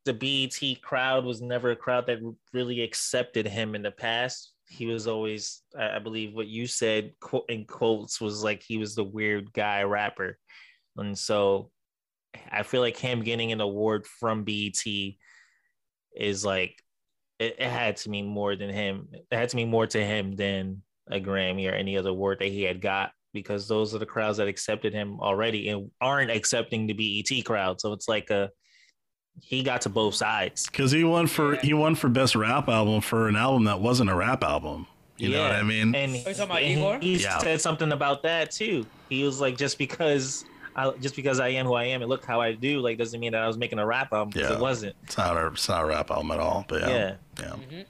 the BET crowd was never a crowd that really accepted him in the past. He was always, I I believe, what you said quote in quotes was like he was the weird guy rapper, and so I feel like him getting an award from BET is like it, it had to mean more than him. It had to mean more to him than a Grammy or any other award that he had got because those are the crowds that accepted him already and aren't accepting the BET crowd. So it's like a he got to both sides. Because he won for Yeah. he won for best rap album for an album that wasn't a rap album. You know what I mean? And oh, you talking about and Igor? He Yeah. said something about that too. He was like, just because I just because I am who I am and look how I do, like doesn't mean that I was making a rap album because Yeah. it wasn't. it's not a it's not a rap album at all. But yeah, Yeah. yeah.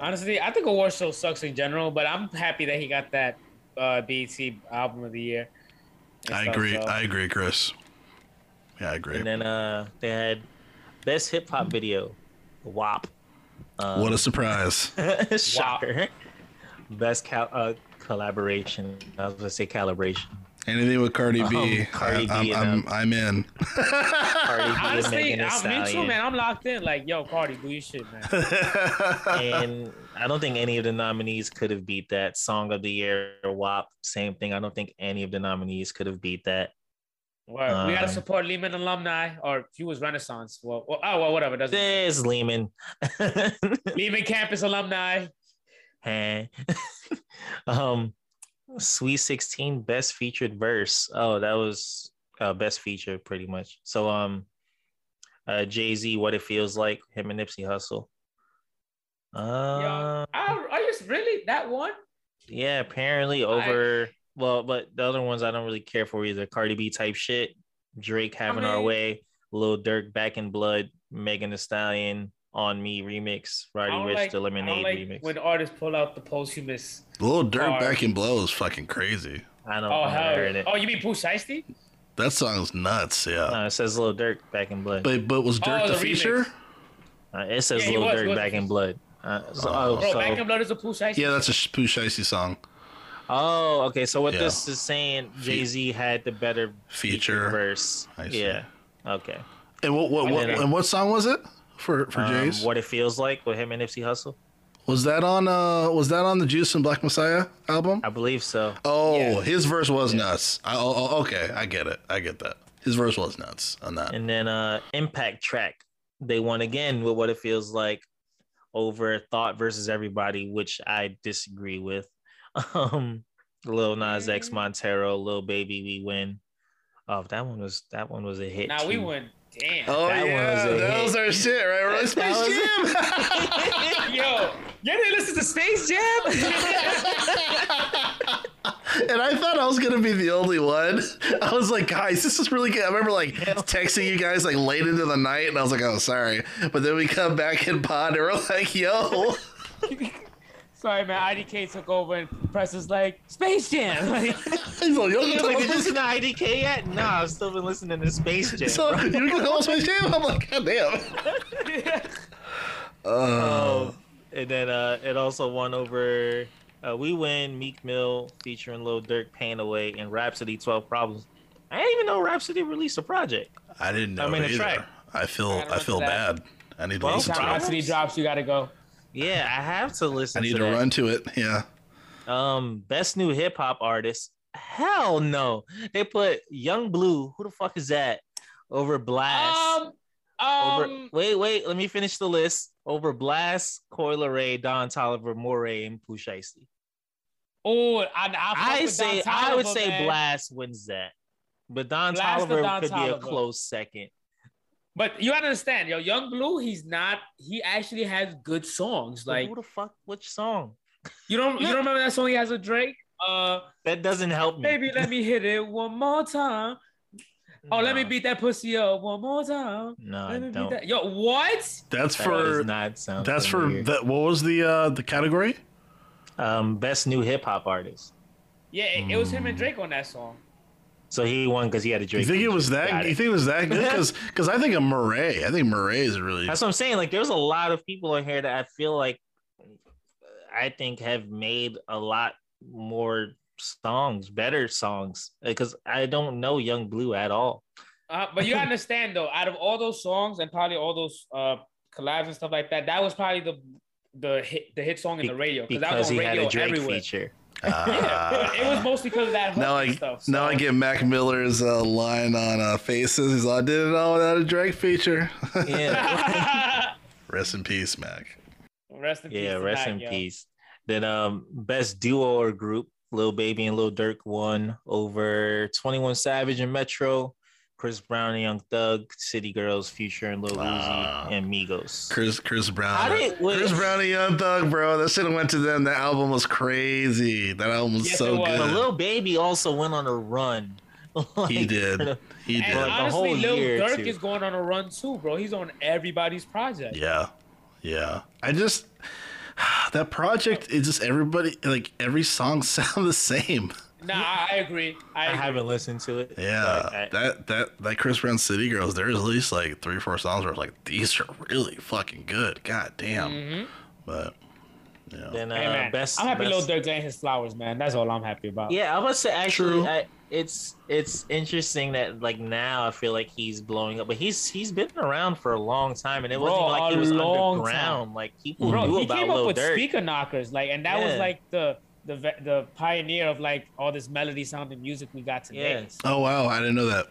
Honestly, I think award show sucks in general, but I'm happy that he got that uh, BET album of the year. I stuff, agree. so- I agree, Chris. Yeah, I agree. And then uh they had best hip hop video, WAP. what a surprise! [laughs] Shocker. Best cal- uh, collaboration. I was gonna say calibration. Anything with Cardi B, Um, Cardi I, B I'm, I'm, I'm in. [laughs] Cardi B Honestly, I'm, me too, man. I'm locked in. Like, yo, Cardi, do your shit, man. and I don't think any of the nominees could have beat that. Song of the Year, WAP, same thing. I don't think any of the nominees could have beat that. Word. we gotta Um, support Lehman alumni, or he was Renaissance. Well, well oh well, whatever. Doesn't matter. Lehman. Lehman campus alumni. Hey. [laughs] um, Sweet 16 best featured verse. Oh, that was uh, best feature pretty much. So um uh Jay Z, what it feels like, him and Nipsey Hussle. Uh Yo, are, are you really that one? yeah, apparently over well, but the other ones I don't really care for either. Cardi B type shit, Drake having our mean- way, Lil Durk back in blood, Megan Thee Stallion on me remix, I Roddy don't Ricch like, the I don't Lemonade like remix. when artists pull out the posthumous. Little Dirt Back in Blow is fucking crazy. I don't Oh know. I hell! it. Oh, you mean Pooh Shiesty? That song's nuts. Yeah. No, it says Lil Durk back in blood. But but was Durk Oh, the the feature? Uh, it says Yeah, he Lil was, Durk was back the in blood. Uh, so, Oh. oh, Bro, so- Back in Blood is a Pooh Shiesty. Yeah, that's a Sh- Pooh Shiesty song. oh, okay. So what Yeah. this is saying, Jay Z had the better Feature. verse. I see. Yeah. Okay. And what what, what and what song was it for for Um, Jay's? what it feels like with him and Nipsey Hussle. Was that on uh was that on the Judas and Black Messiah album? I believe so. Oh, Yeah. his verse was nuts. I, oh, oh, okay, I get it. I get that. His verse was nuts on that. And then uh Impact track. They won again with what it feels like over Thought versus Everybody, which I disagree with. [laughs] Um Lil Nas X Montero, Lil Baby, we win. Oh, that one was that one was a hit. Now we too. Went. Damn. oh that one was a that hit. was our shit, right? We're like Space That Jam. [laughs] Yo, you didn't listen to Space Jam? [laughs] and I thought I was gonna be the only one. I was like, guys, this is really good. I remember like texting you guys like late into the night, and I was like, oh, sorry. But then we come back in pod, and we're like, yo. [laughs] Sorry, man. IDK took over and Press is like Space Jam. [laughs] Like, He's like, yo, you was like, did you like, listen to IDK yet? Nah, I've still been listening to Space Jam. so bro. you gonna call Space Jam? I'm like, god damn. [laughs] Oh, and then uh, it also won over uh, We Win, Meek Mill featuring Lil Durk, Pain Away, and Rapsody 12 Problems. I didn't even know Rapsody released a project. I didn't know I mean, it the either. track. I feel I I feel bad. I need to Well, listen to it. Rapsody drops, you gotta go. Yeah, I have to listen I need to to that. run to it. Yeah. Um, best new hip hop artist. Hell no. They put Yung Bleu. Who the fuck is that? Over Blxst. Um, over, um, wait, wait. Let me finish the list. Over Blxst, Coi Leray, Don Toliver, Morray, and Pooh Shiesty. oh, I, I, I say Don I would say man. Blxst wins that, but Don Blxst or Toliver Don could be a close second. But you gotta understand, yo, Yung Bleu, he's not. He actually has good songs. But Like who the fuck? Which song? you don't, you don't remember that song he has with Drake? Uh, That doesn't help me. baby, let me hit it one more time. Oh, let me beat that pussy up one more time. No, I Let me don't. that. Yo, what? That's That for does not sound. that's for that. What was the uh the category? um best new hip hop artist. Yeah, it, it was him and Drake on that song. So he won because he had a drink. You think it was that? it. You think it was that good? [laughs] Because because I think of Morray. I think Morray is really. That's what I'm saying. Like, there's a lot of people in here that I feel like I think have made a lot more songs, better songs. Because I don't know Yung Bleu at all. Uh, but you understand though, out of all those songs and probably all those uh collabs and stuff like that, that was probably the the hit the hit song in the radio because that was on he had radio a Drake everywhere. feature. [laughs] it was mostly because of that Now I stuff. now I get Mac Miller's uh, line on uh, Faces. He's like, I did it all without a Drake feature. Yeah. [laughs] Rest in peace, Mac. Rest in peace. yeah, rest Mac, in yo. peace. Then um best duo or group, Lil Baby and Lil Durk won over 21 Savage and Metro, Chris Brown and Young Thug, City Girls, Future and Lil. Uzi, ah. and Migos. Chris Chris Brown. Didn't- wait. Chris Brown and Young Thug, bro. That shit went to them. That album was crazy. That album was Yes, so was. good. But Lil Baby also went on a run. [laughs] he did. He And did. Like, the honestly, whole Lil year, Durk is going on a run too, bro. He's on everybody's project. Yeah. Yeah. I just [sighs] that project is just everybody like every song [laughs] sound the same. Nah, I, I agree. I, I agree. haven't listened to it. Yeah. Like, I- that that that Chris Brown City Girls, there's at least like three four songs where it's like these are really fucking good. God damn. Mm-hmm. But yeah. then uh, Hey, man, best. I'm happy best, Lil Durk getting his flowers, man. That's all I'm happy about. Yeah, I was say actually, I, it's it's interesting that like now I feel like he's blowing up, but he's he's been around for a long time, and it wasn't Bro, like he was long underground. Like people Bro, knew he about came up Lil with Durk. Speaker Knockerz, like, and that was like the the the pioneer of like all this melody sounding music we got today. Yes. Oh wow, I didn't know that.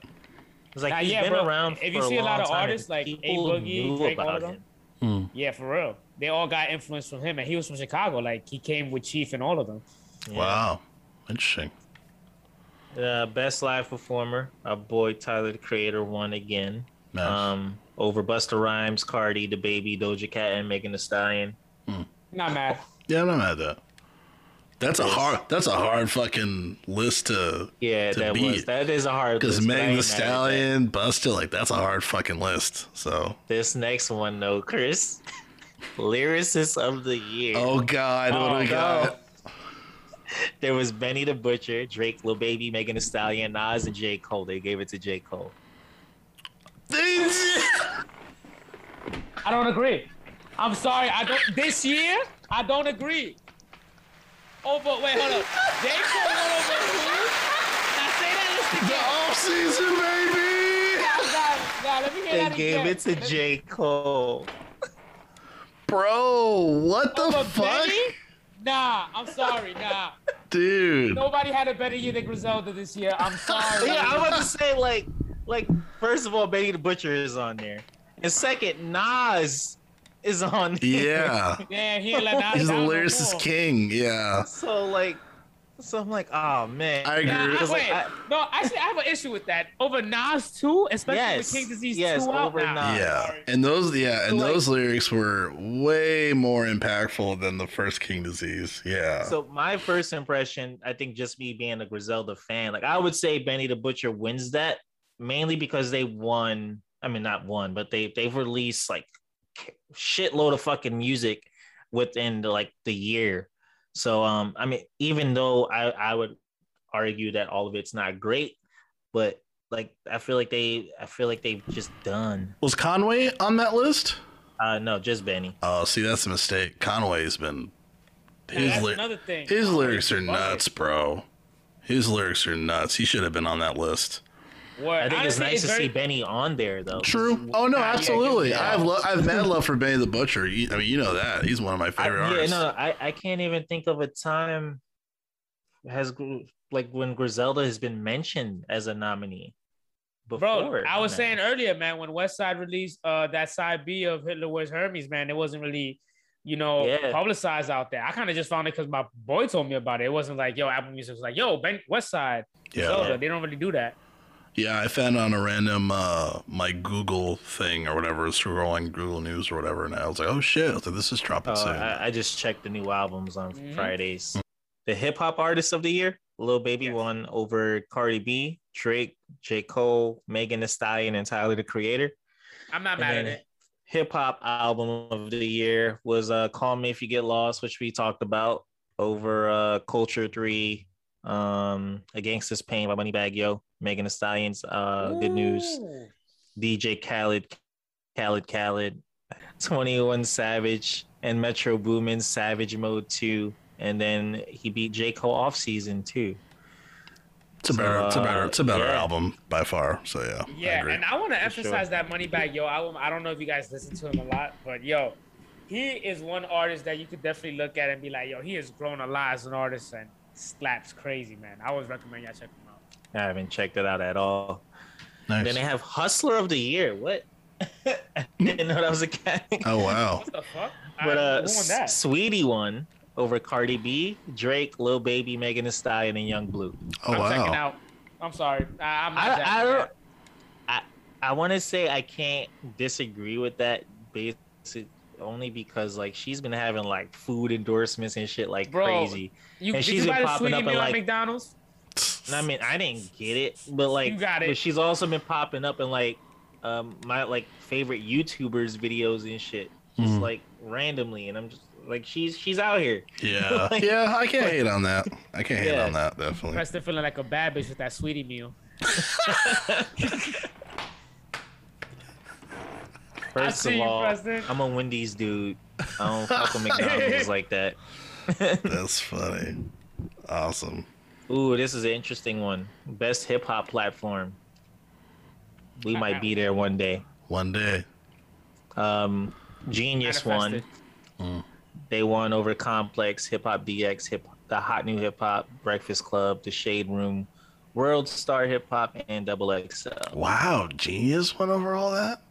It's like Nah, he's yeah, been bro. around. If you see a lot of time, artists like A Boogie, Drake, all of him. Hmm. Yeah, for real. They all got influence from him, and he was from Chicago. Like he came with Chief and all of them. Yeah. Wow. Interesting. Uh, best live performer, our boy Tyler the Creator won again. Nice. Um, over Busta Rhymes, Cardi, The Baby, Doja Cat, and Megan Thee Stallion. Not mad. yeah, I'm not mad at that. That's a hard that's a hard fucking list to Yeah, To that beat. was that is a hard because list, but I Megan the mad at that. Stallion, Busta, like that's a hard fucking list. So This next one though, Chris, [laughs] lyricist of the year. Oh god, what do we oh, no. got? [laughs] There was Benny the Butcher, Drake, Lil Baby, Megan Thee Stallion, Nas, and J Cole. They gave it to J Cole. [laughs] I don't agree. I'm sorry. I don't. This year, I don't agree. Oh, over. Wait, hold up. J Cole went over who? Now say that list again. the off season, baby. Nah, nah, nah, let me hear They that gave again. it to J Cole. Bro, what the Over fuck? Benny? Nah, I'm sorry. Nah. Dude. Nobody had a better year than Griselda this year. I'm sorry. Yeah, I was about to say like, like first of all, Benny the Butcher is on there, and second, Nas is on there. Yeah. [laughs] Yeah, he ain't let Nas He's the down lyricist king. Yeah. So like, so I'm like, oh man. I agree. Nah, I, Because, like, I- no, actually, I have an issue with that. Over Nas too, especially Yes, with King Disease yes, 2 out over now. Nas. Yeah. And those yeah, and So, like- those lyrics were way more impactful than the first King Disease. Yeah. So my first impression, I think, just me being a Griselda fan, like I would say Benny the Butcher wins that mainly because they won. I mean, not won, but they they've released like shitload of fucking music within the, like the year. So um, I mean, even though I I would argue that all of it's not great, but like I feel like they I feel like they've just done. was Conway on that list? Uh, no, just Benny. Oh, see, that's a mistake. Conway's been his that's another thing. his lyrics are nuts, bro. His lyrics are nuts. He should have been on that list. Word. I think it's Honestly, nice to very- see Benny on there though. True. Oh no, Nah, yeah, absolutely. yeah. I have lo- I have mad love for Benny the Butcher. You- I mean, you know that he's one of my I, favorite yeah, artists. no, I, I can't even think of a time has like when Griselda has been mentioned as a nominee. Before, Bro, I was man. saying earlier, man, when West Side released uh that side B of Hitler Wears Hermes, man, it wasn't really, you know, Yeah. publicized out there. I kind of just found it because my boy told me about it. It wasn't like, yo, Apple Music was like, yo, Ben West Side. Yeah. Zelda. They don't really do that. Yeah, I found on a random uh my Google thing or whatever, scrolling Google News or whatever, and I was like, oh shit, I like, this is dropping Oh, soon. I, I just checked the new albums on Mhm. Fridays. The hip hop artist of the year, Lil Baby Yes. won over Cardi B, Drake, J. Cole, Megan Thee Stallion, and Tyler the Creator. I'm not And mad at it. Hip hop album of the year was uh Call Me If You Get Lost, which we talked about over uh Culture 3, um A Gangsta's Pain by Money Moneybagg Yo, Megan Thee Stallion's uh Good News, DJ Khaled, Khaled Khaled, [laughs] 21 Savage, and Metro Boomin Savage Mode 2. And then he beat J. Cole off season too. it's a better, it's a better, it's a better yeah. album by far. So yeah, Yeah, agree. and I want to For emphasize that Moneybagg Yo album. I don't know if you guys listen to him a lot, but yo, he is one artist that you could definitely look at and be like, yo, he has grown a lot as an artist, and slaps crazy, man. I always recommend y'all check them out. I haven't checked it out at all. Nice. Then they have Hustler of the Year. What? [laughs] I didn't know that was a category. oh wow. What the fuck? But I, uh, that? Saweetie one over Cardi B, Drake, Lil Baby, Megan Thee Stallion, and Yung Bleu. Oh I'm checking wow. out. I'm sorry. I, I'm not I, I jacking don't. that. I I want to say I can't disagree with that, basic only because like she's been having like food endorsements and shit like Bro, crazy. You, and did she's you been buy the popping up in, at like- McDonald's? And I mean, I didn't get it, but like, You got it. But she's also been popping up in like, um, my like favorite YouTubers videos and shit, just Mhm. like randomly, and I'm just like, she's she's out here. Yeah. [laughs] Like- yeah, I can't hate on that. I can't hate on that, definitely. Preston feeling like a bad bitch with that Saweetie meal. [laughs] [laughs] First see of you, all, Preston. I'm a Wendy's dude. I don't fuck with [laughs] McDonald's like that. [laughs] That's funny. Awesome. Ooh, this is an interesting one. Best hip hop platform. We might be there one day. One day. Um, Genius won. Manifested. They won over Complex, Hip Hop DX, Hip the Hot New Hip Hop, Breakfast Club, The Shade Room, World Star Hip Hop, and Double XL. Wow, genius went over all that?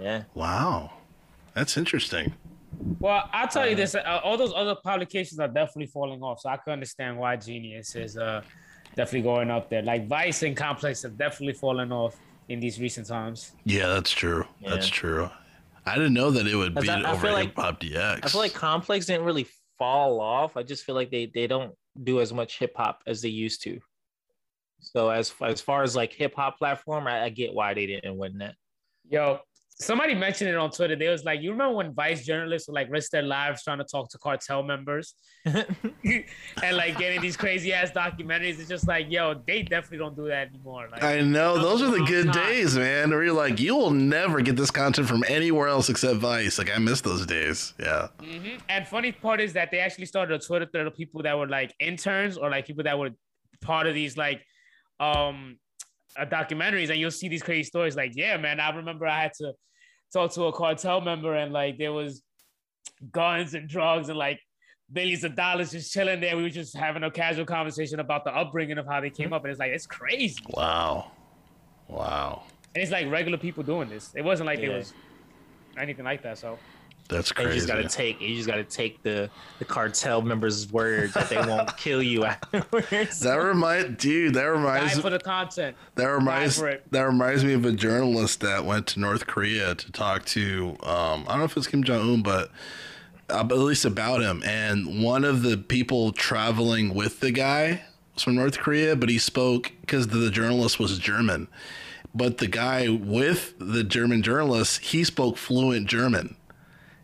Yeah. Wow. That's interesting. Well, I'll tell you Uh, this: uh, all those other publications are definitely falling off. So I can understand why Genius is uh, definitely going up there. Like Vice and Complex have definitely fallen off in these recent times. Yeah, that's true. That's true. I didn't know that it would be I- I over like- Hip Hop DX. I feel like Complex didn't really fall off. I just feel like they they don't do as much hip hop as they used to. So as as far as like hip hop platform, I, I get why they didn't win that. Yo, somebody mentioned it on Twitter. They was like, "You remember when Vice journalists would like risk their lives trying to talk to cartel members [laughs] [laughs] and like getting these crazy ass documentaries?" It's just like, yo, they definitely don't do that anymore. Like, I know those are the good Nah. days, man. Where you're like, you will never get this content from anywhere else except Vice. Like I miss those days. Yeah. Mhm. And funny part is that they actually started a Twitter thread of people that were like interns or like people that were part of these like um Uh, documentaries, and you'll see these crazy stories. Like, yeah, man, I remember I had to talk to a cartel member, and like there was guns and drugs and like billions of dollars just chilling there. We were just having a casual conversation about the upbringing of how they came mm-hmm. up, and it's like it's crazy. Wow. Wow. And it's like regular people doing this. It wasn't like it was anything like that. So That's And you just gotta take you just gotta take the the cartel members' word that they won't [laughs] kill you afterwards. that remind dude, that die reminds for the content. that reminds that reminds me of a journalist that went to North Korea to talk to um I don't know if it's Kim Jong Un, but uh, at least about him. And one of the people traveling with the guy was from North Korea, but he spoke because the journalist was German. But the guy with the German journalist, he spoke fluent German.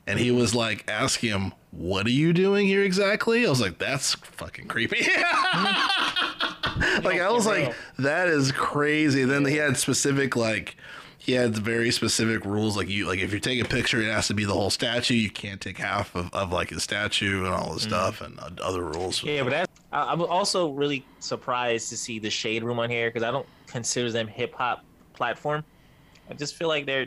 And he was like asking him, What are you doing here exactly? I was like, That's fucking creepy. [laughs] like I was like, that is crazy. Then he had specific like he had very specific rules. Like you like if you take a picture, it has to be the whole statue. You can't take half of, of like his statue and all this stuff and uh, other rules. Mm. Yeah, but that's. I'm also really surprised to see the Shade Room on here because I don't consider them hip hop platform. I just feel like they're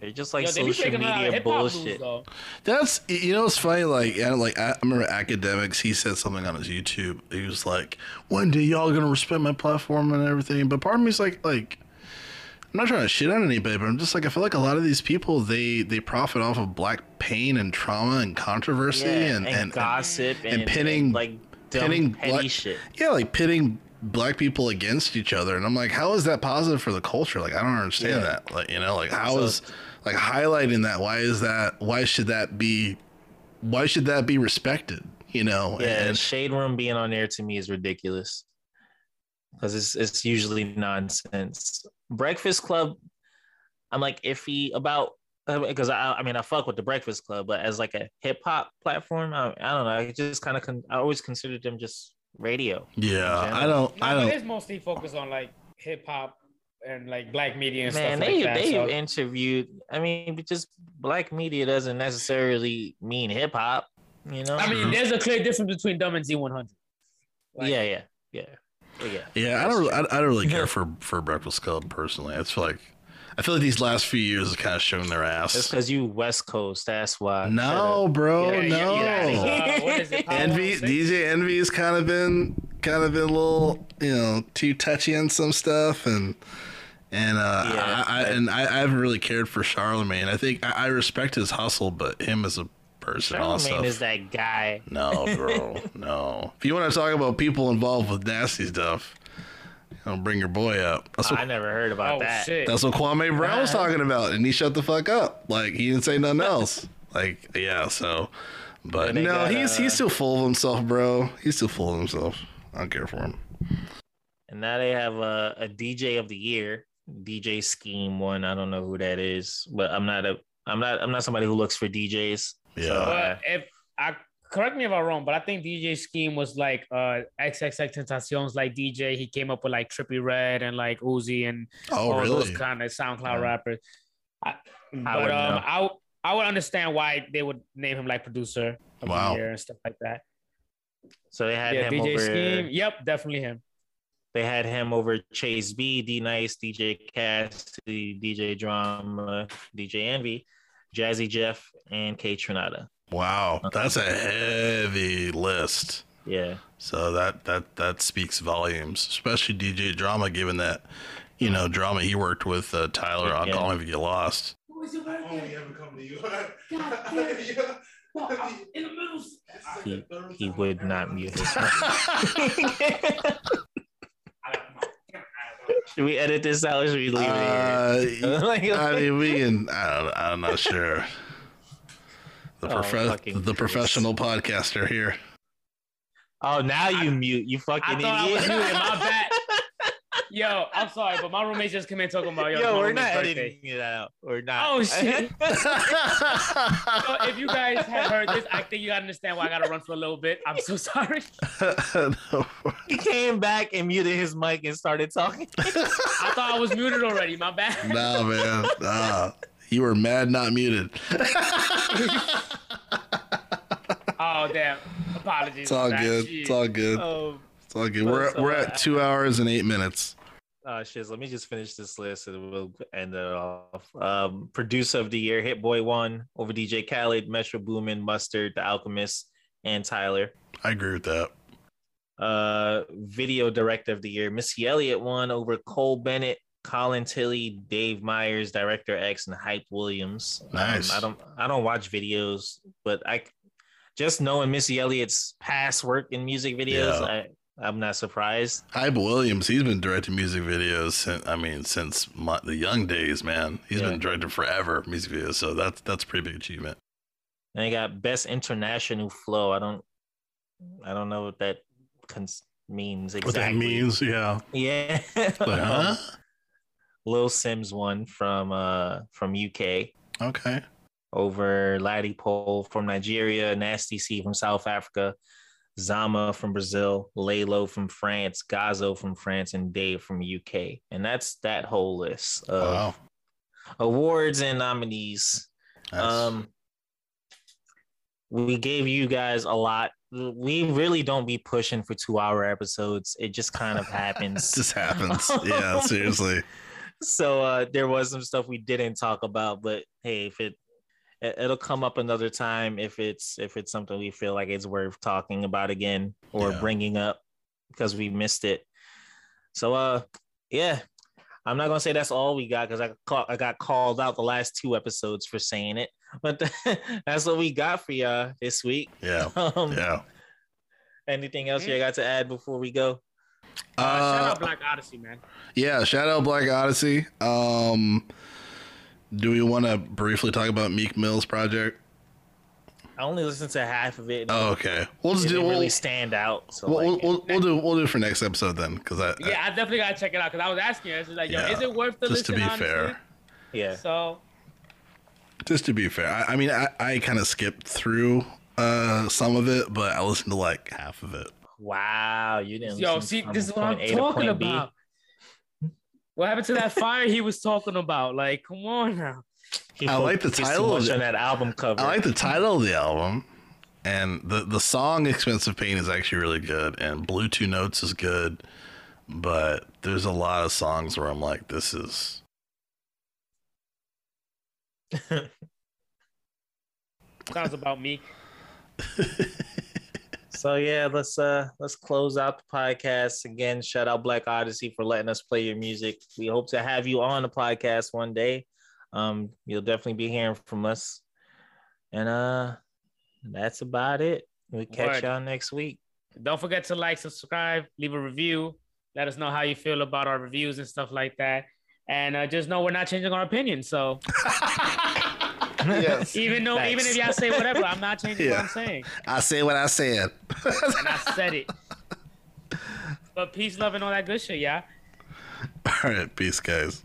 they're just like Yo, they be social taking a media hip-hop moves, bullshit. though. That's you know it's funny like I like I remember Akademiks he said something on his YouTube he was like one day y'all gonna respect my platform and everything but part of me's like like I'm not trying to shit on anybody but I'm just like I feel like a lot of these people they they profit off of black pain and trauma and controversy Yeah, and, and, gossip and, and pinning- like dumb, pinning petty black- shit. yeah like pitting black people against each other and I'm like how is that positive for the culture like I don't understand Yeah. that like you know like how So- is like highlighting that why is that why should that be why should that be respected you know Yeah, and Shade Room being on there to me is ridiculous because it's it's usually nonsense. Breakfast Club, I'm like iffy about uh, because I I mean I fuck with the Breakfast Club, but as like a hip hop platform, I, I don't know. I just kind of con- I always considered them just radio. yeah i don't No, i don't it's mostly focused on like hip hop and like black media and Man, stuff they like that. they so- interviewed. I mean, just black media doesn't necessarily mean hip hop. You know? I mean, there's a clear difference between Dumb and Z100. Like, yeah, yeah, yeah, yeah. yeah i don't really, I, I don't really care for for breakfast club personally i feel like I feel like these last few years have kind of shown their That's ass. because you West Coast. That's why. No, bro, Yeah, yeah, no. yeah. Uh, what is it? Envy, 106? DJ Envy's kind of been kind of been a little, you know, too touchy on some stuff, and and uh, Yeah, I, I and I, I haven't really cared for Charlemagne. I think I, I respect his hustle, but him as a person, and all that Charlemagne stuff. is that guy. No, bro, [laughs] no. If you want to talk about people involved with nasty stuff, you know, bring your boy up. That's what I never heard about Oh that. shit! that's what Kwame Brown was talking about, and he shut the fuck up. Like he didn't say nothing else. [laughs] Like yeah, so. But no, got, he's uh, he's still full of himself, bro. He's still full of himself. I don't care for him. And now they have a, a DJ of the year, DJ Scheme one. I don't know who that is, but I'm not a I'm not I'm not somebody who looks for DJs. Yeah. So, uh, if I correct me if I'm wrong, but I think DJ Scheme was like uh XXXTentacion's like DJ. He came up with like Trippie Redd and like Uzi and Oh, all really? those kind of SoundCloud Yeah. rappers. I, but wouldn't um, know. I w- I would understand why they would name him like producer of Wow. the year and stuff like that. So they had Yeah, him DJ over. Scheme. Yep, definitely him. They had him over Chase B, D Nice, DJ Cassidy, DJ Drama, DJ Envy, Jazzy Jeff, and Kaytranada. Wow, that's a heavy list. Yeah. So that that that speaks volumes, especially DJ Drama, given that you know drama he worked with uh, Tyler on Yeah. Call Me If You Get Lost. Oh, we haven't come to you. [laughs] In the middle. He, he would not mute his mic. [laughs] Should we edit this out or should we leave Uh, it [laughs] here? Like- I mean, we can. I don't, I'm not sure. The, Oh, profe- the professional podcaster here. oh, now you mute. You fucking I thought I idiot. was muted. My bad. [laughs] Yo, I'm sorry, but my roommate just came in talking about yo. Yo, we're roommate's not birthday. editing it out. We're not. Oh [laughs] shit! [laughs] So if you guys have heard this, I think you gotta understand why I gotta run for a little bit. I'm so [laughs] sorry. No. he came back and muted his mic and started talking. I thought I was muted already. My bad. Nah, man. Nah. You were mad, not muted. Oh damn! Apologies. It's all good. Shit. It's all good. oh, It's all good. We're so, we're at two hours and eight minutes. Oh shit! Let me just finish this list and we'll end it off. Um, producer of the year, Hit Boy won over DJ Khaled, Metro Boomin, Mustard, The Alchemist, and Tyler. I agree with that. Uh, video director of the year, Missy Elliott won over Cole Bennett, Colin Tilley, Dave Meyers, Director X, and Hype Williams. Um, Nice. I don't I don't watch videos, but I just knowing Missy Elliott's past work in music videos, Yeah. I I'm not surprised. Hype Williams, he's been directing music videos since I mean since my, the young days, man. He's Yeah. been directing forever music videos, so that's that's a pretty big achievement. And they got best international flow. I don't, I don't know what that cons- means exactly. What that means, yeah. Yeah. Like, [laughs] huh? Lil Simz won from uh from UK Okay. over Ladipoe from Nigeria, Nasty C from South Africa, Zama from Brazil, Laylow from France, Gazo from France, and Dave from UK. And that's that whole list of Wow. awards and nominees. That's- Um, we gave you guys a lot. We really don't be pushing for two hour episodes. It just kind of [laughs] happens. just happens. yeah, [laughs] seriously. so uh, there was some stuff we didn't talk about, but hey, if it- it'll come up another time if it's if it's something we feel like it's worth talking about again or Yeah. bringing up because we missed it. So uh, yeah. I'm not gonna say that's all we got because I call, I got called out the last two episodes for saying it, but [laughs] that's what we got for y'all this week. Yeah. [laughs] Um, Yeah. Anything else you got to add before we go? Uh, shout Uh, out Blk Odyssy, man. yeah, shout out Blk Odyssy. Um do we want to briefly talk about Meek Mill's project? I only listened to half of it. Oh, okay. We'll it just do we'll, really stand out. So we'll, like, we'll, we'll, we'll do we'll do it for next episode then because I, I- Yeah, I definitely gotta check it out because I was asking you. It's like, yo, Yeah, is it worth the just to listen? be honestly? fair. yeah. So just to be fair, I, I mean, I, I kind of skipped through uh, some of it, but I listened to like half of it. Wow, you didn't. Yo, listen see, from this is what I'm point A to talking point B? about. What happened to that fire he was talking about? Like, come on now. He I like the title of much it. on that album cover. I like the title of the album, and the the song "Expensive Pain" is actually really good, and "Blue Two Notes" is good, but there's a lot of songs where I'm like, this is [laughs] Sounds about me. [laughs] So yeah, let's uh let's close out the podcast again. Shout out Blk Odyssy for letting us play your music. We hope to have you on the podcast one day. Um, you'll definitely be hearing from us. And uh that's about it. We catch Word. y'all next week. Don't forget to like, subscribe, leave a review. Let us know how you feel about our reviews and stuff like that. And uh, just know we're not changing our opinion. So [laughs] yes. [laughs] even though, Thanks. even if y'all say whatever, I'm not changing what I'm saying. I say what I said. And I said it. But peace, love, and all that good shit, yeah. All right. Peace, guys.